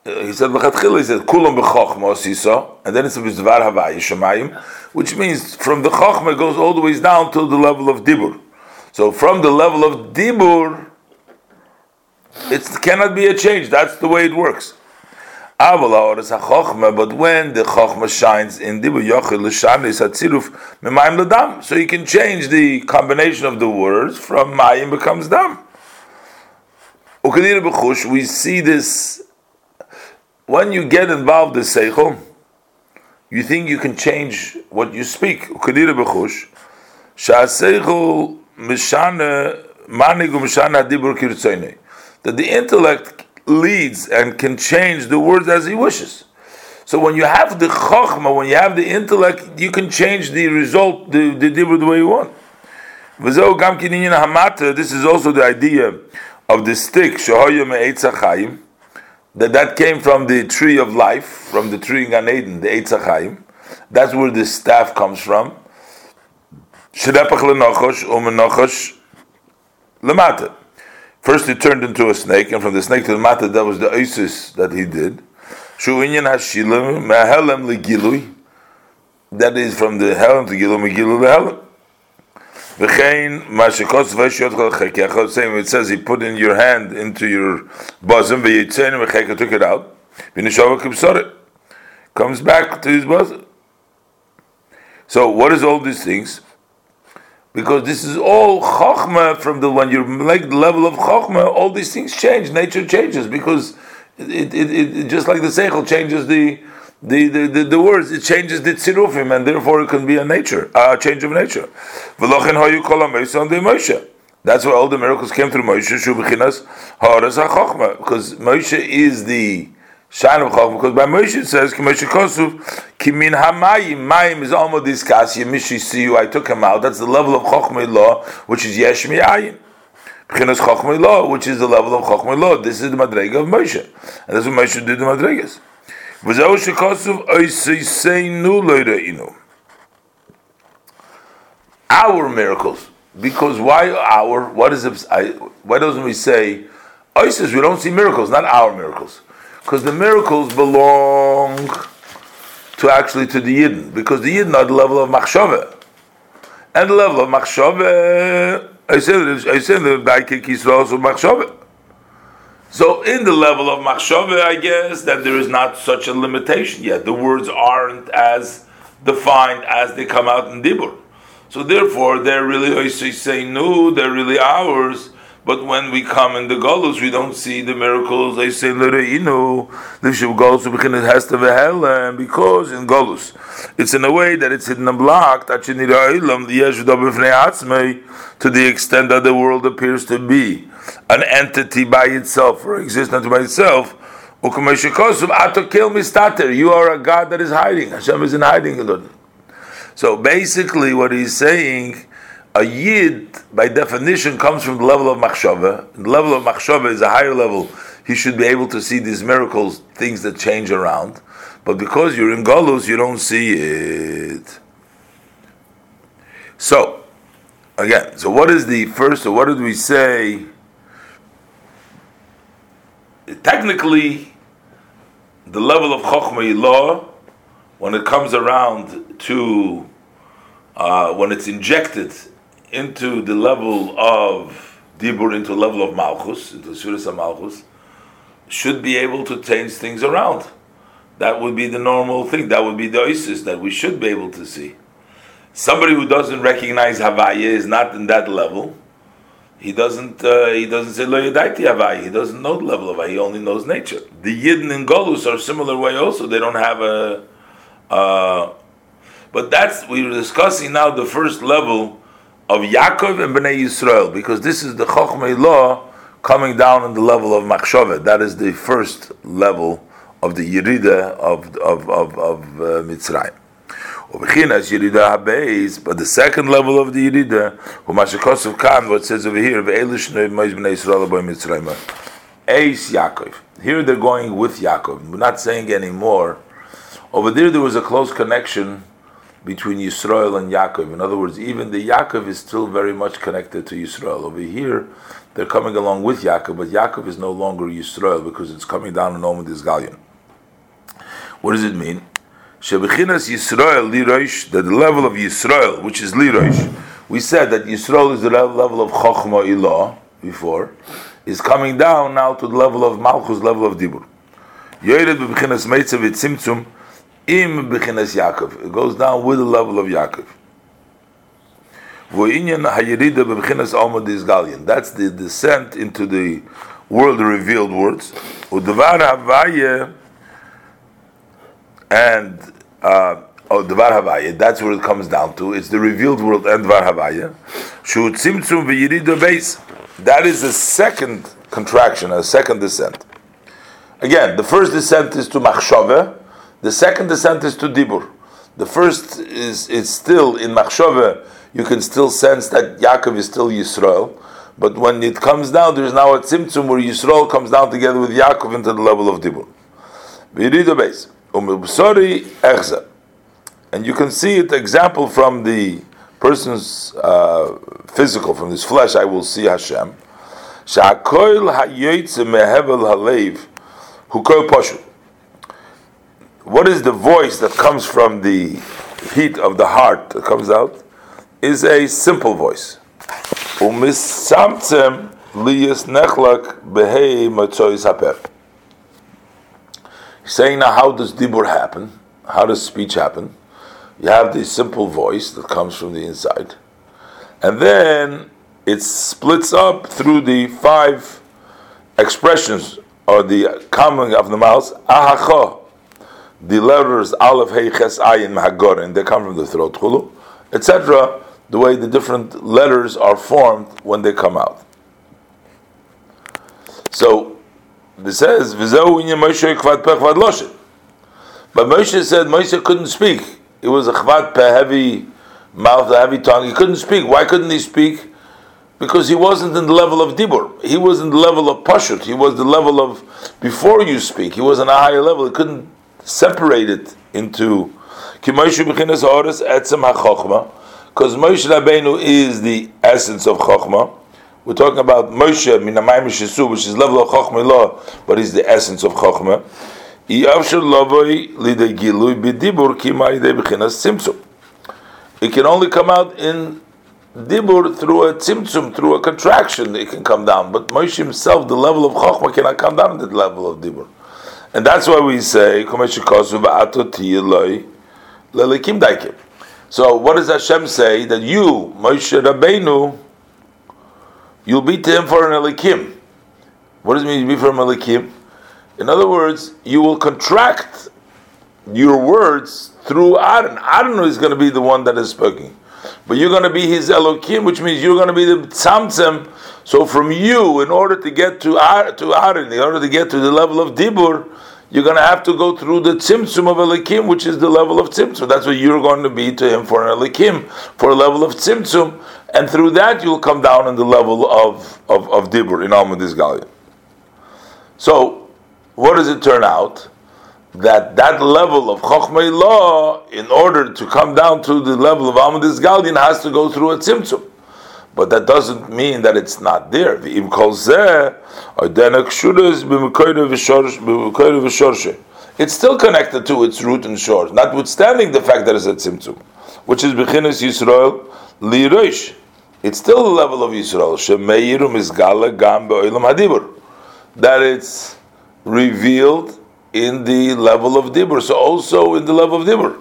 uh, he said L'chatchila, he said Kulam b'chochma osisa, and then it says Dvar Havai Shemayim, which means from the chochma goes all the way down to the level of Dibur. So from the level of Dibur, it cannot be a change. That's the way it works. But when the chokhmah shines in Memayim L'Dam, so you can change the combination of the words from Mayim becomes Dam. We see this when you get involved in Seichel, you think you can change what you speak. That the intellect leads and can change the words as he wishes. So when you have the chokhmah, when you have the intellect, you can change the result, the, the dibur the way you want. This is also the idea of the stick, that that came from the tree of life, from the tree in Gan Eden, the Eitz. That's where the staff comes from. Shedepach lenochosh umenochosh lemata. First he turned into a snake, and from the snake to the mata, that was the Isis that he did. That is from the helem to gilu megilu lehelem. V'chein mashikos. Same, it says he put in your hand into your bosom, v'yitzen v'cheka took it out. Comes back to his bosom. So what is all these things? Because this is all chokhmah from the when you like the level of chokhmah, all these things change. Nature changes because it, it, it, just like the seichel changes the the, the, the, the, words, it changes the tzirufim, and therefore it can be a nature, a change of nature. That's why all the miracles came through Moshe, because Moshe is the of Chochma, because by Moshe it says, Moshe Kosuv, Kimin HaMayim, Mayim is almost this Kasi, Mishi Siyu, I took him out, that's the level of Chochma law, which is Yesh Mi'ayin. Bechinas Chochma law, which is the level of Chochma law. This is the Madrega of Moshe. And that's what Moshe did the Madregas. V'zeu shekosuv oiseiseinu loireinu. Our miracles. Because why our? What is it? Why doesn't we say ISIS? We don't see miracles, not our miracles, because the miracles belong to actually to the Yidden, because the Yidden are the level of machshava, and the level of machshava. I said I said the Daikik Yisrael of machshava. So in the level of machshava, I guess that there is not such a limitation yet. The words aren't as defined as they come out in dibur. So therefore, they're really say no, they're really ours. But when we come in the Golus, we don't see the miracles. They say Lereinu, Lishav Golus has to and because in Golus, it's in a way that it's hidden and blocked, to the extent that the world appears to be an entity by itself or existence by itself. You are a God that is hiding. Hashem is in hiding. So basically, what he's saying, a yid by definition comes from the level of machshava. The level of machshava is a higher level. He should be able to see these miracles, things that change around. But because you're in Golus, you don't see it. So, again, so what is the first, or what did we say? Technically, the level of Chokhmah law when it comes around to uh, when it's injected into the level of dibur, into the level of malchus, into suras malchus, should be able to change things around. That would be the normal thing. That would be the ISIS that we should be able to see. Somebody who doesn't recognize Havaya is not in that level. He doesn't. Uh, he doesn't say lo yadaiti Havaya. He doesn't know the level of Havaya. He only knows nature. The Yidden and Golus are similar way also. They don't have a uh, but that's we were discussing now the first level of Yaakov and Bnei Yisrael because this is the Chochmei law coming down on the level of Machshaveh. That is the first level of the Yerida of of of, of uh, Mitzrayim. But the second level of the Yerida, Humashakosov Khan, what says over here, Eis Yaakov. Here they're going with Yaakov. We're not saying anymore over there, there was a close connection between Yisrael and Yaakov. In other words, even the Yaakov is still very much connected to Yisrael. Over here, they're coming along with Yaakov, but Yaakov is no longer Yisrael because it's coming down in Omen Gallion. What does it mean? Shebechinas Yisrael lirosh, that the level of Yisrael, which is lirosh, we said that Yisrael is the level of Chochma Ilah before, is coming down now to the level of Malchus, level of Dibur. Yored bebechinas Meitzav Tzimtzum, im bechinas Yaakov. It goes down with the level of Yaakov. That's the descent into the world revealed words. And uh, oh, Dvar that's where it comes down to. It's the revealed world and Dvar Havaya. That is the second contraction, a second descent. Again, the first descent is to Machshove, the second descent is to Dibur. The first is, is still in Machshove, you can still sense that Yaakov is still Yisrael. But when it comes down, there's now a tzimtzum where Yisrael comes down together with Yaakov into the level of Dibur. We read the base. And you can see it example from the person's uh, physical, from his flesh, I will see Hashem. Sha'akoil ha'yoytze mehevel halev hu kol poshut what is the voice that comes from the heat of the heart that comes out is a simple voice. Haper. Saying now, how does dibur happen? How does speech happen? You have the simple voice that comes from the inside, And then it splits up through the five expressions or the coming of the mouth. The letters Aleph, Hey, Ches, Ayin, Mahagorin, they come from the throat, Chulu, etc. The way the different letters are formed when they come out. So, it says, V'zeu inyan Moshe kvad peh kvad. But Moshe said Moshe couldn't speak. It was a chvat peh, heavy mouth, a heavy tongue. He couldn't speak. Why couldn't he speak? Because he wasn't in the level of dibur. He was in the level of pashut. He was the level of before you speak. He was on a higher level. He couldn't separate it into because Moshe Rabbeinu is the essence of Chokhmah. We're talking about Moshe Minamayim Shisu, which is level of Chokhmah law, but he's the essence of Chokhmah. It can only come out in dibur through a tzimtzum, through a contraction. It can come down, but Moshe himself, the level of chokhmah, cannot come down to the level of dibur, and that's why we say So what does Hashem say that you, Moshe Rabbeinu, you'll be to him for an elikim? What does it mean to be for an elikim? In other words, you will contract your words through Aaron. Aaron is going to be the one that is speaking. But you're going to be his Elohim, which means you're going to be the Tzamtzem. So from you, in order to get to, Ar- to Aaron, in order to get to the level of Dibur, you're going to have to go through the Tzimtzum of Elohim, which is the level of Tzimtzum. That's what you're going to be to him for an Elohim, for a level of Tzimtzum. And through that, you'll come down in the level of, of, of Dibur, in Almadis Galia. So, what does it turn out? that that level of Chokhmah law, in order to come down to the level of Amadis Galdin, has to go through a Tzimtzum. But that doesn't mean that it's not there. It's still connected to its root and shores, notwithstanding the fact that it's a tzimtzum, which is bechinas Yisrael lirosh. It's still the level of Yisrael. That it's revealed in the level of Dibur. So also in the level of Dibur.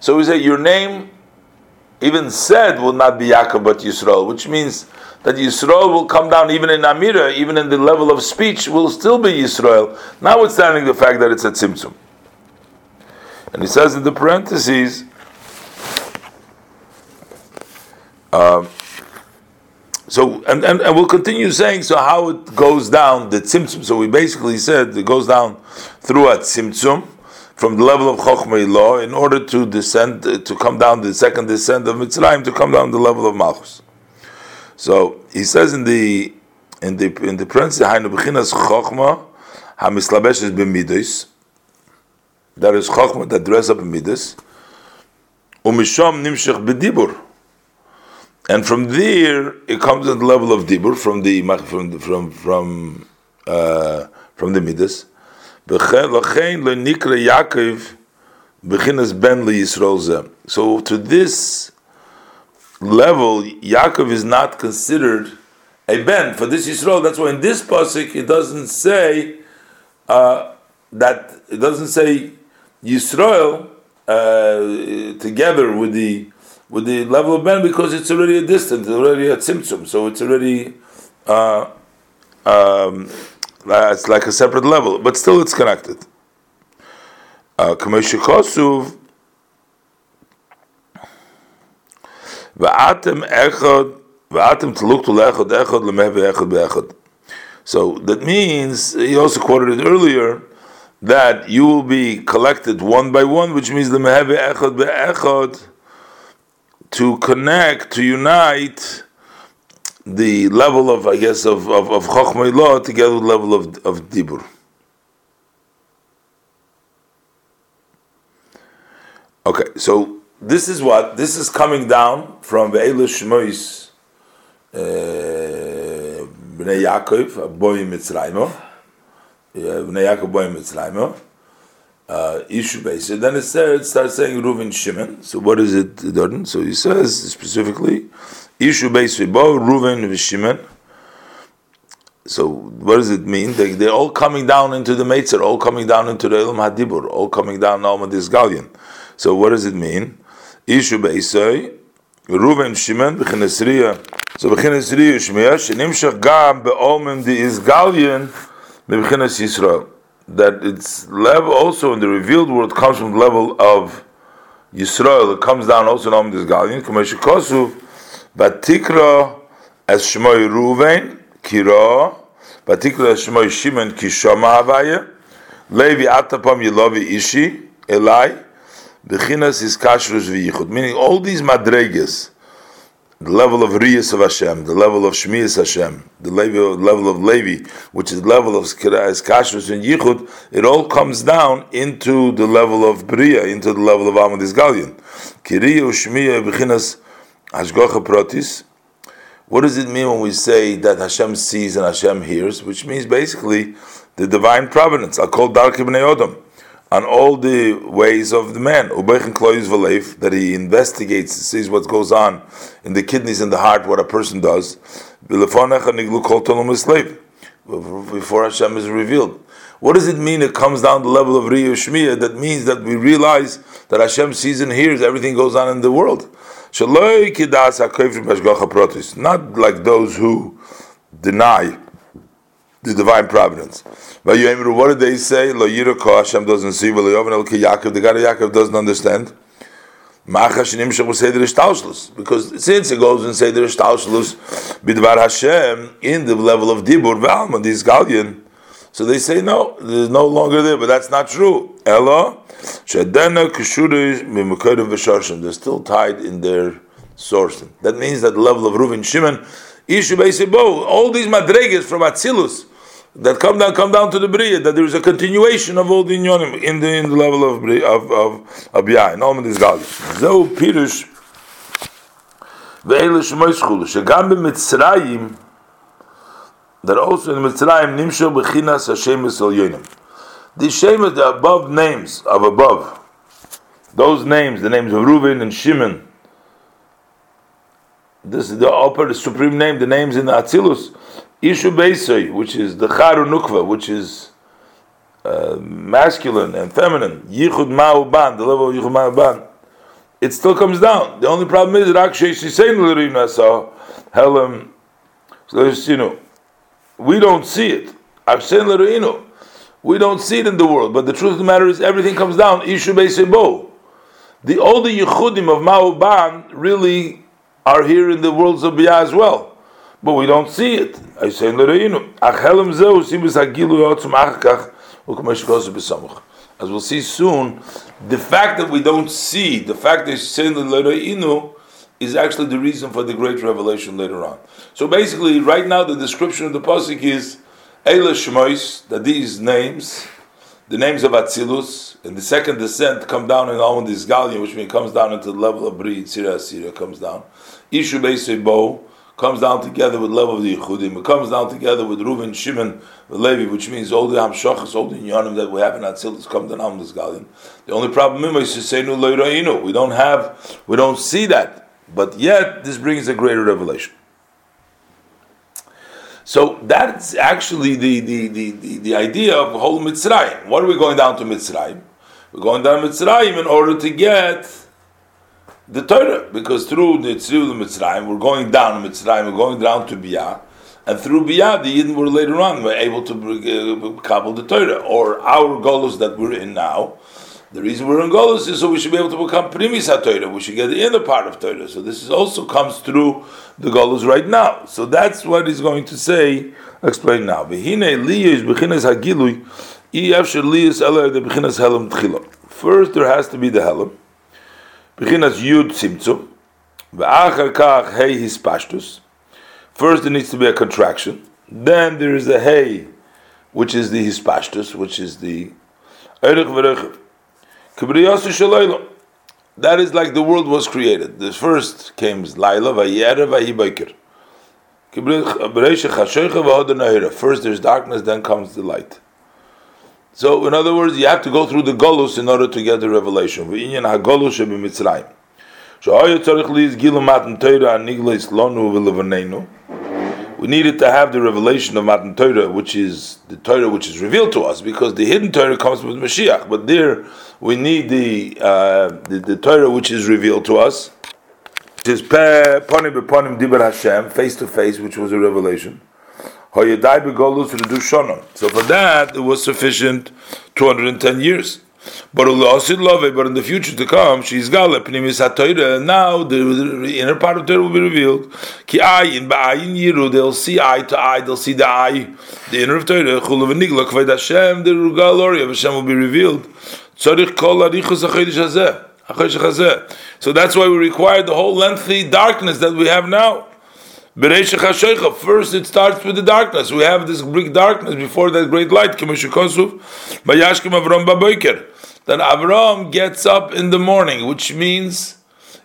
So we say your name, even said, will not be Yaakov but Yisrael, which means that Yisrael will come down even in Amira, even in the level of speech, will still be Yisrael, notwithstanding the fact that it's a Tzimtzum. And he says in the parentheses, um, so and, and, and we'll continue saying so how it goes down the tzimtzum. So we basically said it goes down through a tzimtzum from the level of chokhmah law in order to descend to come down the second descent of Mitzrayim to come down the level of Malchus. So he says in the in the in the parenthesis Hainu Bechinas Chokhmah Hamislabeshes b'midos that is Chokhmah that dress up in midas umishom nimshech b'dibur and from there it comes at the level of dibur from the from from from uh, from the midas. So to this level, Yaakov is not considered a ben for this Yisrael. That's why in this pasuk it doesn't say uh, that it doesn't say Yisrael uh, together with the with the level of ben because it's already a distance, already a tzimtzum, so it's already uh, um, Uh, it's like a separate level, but still it's connected. Uh, echad beechad. So that means he also quoted it earlier that you will be collected one by one, which means the to connect, to unite the level of, I guess, of, of, of Chokhmah law together with level of, of Dibur. Okay, so this is what, this is coming down from Ve'elu Shmois uh, Bnei Yaakov, Boy Mitzrayim, Bnei Yaakov Boy Mitzrayim, uh, issue base. And then it, says, it starts saying Reuven Shimon. So what is it done? So he says specifically, issue base Bo, Reuven Shimon. So what does it mean? They, they're all coming down into the Meitzer, all coming down into the Elam Hadibur, all coming down now this Gallion. So what does it mean? Ishu Beisai, Reuven Shimon, Bechinesriya. So Bechinesriya Shmiya, Shenimshach Gam Be'olmim Di Izgalian, Bechines Yisrael. That its level also in the revealed world comes from the level of Yisrael. It comes down also in Olmim Di Izgalian. Kamesh Kosu, Batikra as Shmoy Reuven, Kira, Batikra as Shmoy Shimon, Kishama Havaya, Levi Atapam Yelovi Ishi, Elai, Bechinas is kashrus v'yichud, meaning all these madregas, the level of Riyas of Hashem, the level of Shmiyas Hashem, the level, level of Levi, which is the level of kashrus and yichud, it all comes down into the level of Bria, into the level of Amadis Galion. Kiriya Shmiya Bechinas Hashgocha Protis. What does it mean when we say that Hashem sees and Hashem hears? Which means basically the divine providence. I call Dark Ibn Odom on all the ways of the man, that he investigates, sees what goes on in the kidneys and the heart, what a person does, before Hashem is revealed. What does it mean? It comes down the level of Shmiya. That means that we realize that Hashem sees and hears everything goes on in the world. Not like those who deny the divine providence. What did they say? Lo Yirako Hashem doesn't see. Lo Yovan El Yaakov. The God of Yaakov doesn't understand. Because since it goes and say there is Taushlos bidvar Hashem in the level of Dibur Valma, this Galian, so they say no, there's no longer there, but that's not true. Ella Shadena Kishurish They're still tied in their source. That means that the level of Reuven Shimon, Ishu all these madregas from Atzilus that come down come down to the bria that there is a continuation of all the inyonim in the in the level of of of of bia in all this gal so pirush ve'el shmoyschul shegam b'mitzrayim that also in mitzrayim nimsho b'chinas hashem esel yonim. The of the above names of above. Those names the names of Reuven and Shimon. This is the upper the supreme name the names in the Atzilus. Ishu Beisai, which is the Charu Nukva, which is uh, masculine and feminine, Yichud Ma'uban, the level of Yichud Ma'uban, it still comes down. The only problem is Rak Sheishisein L'Rina Sa Helam L'Rinu. We don't see it. Avsein L'Rinu. We don't see it in the world, but the truth of the matter is everything comes down. Ishu Beisai Bo. The older Yichudim of Ma'uban really are here in the worlds of Biyah as well but we don't see it. I say l'reinu. Achelem zeu sibus hagilu yotzum achkach u'kamesh kosu b'samuch. As we'll see soon, the fact that we don't see, the fact that saying l'reinu is actually the reason for the great revelation later on. So basically, right now the description of the pasuk is Eila Shemois, that these names, the names of Atzilus, in the second descent come down in all this Galion, which means comes down into the level of Bri, Tzira, Assyria, comes down. Ishu Beisei Bo, comes down together with level of the Yehudim. It comes down together with Reuven, Shimon, Levi, which means all the Hamshachas, all the Yonim that we have in Atzilus come down on this Galim. The only problem is to say no We don't have, we don't see that, but yet this brings a greater revelation. So that's actually the, the, the, the, the idea of whole Mitzrayim. What are we going down to Mitzrayim? We're going down Mitzrayim in order to get the Torah, because through the through the Mitzrayim, we're going down Mitzrayim, we're going down to Biyah, and through Biyah, the Yidden were later on were able to uh, the Torah, or our golos that we're in now. The reason we're in golos is so we should be able to become primis Torah. We should get the inner part of Torah. So this is also comes through the golos right now. So that's what he's going to say. Explain now. First, there has to be the helam. Bechinas Yud. First, there needs to be a contraction. Then there is a Hey, which is the Hispashtus, which is the Erech. That is like the world was created. The first came Laila, Vayera, Vayibaker. First there's darkness, then comes the light. So, in other words, you have to go through the Golus in order to get the revelation. We needed to have the revelation of Matan Torah, which is the Torah which is revealed to us, because the hidden Torah comes with Mashiach. But there, we need the uh, the, the Torah which is revealed to us, which is ponim beponim diber Hashem, face to face, which was a revelation. So for that, it was sufficient 210 years. But but in the future to come, she's gala. Now the, inner part of Torah will be revealed. Ki ayin ba'ayin yiru. They'll see eye to eye. They'll see the eye. The inner of Torah. Kved Hashem. The rugal of Hashem will be revealed. So that's why we require the whole lengthy darkness that we have now. First, it starts with the darkness. We have this big darkness before that great light. Then Avram gets up in the morning, which means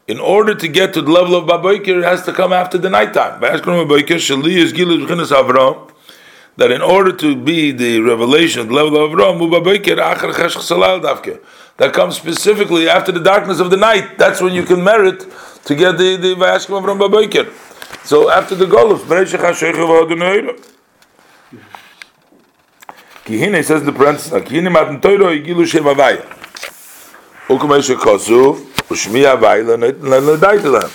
in order to get to the level of Baboiker, it has to come after the nighttime. That in order to be the revelation, the level of Avram, that comes specifically after the darkness of the night. That's when you can merit to get the the Vayashkim Avram Baboiker. So after the Golus, Bereshach HaSheikh says the parenthesis, Kihine Matan Toiro Yigilu Shem Avaya. Ukum Eshe Kosuv, Ushmi Avaya L'Nadaita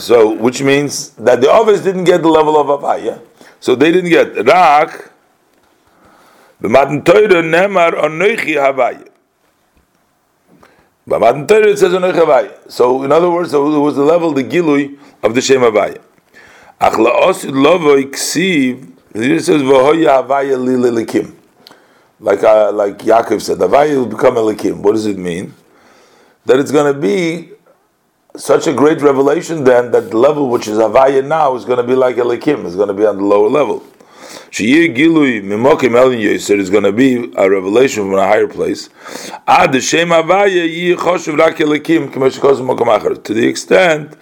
So, which means that the others didn't get the level of Avaya. So they didn't get Rak, B'Matan Toiro Nemar Onoichi Havaya. Matan Torah it says Havaya. So in other words, it was the level, the gilui of the Shem Havaya. Ach la'osid lovo iksiv, it says V'hoya Havaya li lilikim. Like, uh, like Yaakov said, Havaya will become a likim. What does it mean? That it's going to be such a great revelation then that the level which is Havaya now is going to be like a likim, it's going to be on the lower level. Sheyir Gilui Mimokim Elin Yisr is going to be a revelation from a higher place. Ad the Shem Avaya Yi Choshev Elikim. To the extent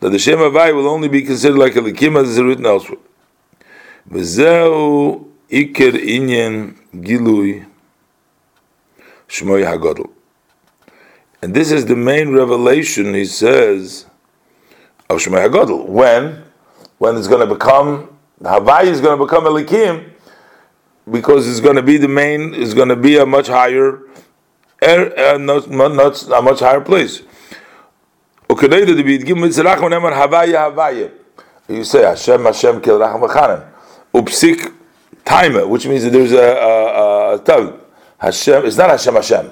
that the Shem Avaya will only be considered like Elikim as is written elsewhere. V'zeu Iker Inyan Gilui Shmoy Hagodl. And this is the main revelation, he says, of Shmoy Hagodl. When? When it's going to become Havai is going to become Elikim because it's going to be the main, it's going to be a much higher, uh, a much higher place. You say Hashem Hashem Kil Racham Vachanan. Upsik timer, which means that there's a, a, a. Hashem, it's not Hashem Hashem.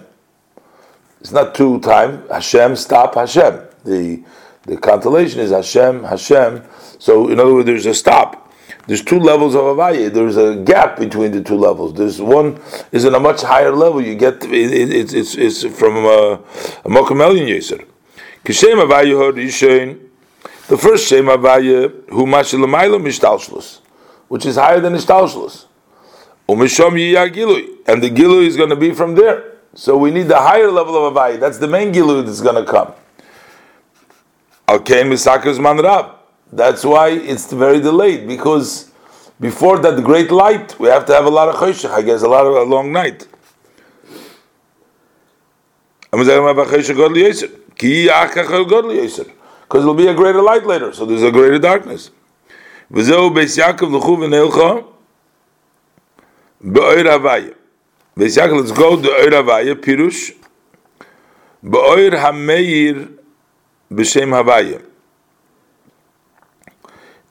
It's not two time. Hashem, stop Hashem. The the constellation is Hashem, Hashem. So in other words, there's a stop there's two levels of avaya. There's a gap between the two levels. There's one is in a much higher level. You get it, it, it's it's from uh, a mokum elyon yeser. Kishem avaya yishain. The first shem avaya hu mashelamayla mishtalshlus, which is higher than ishtalshlus. Umishom gilui, and the gilui is going to be from there. So we need the higher level of avaya. That's the main gilui that's going to come. Al kain misakas man rab. That's why it's very delayed because before that great light, we have to have a lot of choshech. I guess a lot of a long night. Because there'll be a greater light later, so there's a greater darkness. Beis Yaakov let's go to Oir Havaya, Pirush. Be'oir HaMeir B'Shem Havaya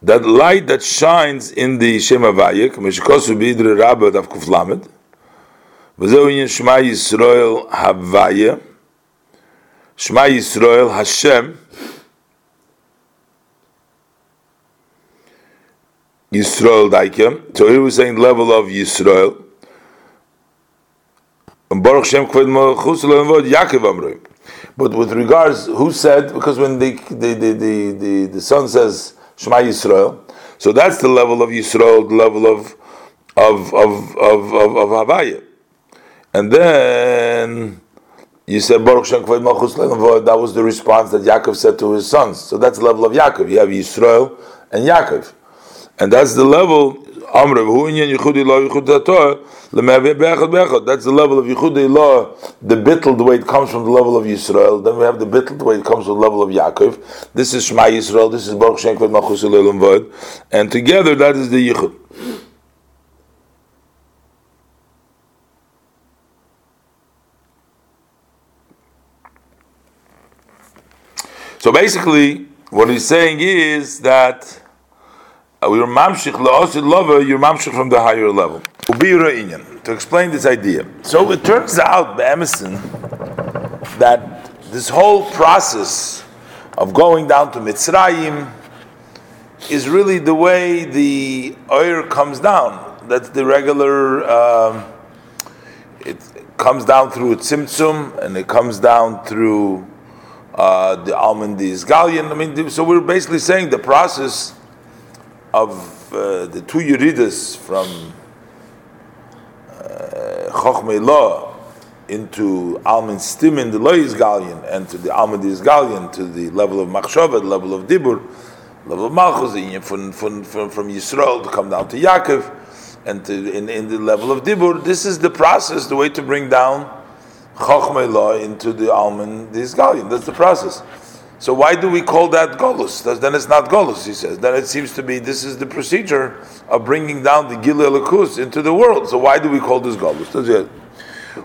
that light that shines in the Shem Havayik, Meshkosu Bidre Rabba Dav Kuflamed, V'zeu yin Shema Yisrael Havaya, Shema Yisrael Hashem, Yisrael Daike. So here we're saying level of Yisrael. Baruch Shem Kved Malchus Yaakov Amroim. But with regards, who said, because when the, the, the, the, the, the son says, Shema Yisrael. So that's the level of Yisrael, the level of of of of of, of Havaya. And then you said Baruch Shem Malchus That was the response that Yaakov said to his sons. So that's the level of Yaakov. You have Yisrael and Yaakov. And that's the level. That's the level of Yichudei Law, the bittel, the way it comes from the level of Yisrael. Then we have the bittel, the way it comes from the level of Yaakov. This is Shema Yisrael, this is Baruch Shem Malchus Vod. And together that is the Yichud. So basically, what he's saying is that uh, we are mamshich la'osid lover, you're mamshich from the higher level. To explain this idea. So it turns out, the Emerson, that this whole process of going down to Mitzrayim is really the way the oil comes down. That's the regular, um, it comes down through Tzimtzum and it comes down through uh, the almond Gallian. I mean, so we're basically saying the process of uh, the two Yeridas from uh, Chochmei Law into Alman Stimin, the Lois Gallian, and to the Alman Gallian, to the level of Machshava, the level of Dibur, level of Malchus, from, from, from, from Yisrael to come down to Yaakov, and to, in, in the level of Dibur. This is the process, the way to bring down Chochmei law into the almond this gallion. That's the process. So why do we call that golus? Then it's not golus, he says. Then it seems to be this is the procedure of bringing down the gil elikus into the world. So why do we call this golus? That's it.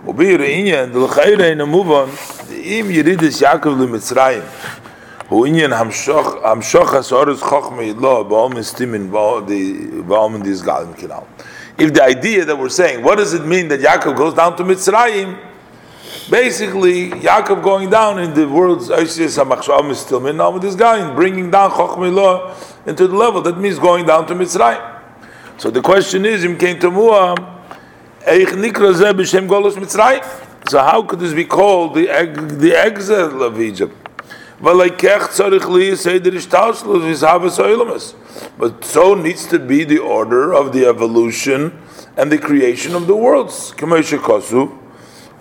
ובעניין, דלחיירה אין המובן, אם ירידס יעקב למצרים, הוא עניין המשוך הסורס חוכמי לא, בעלמין סטימן, בעלמין דיסגלם כנal. If the idea that we're saying, what does it mean that Yaakov goes down to Mitzrayim? Basically, Yaakov going down in the world's Oisius HaMachshav is still with this guy bringing down Chochmei into the level. That means going down to Mitzrayim. So the question is, Im B'Shem Golos Mitzrayim? So how could this be called the, the exile of Egypt? But so needs to be the order of the evolution and the creation of the worlds.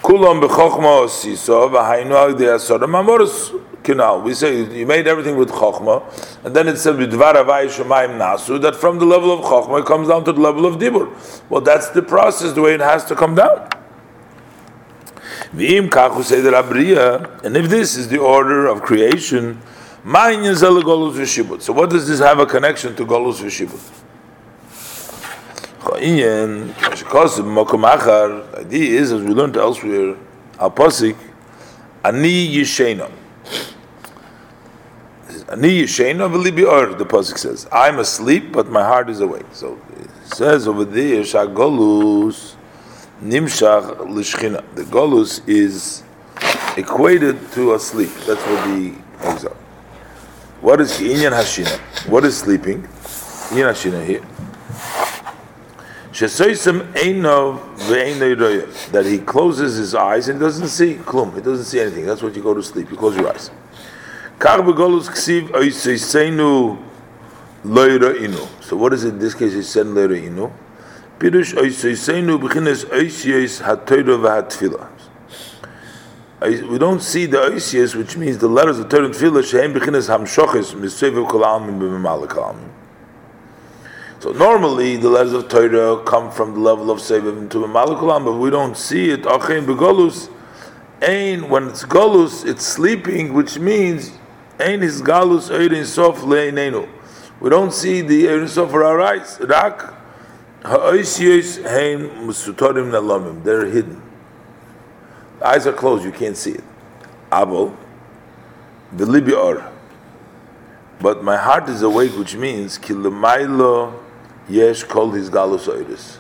Kulam b'chokhma osiso v'hainu amoros kinal. We say you made everything with chokhma, and then it said b'dvar avay shemayim nasu that from the level of chokhma it comes down to the level of dibur. Well, that's the process, the way it has to come down. V'im kachu seder abriya, and if this is the order of creation, ma'in yazel golus v'shibut. So what does this have a connection to golus v'shibut? Inyan, the idea is, as we learned elsewhere, al posik, ani yishena. Ani yishena v'libi or, the posik says, I'm asleep, but my heart is awake. So it says over there, shagolus nimshach lishchina. The golus is equated to a sleep. That's what the exile. What is inyan hashina? What is sleeping? Inyan hashina here that he closes his eyes and doesn't see klum. He doesn't see anything. That's what you go to sleep. You close your eyes. So what is it in this case? He said inu. Pirush oiseisenu b'chines oisiyes hatoyra v'hatfila. We don't see the oisiyes, which means the letters of Torah and Tefillah, shehem b'chines hamshoches misevu kol almin b'mimalik almin. So normally the letters of Torah come from the level of Sevim to a Malikulam, but we don't see it. Achein begolus, Ein, when it's golus, it's sleeping, which means Ein is galus Eirin Sof Leinenu. We don't see the Eirin Sof for our eyes. Rak Ha'oisiyos Hein Musutorim Nalamim. They're hidden. The eyes are closed, you can't see it. Abel, the Libior. But my heart is awake, which means Kilamailo Yesh called his galus oiris.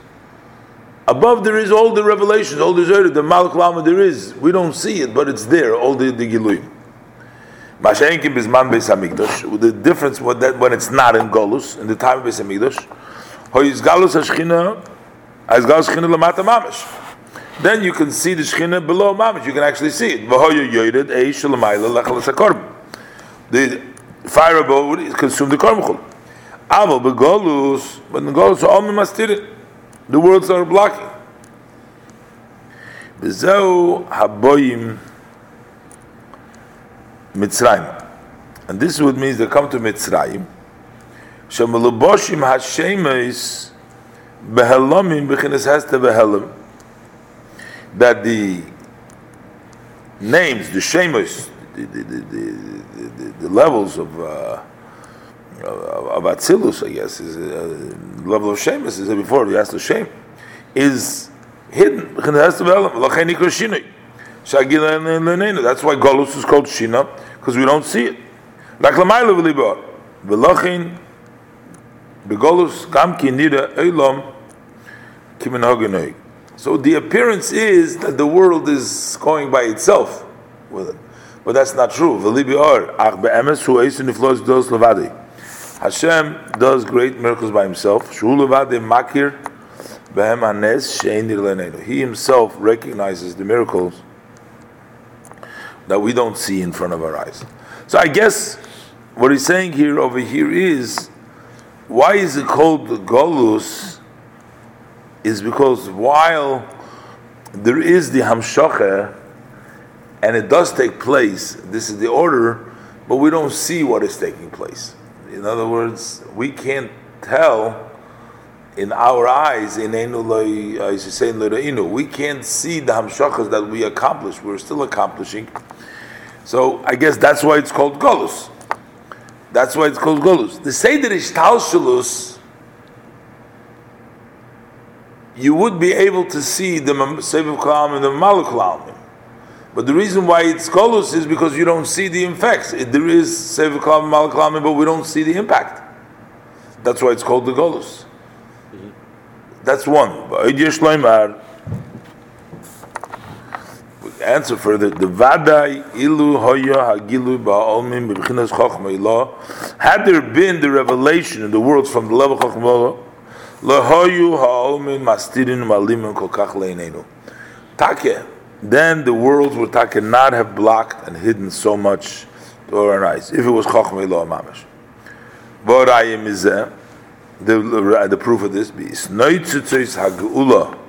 Above there is all the revelations, all the zoyre, the malak lama there is. We don't see it, but it's there, all the, the. Mashenki bisman. The difference with that when it's not in galus in the time of beis galus hashchina, as galus hashchina lamata mamish. Then you can see the shchina below mamish. You can actually see it. The fire above consumed the kormachol. Aval begolus, but in golus all mastirin. The words are blocking. Bezeu haboyim Mitzrayim. And this would mean they come to Mitzrayim. Shemalaboshim Hashemes Behelamim Bechinas has to Behelam. That the names, the Shemus, the, the, the, the, the levels of uh, of Atzilus, I guess, is uh, level of Shemus is said before the to Shem is hidden. That's why Golus is called Shina because we don't see it. Begolus gam ki nira eilam kimin So the appearance is that the world is going by itself with it. But that's not true. Hashem does great miracles by himself. He himself recognizes the miracles that we don't see in front of our eyes. So I guess what he's saying here over here is why is it called the Golus? Is because while there is the Hamshacha and it does take place, this is the order, but we don't see what is taking place. In other words, we can't tell in our eyes, in uh, we can't see the hamshachas that we accomplish. We're still accomplishing. So I guess that's why it's called golus. That's why it's called golus. The seder ishtalshalus, you would be able to see the seviv kalam and the maluk But the reason why it's golus is because you don't see the effects. There is kalam and but we don't see the impact. That's why it's called the golus. That's one. Answer further. The vaday ilu hoya hagilu ba'olmin b'chinas chokhmah Had there been the revelation in the world from the level of chokhmah lahoyu ha'olmin mastirin malimim kolkach leinenu. Take. Then the world would take not have blocked and hidden so much to our eyes if it was chokhmah mamish. But I am the, the proof of this be Snoitzitzis HaGeula the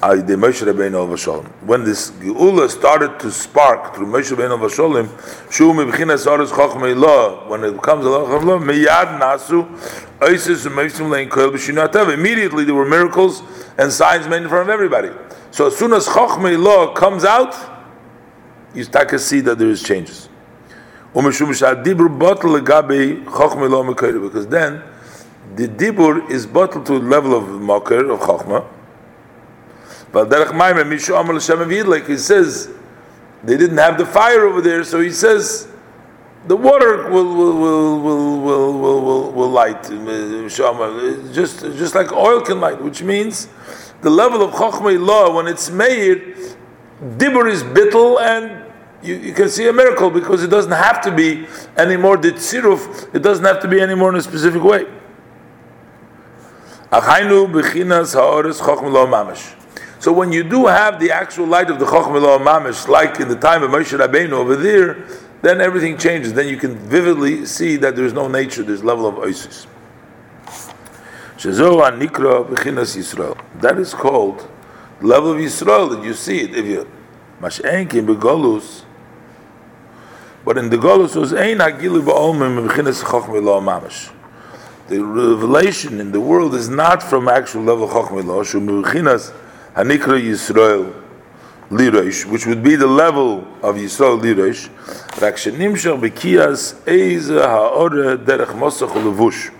Uh, Moshe Rabbeinu Shalom. When this Geula started to spark through Moshe Rabbeinu Shalom, Shu Mebchinas Aris Chachmei Lo, when it comes to Allah Lo, Miyad Nasu, Isis Meisim Lein Koel B'Shinatev. Immediately there were miracles and signs made in front of everybody. So as soon as Chachmei Lo comes out, you start to see that there is changes. Because then the dibur is bottled to the level of makir of chachma. But derech maimer mishu amal Hashem like he says, they didn't have the fire over there, so he says the water will will will will will will, will, will light just just like oil can light, which means the level of chachma law when it's made, dibur is bittel and you, you, can see a miracle because it doesn't have to be anymore the tziruf, it doesn't have to be anymore in a specific way. So when you do have the actual light of the Chochmah Mamish, like in the time of Moshe Rabbeinu over there, then everything changes. Then you can vividly see that there's no nature, there's level of Isis. That is called level of Yisrael that you see it. If you Mash'enkin begolus, but in the Golus was ein hagilu ba'olmim b'chinas chokhmei lo mamish. The revelation in the world is not from actual level chokhmei lo, shu b'chinas hanikra Yisrael lirosh, which would be the level of Yisrael lirosh, rak shenimshach b'kiyas eiza ha'ore derech mosach levush.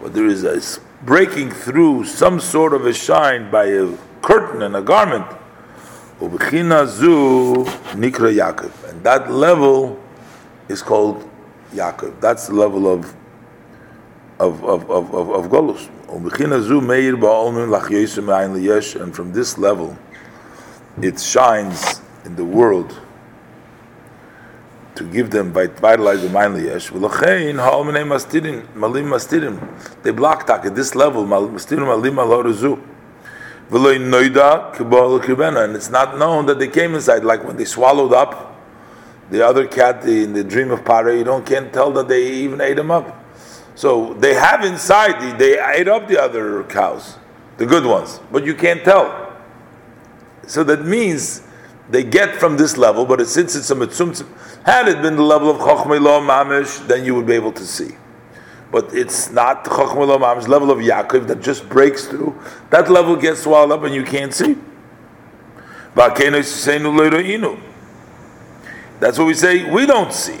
But there is a breaking through some sort of a shine by a curtain and a garment. Ubechina zu nikra Yaakov, and that level is called Yaakov. That's the level of of of of of, of Golus. And from this level, it shines in the world to give them vitalize the mind er liyesh. They block tak at this level. Er and it's not known that they came inside, like when they swallowed up the other cat in the dream of Pare, you don't can't tell that they even ate him up. So they have inside, they ate up the other cows, the good ones, but you can't tell. So that means they get from this level, but since it's a mitzum, had it been the level of chokhmei lo mamish, then you would be able to see. but it's not the Chochmah Mamish level of Yaakov that just breaks through. That level gets swallowed up and you can't see. That's what we say, we don't see.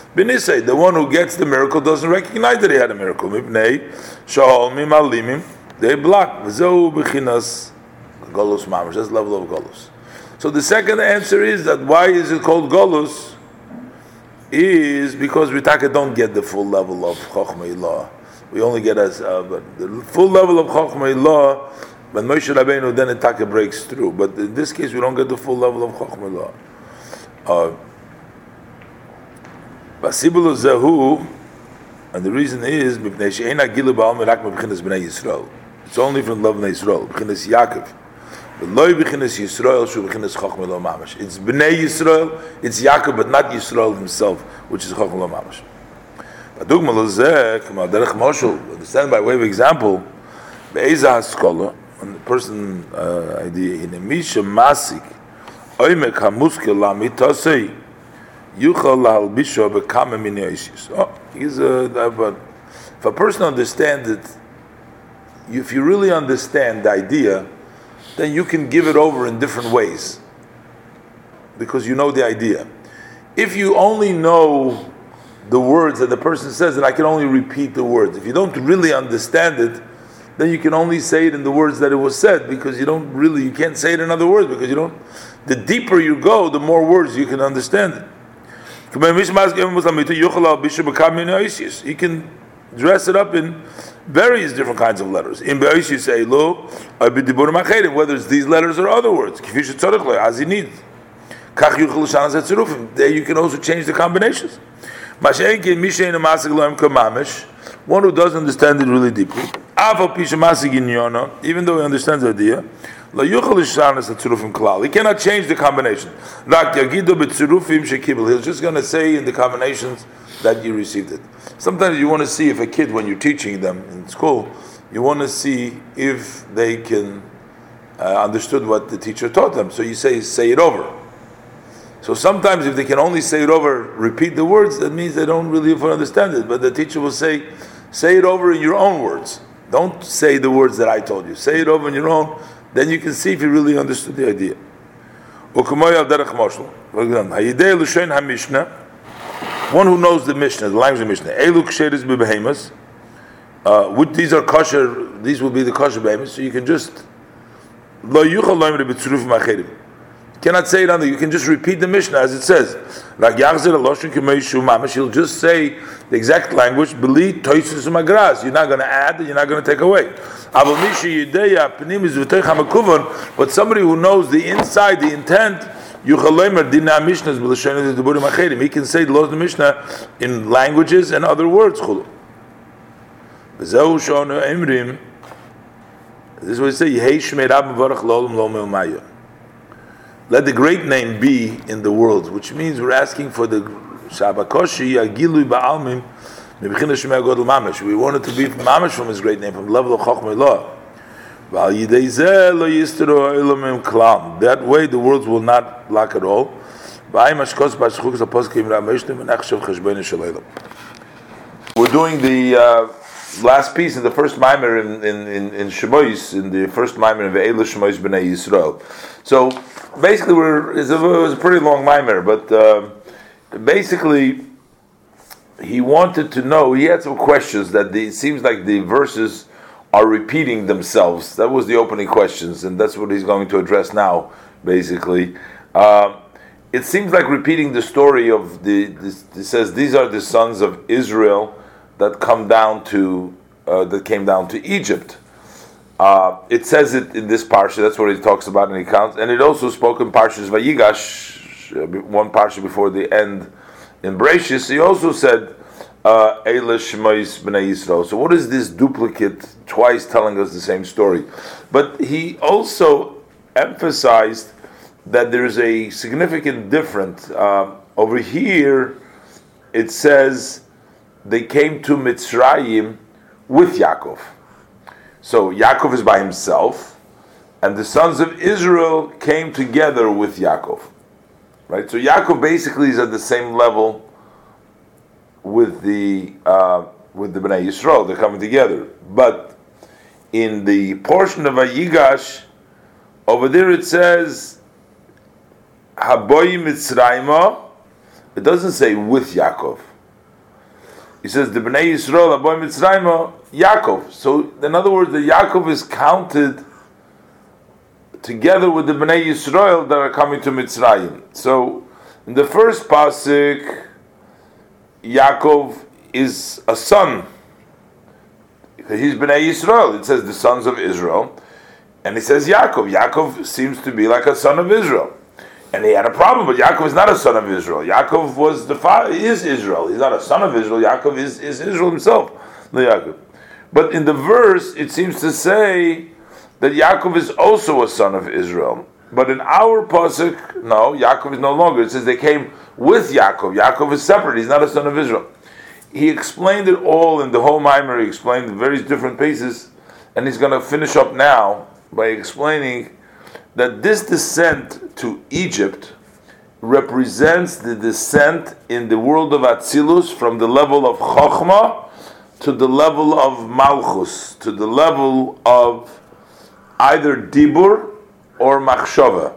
The one who gets the miracle doesn't recognize that he had a miracle. They block. Golus Mamash. That's level of Golus. So the second answer is that why is it called Golus? Is because Ritaka don't get the full level of Chokhmah law. We only get as uh, but the full level of Chokhmah law. When Moshe Rabbeinu then Itaka breaks through, but in this case we don't get the full level of Chokhmah law. Uh, Basibulu Zahu, and the reason is It's only from love of Yisrael, Yaakov. It's Bnei Yisrael, it's Yaakov, but not Yisrael himself, which is Chacham Lo Mamash. Adugma understand by way of example, be'eza haskola, when the person, uh, in a misha masik, oimek hamuskel lamitosei, yuchal lahalbisho bekame min yoishis. Oh, he's a, but if a person understands it, if you really understand the idea, then you can give it over in different ways because you know the idea. If you only know the words that the person says, and I can only repeat the words. If you don't really understand it, then you can only say it in the words that it was said because you don't really you can't say it in other words because you don't. The deeper you go, the more words you can understand it. He can dress it up in various different kinds of letters. In say lo, whether it's these letters or other words. As he needs. There you can also change the combinations. One who doesn't understand it really deeply. Even though he understands the idea, he cannot change the combination. He's just going to say in the combinations that you received it. Sometimes you want to see if a kid, when you're teaching them in school, you want to see if they can uh, understood what the teacher taught them. So you say, say it over. So sometimes if they can only say it over, repeat the words, that means they don't really understand it. But the teacher will say, say it over in your own words. Don't say the words that I told you. Say it over in your own. Then you can see if you really understood the idea. One who knows the Mishnah, the language of Mishnah. Eluk sheris bebehemas. Uh, these are kosher. These will be the kosher behemoths. So you can just. Cannot say it on the. You can just repeat the Mishnah as it says. Mamash. You'll just say the exact language. Beli. You're not going to add. You're not going to take away. But somebody who knows the inside, the intent he can say the laws of the Mishnah in languages and other words. This is what he says. Let the great name be in the world, which means we're asking for the Shabakoshi Agilu Ba'almim. We want it to be mamash from his great name, from the level of Chochmah law. That way the words will not lack at all. We're doing the uh, last piece of the first mimer in in in, in Shemois, in the first mimer of Ve'elu Shemois B'nai Yisrael. So basically, we're it was a pretty long mimer, but uh, basically he wanted to know. He had some questions that the, it seems like the verses are repeating themselves. That was the opening questions, and that's what he's going to address now, basically. Uh, it seems like repeating the story of the. This, it says these are the sons of Israel that come down to uh, that came down to Egypt. Uh, it says it in this parsha. That's what he talks about in the accounts, and it also spoke in parshas Vayigash, uh, one parsha before the end in Bereshis. He also said uh. So what is this duplicate twice telling us the same story? But he also emphasized that there's a significant difference. Uh, over here, it says they came to Mitzrayim with Yaakov. So Yaakov is by himself, and the sons of Israel came together with Yaakov. Right? So Yaakov basically is at the same level with the uh, with the Bnei Yisrael. They're coming together. But in the portion of Vayigash, over there it says Haboy Mitzrayma. It doesn't say with Yaakov. He says the Bnei Yisrael Haboy Mitzrayma Yaakov. So in other words, the Yaakov is counted together with the Bnei Yisrael that are coming to Mitzrayim. So in the first pasuk Yaakov is a son. He's Bnei Yisrael. It says the sons of Israel. And he says Yaakov. Yaakov seems to be like a son of Israel. And he had a problem, but Yaakov is not a son of Israel. Yaakov was the father, he is Israel. He's not a son of Israel. Yaakov is, is Israel himself, the Yaakov. But in the verse, it seems to say that Yaakov is also a son of Israel. But in our pasuk, no, Yaakov is no longer. It says they came with Yaakov. Yaakov is separate. He's not a son of Israel. He explained it all in the whole Mimer. He explained the various different pieces, and he's going to finish up now by explaining that this descent to Egypt represents the descent in the world of Atzilus from the level of Chokhmah to the level of Malchus, to the level of either Dibur or Machshava.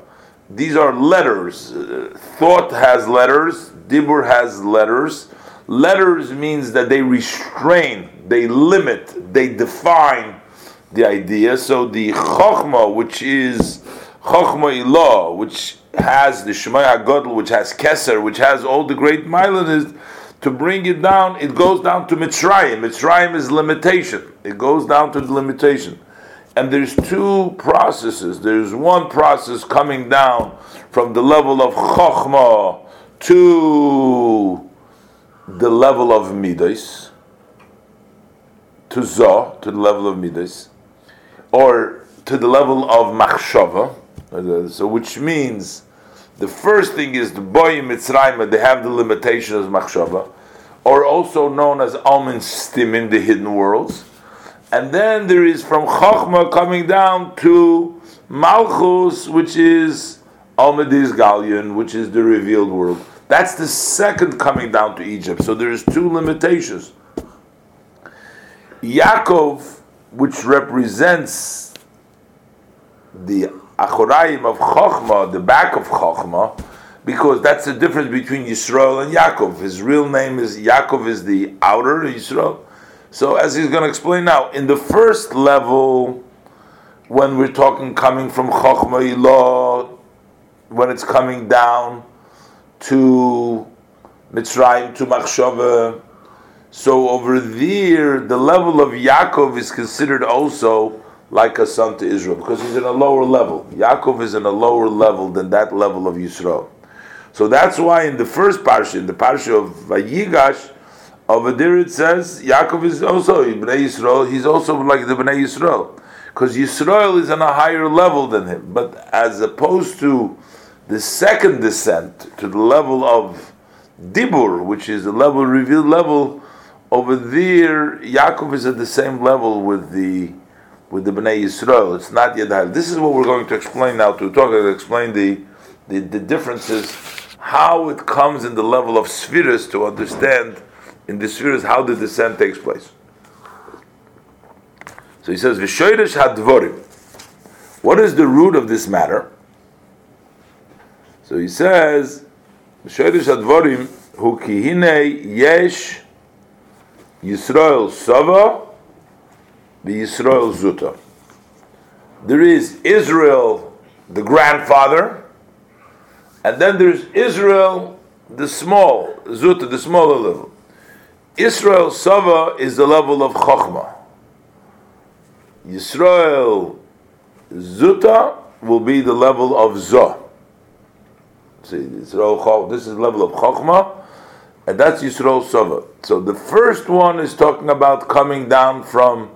These are letters. Uh, thought has letters, Dibur has letters. Letters means that they restrain, they limit, they define the idea. So the Chokhmah, which is Chokhmah Ilah, which has the Shemai HaGodl, which has Keser, which has all the great Milan, to bring it down, it goes down to Mitzrayim. Mitzrayim is limitation. It goes down to the limitation. And there's two processes. There's one process coming down from the level of Chokhmah to the level of Midas, to Zah, to the level of Midas, or to the level of Machshava. So, which means the first thing is the boy in Mitzrayim, they have the limitation of Machshava, or also known as Almin Stimin, the hidden worlds and then there is from Chochma coming down to Malchus, which is Almadiz Galion, which is the revealed world. That's the second coming down to Egypt. So there's two limitations. Yaakov, which represents the Achoraim of Chochma, the back of Chochma, because that's the difference between Yisrael and Yaakov. His real name is Yaakov is the outer Yisrael, so, as he's going to explain now, in the first level, when we're talking coming from Chokhmah Ilah, when it's coming down to Mitzrayim, to Machshava, so over there, the level of Yaakov is considered also like a son to Israel because he's in a lower level. Yaakov is in a lower level than that level of Yisrael. So that's why in the first parsha, in the parsha of Vayigash, over there it says Yaakov is also Bnei Yisrael. He's also like the Bnei Yisrael because Yisrael is on a higher level than him. But as opposed to the second descent to the level of Dibur, which is the level revealed level, over there Yaakov is at the same level with the with the Bnei Yisrael. It's not yet high. This is what we're going to explain now. To talk to explain the, the the differences, how it comes in the level of spheres to understand in the spheres how the descent takes place. So he says, Vishoyrish hadvorim. What is the root of this matter? So he says, Vishoyrish hadvorim, hu kihine yesh Yisrael Sava, the Yisrael Zuta. There is Israel, the grandfather, and then there's Israel, the small, Zuta, the smaller level. Israel Sava is the level of Chokhmah. Yisrael Zuta will be the level of Zoh. See, Israel, this is the level of Chokhmah, and that's Yisrael Sava. So the first one is talking about coming down from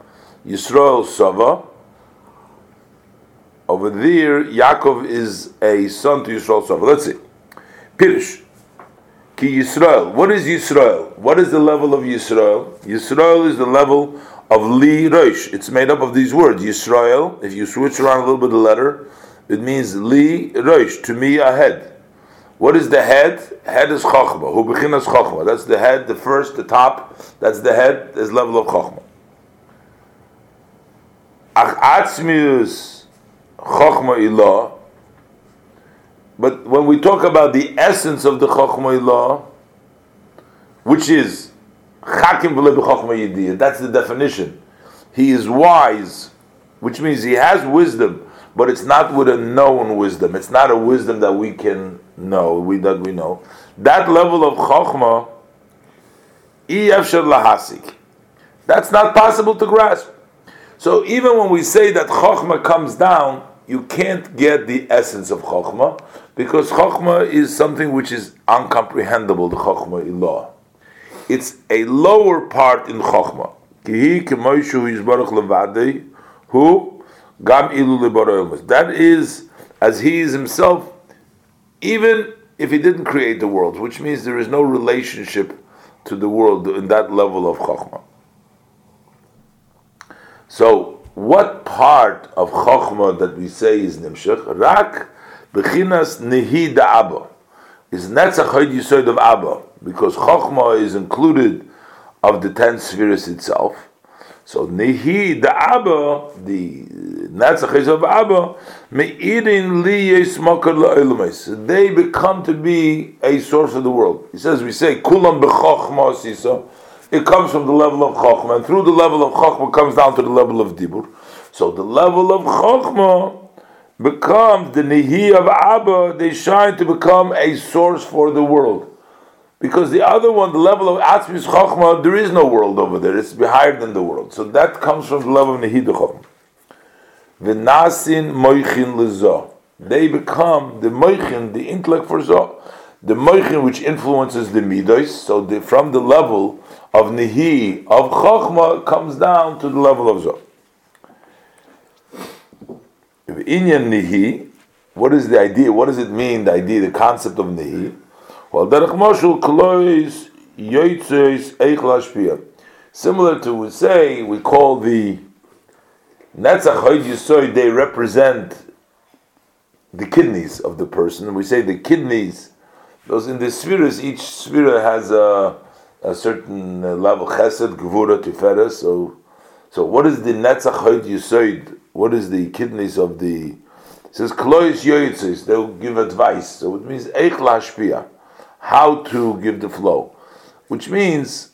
Yisrael Sava. Over there, Yaakov is a son to Yisrael Sava. Let's see. Pirish. Ki Yisrael. What is Yisrael? What is the level of Yisrael? Yisrael is the level of Li Rosh. It's made up of these words. Yisrael, if you switch around a little bit the letter, it means Li Rosh, to me a head. What is the head? Head is Chachma. Who beginas Chachma. That's the head, the first, the top. That's the head, is level of Chachma. Ach Atzmius Chachma Ilah. But when we talk about the essence of the Chachma law, which is Chakim Yediyah, that's the definition. He is wise, which means he has wisdom, but it's not with a known wisdom. It's not a wisdom that we can know, we that we know. That level of chokhmah, lahasik. That's not possible to grasp. So even when we say that chokhmah comes down, you can't get the essence of chokhmah because chokhmah is something which is uncomprehendable. The chokhmah ilah. It's a lower part in chokhmah. Who That is as he is himself, even if he didn't create the world, which means there is no relationship to the world in that level of chokhmah. So, what part of chokhmah that we say is nimshach? Rak bechinas nehi abba is netzach yisoid of abba because chokhmah is included of the ten spheres itself. So nehi abba the Netzach of Abba, Me'irin li la'ilmes. They become to be a source of the world. He says, we say, Kulam b'chochma sisa. It comes from the level of chokhmah, and through the level of chokhmah comes down to the level of dibur. So the level of chokhmah becomes the nihi of Abba. They shine to become a source for the world. Because the other one, the level of Atzmis Chokhmah, there is no world over there. It's higher than the world. So that comes from the level of Nihid Chokhmah. V'nasin moichin lezo. They become the moichin, the intellect for zo. The moichin which influences the midos. So the, from the level of nihi, of chokhmah, comes down to the level of zo. Inyan nihi, what is the idea? What does it mean, the idea, the concept of nihi? Well, derech moshul klois eich Similar to, we say, we call the Netzach Hoyd Yisoy, they represent the kidneys of the person. We say the kidneys, those in the spheres, each sphere has a, a certain level, chesed, gevura, tiferet. So, so what is the Netzach Hoyd Yisoy? What is the kidneys of the, it says, Klois Yoyitzis, they'll give advice. So it means Eich Lashpia, how to give the flow. Which means,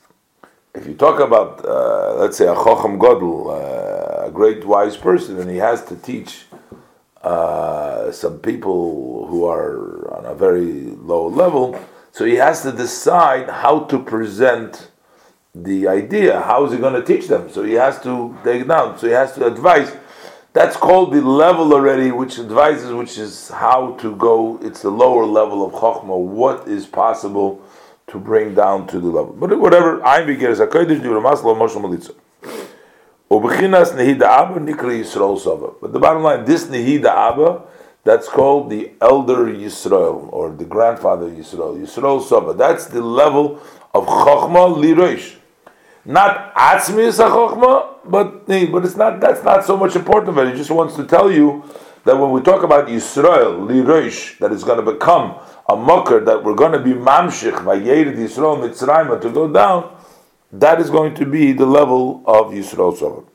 if you talk about, uh, let's say, a Chochem Godel, uh, a great wise person, and he has to teach uh, some people who are on a very low level, so he has to decide how to present the idea. How is he going to teach them? So he has to take down. So he has to advise. That's called the level already, which advises, which is how to go. It's the lower level of chokhmah. What is possible? to bring down to the level. But whatever, I'm beginning a kodesh di maslo moshe malitza. Ubechinas nehida abba nikra Yisrael. But the bottom line, this nehida abba, that's called the elder Yisrael or the grandfather Yisrael. Yisrael sava. That's the level of chokhmah lirosh. Not atzmi chokhmah, but but it's not. That's not so much important. But he just wants to tell you that when we talk about Yisrael lirosh, that is going to become a mucker that we're going to be mamshich vayerid Yisrael Mitzrayim to go down, that is going to be the level of Yisrael Shalom.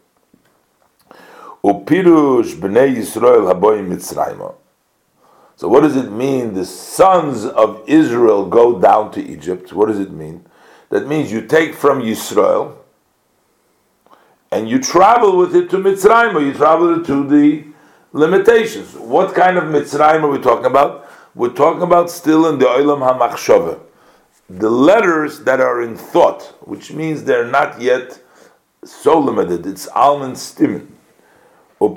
Upirush b'nei Yisrael haboyim Mitzrayim. So what does it mean? The sons of Israel go down to Egypt. What does it mean? That means you take from Yisrael and you travel with it to Mitzrayim, or you travel to the limitations. What kind of Mitzrayim are we talking about? We're talking about still in the Olam HaMachshava. The letters that are in thought, which means they're not yet so limited, it's To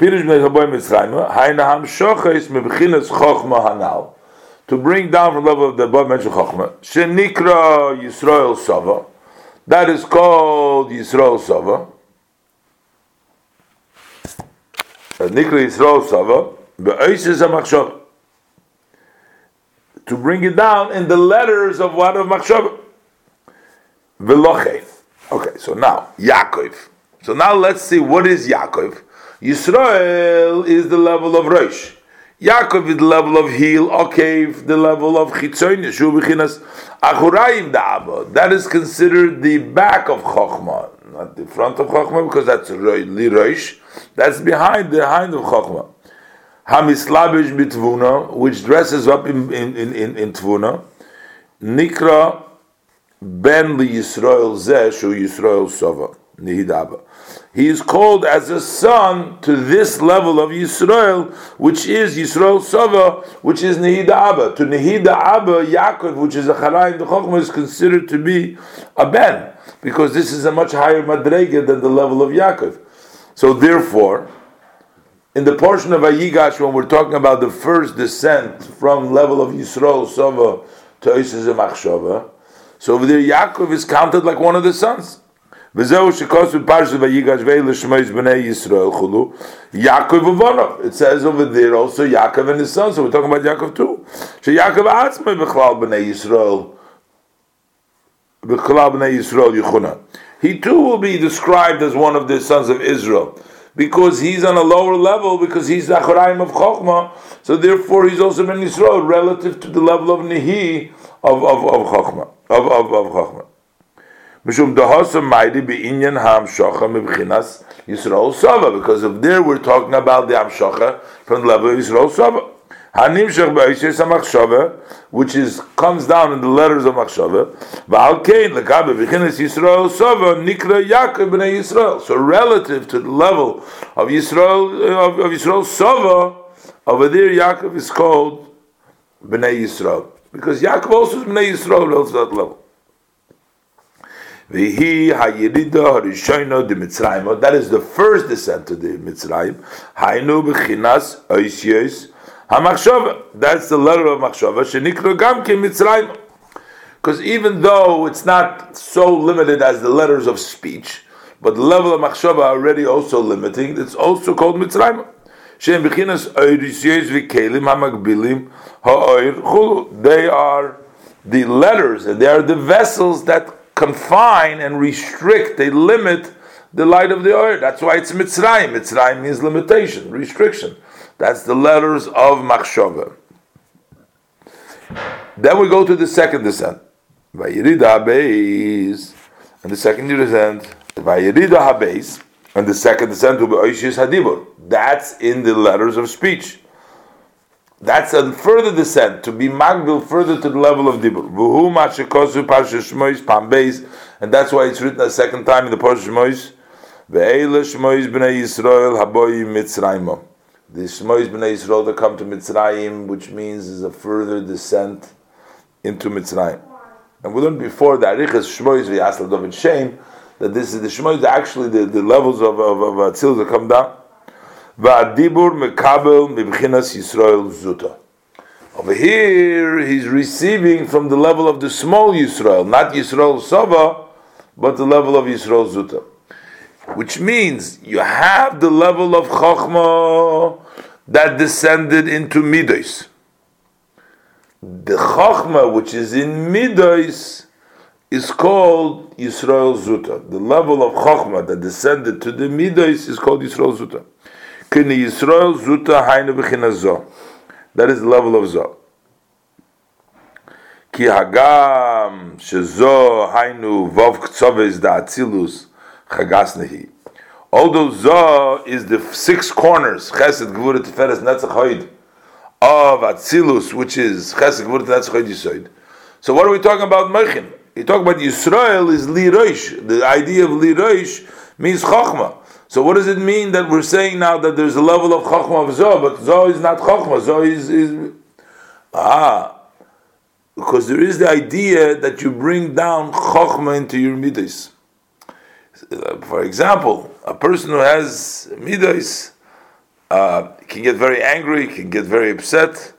bring down from the level of the above mentioned Chachma. Shenikra Yisrael Sava. That is called Yisrael Sava. Nikra Yisrael Sava. Be'oises HaMachshav. To bring it down in the letters of what of Machshav. Veloche. Okay, so now, Yaakov. So now let's see what is Yaakov. Yisrael is the level of Rosh. Yaakov is the level of heel, Okev, the level of Chitzon, Yeshu Bechinas, Achurayim Da'aba. That is considered the back of Chokhmah, not the front of Chokhmah, because that's Rosh. That's behind the behind of Chokhmah. Hamislabish bitvuna, which dresses up in in in, in, in tvuna. Nikra ben li Yisrael zeh shu Yisrael sova. He is called as a son to this level of Yisrael, which is Yisrael Sava, which is Nehida Abba. To Nehida Abba, Yaakov, which is a Charayim the Chokhmah, is considered to be a Ben, because this is a much higher Madrega than the level of Yaakov. So therefore, in the portion of Vayigash, when we're talking about the first descent from level of Yisrael Sava to Isis so over there Yaakov is counted like one of the sons. It says over there also Yaakov and his sons. So we're talking about Yaakov too. She Yaakov atzmei b'chlal b'nei Yisrael b'chlal b'nei Yisrael. He too will be described as one of the sons of Israel because he's on a lower level because he's the Acharaim of Chokhmah. So therefore he's also Ben Yisrael relative to the level of Nehi of of of Chokhmah of of of Chokhmah. Mishum ha'amshocha mebchinas Yisrael Sava. Because of there we're talking about the Amshocha from the level of Yisrael Sava. Ba'ishes ha'machshava, which is comes down in the letters of machshava. Va'al kein Yisrael Sava nikra Yaakov b'nei Yisrael. So relative to the level of Yisrael of, of Yisrael Sava, over there Yaakov is called b'nei Yisrael because Yaakov also is b'nei Yisrael relative to that level. Hayirida de Mitzrayim. Oh, that is the first descent to the Mitzrayim. Hamachshava. That's the letter of machshava. Shenikro Mitzrayim. Because even though it's not so limited as the letters of speech, but the level of machshava already also limiting, it's also called Mitzrayim. Shem hamagbilim ha'oir chulu. They are the letters and they are the vessels that confine and restrict, they limit the light of the oil. That's why it's Mitzrayim. Mitzrayim means limitation, restriction. That's the letters of Machshava. Then we go to the second descent. Vayirida Habeis. And the second descent, Vayirida Habeis. And the second descent will be Oishis Hadibur. That's in the letters of speech. That's a further descent to be magbil further to the level of dibur. Mashikosu and that's why it's written a second time in the parsha shmois. Ve'ele shmois b'nei Yisrael haboyi mitzrayim. The shmois b'nei Yisrael that come to Mitzrayim, which means is a further descent into Mitzrayim. And we learned before that Arichas shmois v'yasal David Shem that this is the shmois actually the, the levels of of, of uh, that come down. Va'adibur mekabel mibchinas Yisrael zuta. Over here, he's receiving from the level of the small Yisrael, not Yisrael Sava, but the level of Yisrael Zuta. Which means you have the level of Chokhmah that descended into Midos. The Chokhmah which is in Midos is called Yisrael Zuta. The level of Chokhmah that descended to the Midos is called Yisrael Zuta. Kini Yisrael Zuta Hainu B'china That is the level of Zoh. Ki hagam shezo hainu vov ktsoves da atzilus chagasnehi. Although Zoh is the six corners, chesed gvura tiferes netzach hoid, of atzilus, which is chesed gvura netzach hoid yisoid. So what are we talking about Mechin? You talk about Yisrael is li roish. The idea of li roish means chokhmah. So what does it mean that we're saying now that there's a level of Chachma of Zoh, but Zoh is not Chachma, Zoh is, is ah, because there is the idea that you bring down Chachma into your Midas. For example, a person who has Midas uh, can get very angry, can get very upset,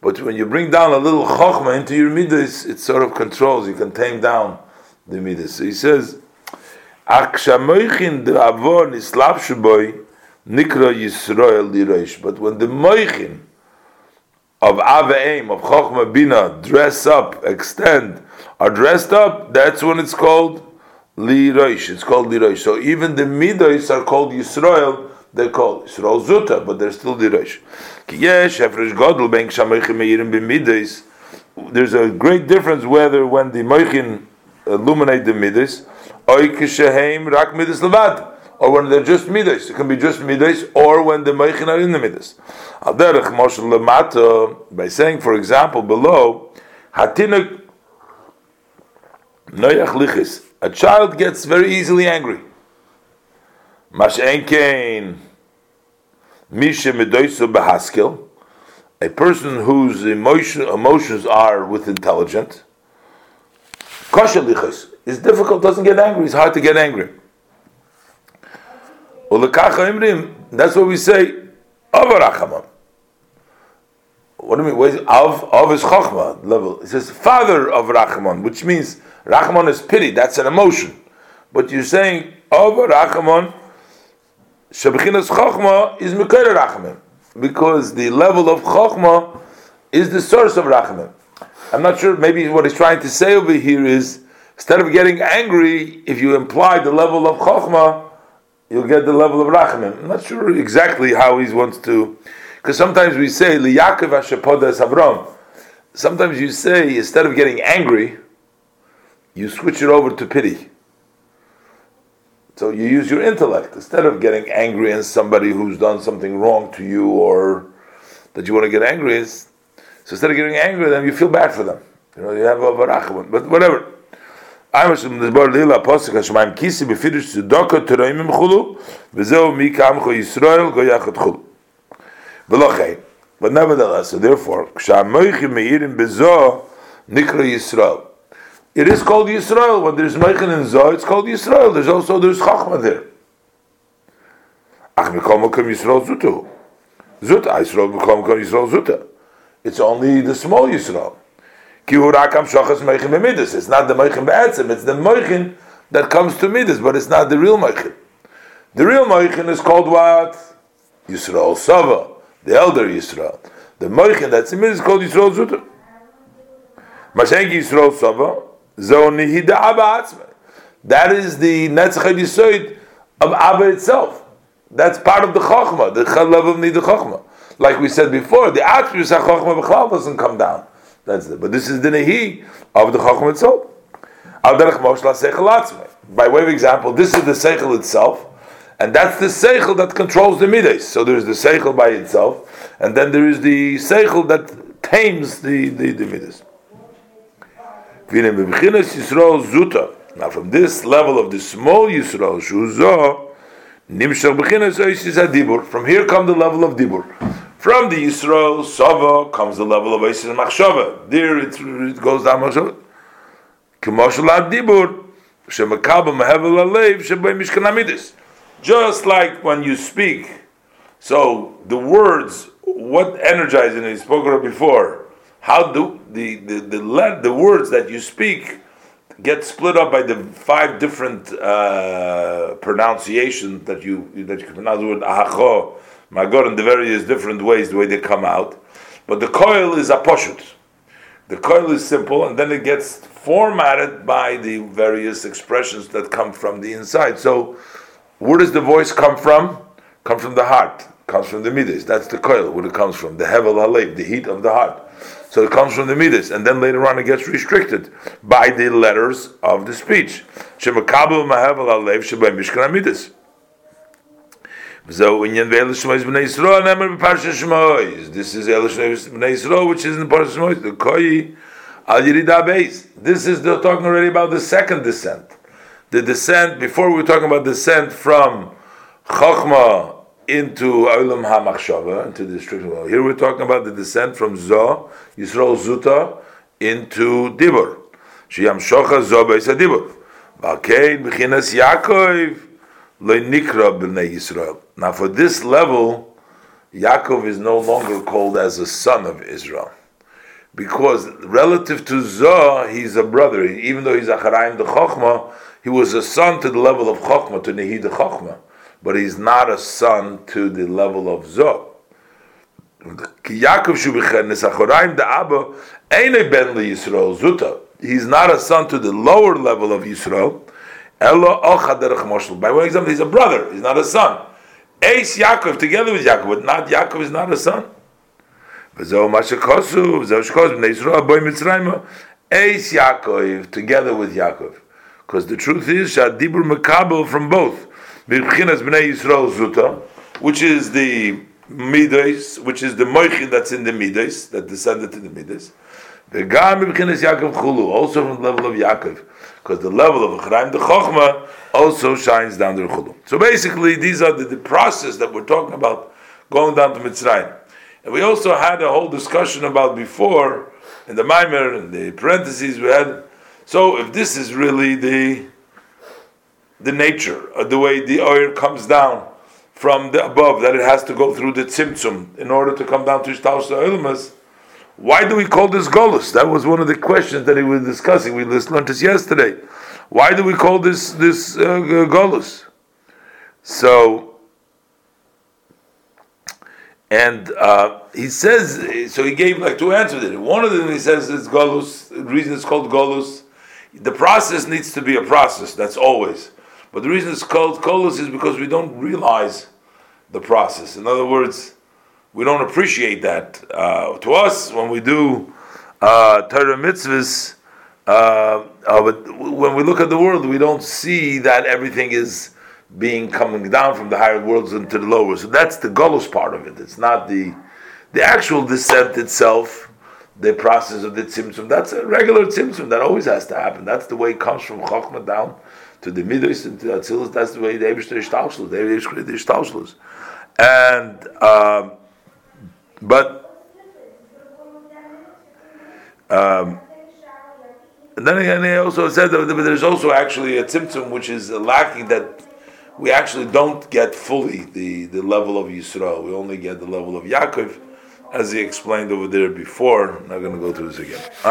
But when you bring down a little chokhmah into your midas, it sort of controls. You can tame down the midas. So he says, But when the moichin of Aveim, of Chokhmah Bina, dress up, extend, are dressed up, that's when it's called Liroish. It's called Liroish. So even the Midois are called Yisrael, they're called Yisrael Zuta, but they're still Liroish. There's a great difference whether when the Moichin uh, illuminate the Midas, Or when they're just midas. It can be just midas, or when the meichin are in the midas. By saying, for example, below, hatinak noyach lichis. A child gets very easily angry. Mashenkein misha medoisu behaskel. A person whose emotion, emotions are with intelligence. Kosher lichis is difficult, doesn't get angry. It's hard to get angry. That's what we say. Avarachamam. What do you mean? What is, of of is chachma level. It says father of Rachman, which means Rachman is pity. That's an emotion. But you're saying of Rachman, Shabechinas chachma is Mekayr Rachman because the level of chachma is the source of Rachman. I'm not sure. Maybe what he's trying to say over here is instead of getting angry, if you imply the level of chachma you'll get the level of rachamim. I'm not sure exactly how he wants to, because sometimes we say liyakov hashapodas Avram. Sometimes you say instead of getting angry, you switch it over to pity. So you use your intellect instead of getting angry at somebody who's done something wrong to you or that you want to get angry is. So instead of getting angry at them, you feel bad for them. You know, you have a barachim, but whatever. I was in the border of the post, kisi my kiss be finished the doctor to him from him, because he came from Israel, he went to him. And okay, when I studied, therefore, when they are in Gaza, they call Israel. It is called Israel, when there is a in Gaza, it's called Israel. there's also there's schach there. ach he came from Israel, zutu Zuta Israel came from Israel, Zuta. It's only the small Israel. It's not the moichin be'etzim, it's the moichin that comes to midas, but it's not the real moichin. The real moichin is called what? Yisrael Sava, the elder Yisrael. The moichin that's in midas is called Yisrael Zuta. Mashenki Yisrael Sava, zo nihida abba That is the netzach yisoid of Abba itself. That's part of the chokhmah, the chalav of the chokhmah. Like we said before, the attributes of chokhmah doesn't come down. That's it. But this is the nehi of the chacham itself. By way of example, this is the seichel itself, and that's the seichel that controls the midas. So there's the seichel by itself, and then there is the seichel that tames the the, the midas. Now, from this level of the small Yisrael, shuzo, nimshach b'chinas oisis adibur. From here come the level of dibur. From the Yisrael Sava comes the level of Isis Machshava. There it, goes down Machshava. K'moshel Dibur shemakabel mehevel alev mishkan. Just like when you speak, so the words, what energizing it, spoke about before, how do the the the, the, the words that you speak get split up by the five different uh, pronunciations that you that you can pronounce the word ahacho, Magor in the various different ways, the way they come out. But the coil is a poshut. The coil is simple, and then it gets formatted by the various expressions that come from the inside. So, where does the voice come from? Come from the heart. Comes from the midas. That's the coil. Where it comes from? The hevel halev, the heat of the heart. So it comes from the midas, and then later on it gets restricted by the letters of the speech. Shemakabu mahevel halev shebay mishkan midas. So in Yan Ve'el Shmois B'nai Yisroel Nemer B'Parsha Shmois. This is El Shmois B'nai Yisroel, which is in the Parsha Shmois. The Koi Al Yerida Beis. This is they're talking already about the second descent. The descent before we were talking about descent from Chochma into Olam HaMachshava, into the destruction world. Here we're talking about the descent from Zo, Yisrael Zuta, into Dibur. Shiyam Shocha Zo Beis HaDibur. V'alkein B'chinas Yaakov Yisrael. Now, for this level, Yaakov is no longer called as a son of Israel. because relative to Zoh, he's a brother. Even though he's a Charaim the Chochma, he was a son to the level of Chochma, to Nehi the. But he's not a son to the level of Zoh. Yaakov ben Yisrael Zuta. He's not a son to the lower level of Yisrael. By one example, he's a brother. He's not a son. Ace Yaakov together with Yaakov, but not Yaakov is not a son. Ace Yaakov together with Yaakov. Because the truth is, Shadibur Makabel from both. Which is the Midas, which is the Moichin that's in the Midas, that descended to the Midas. The Gam Yaakov Chulu, also from the level of Yaakov, because the level of the Chraim the Chochma also shines down to Chulu. So basically, these are the, the, process that we're talking about going down to Mitzrayim. And we also had a whole discussion about before in the Maimer and the parentheses we had. So if this is really the the nature of the way the oil comes down from the above, that it has to go through the tzimtzum in order to come down to Shtaus Ilmas, why do we call this Golus? That was one of the questions that he was discussing. We learned this yesterday. Why do we call this this uh, Golus? So, and uh, he says, so he gave like two answers. it. One of them he says it's Golus. The reason it's called Golus, the process needs to be a process. That's always. But the reason it's called Golus is because we don't realize the process. In other words we don't appreciate that. Uh, to us, when we do uh, Torah mitzvahs, uh, uh, but when we look at the world, we don't see that everything is being coming down from the higher worlds into the lower. So that's the Golos part of it. It's not the the actual descent itself, the process of the tzimtzum. That's a regular tzimtzum that always has to happen. That's the way it comes from Chokhmah down to the Midos and to the Atzilus. That's the way the Ebershter Ishtalshlus, the Ebershter Ishtalshlus. And um, but um, then again, he also said that there's also actually a tzimtzum which is lacking that we actually don't get fully the, the level of Yisrael. We only get the level of Yaakov, as he explained over there before. I'm not going to go through this again. All right.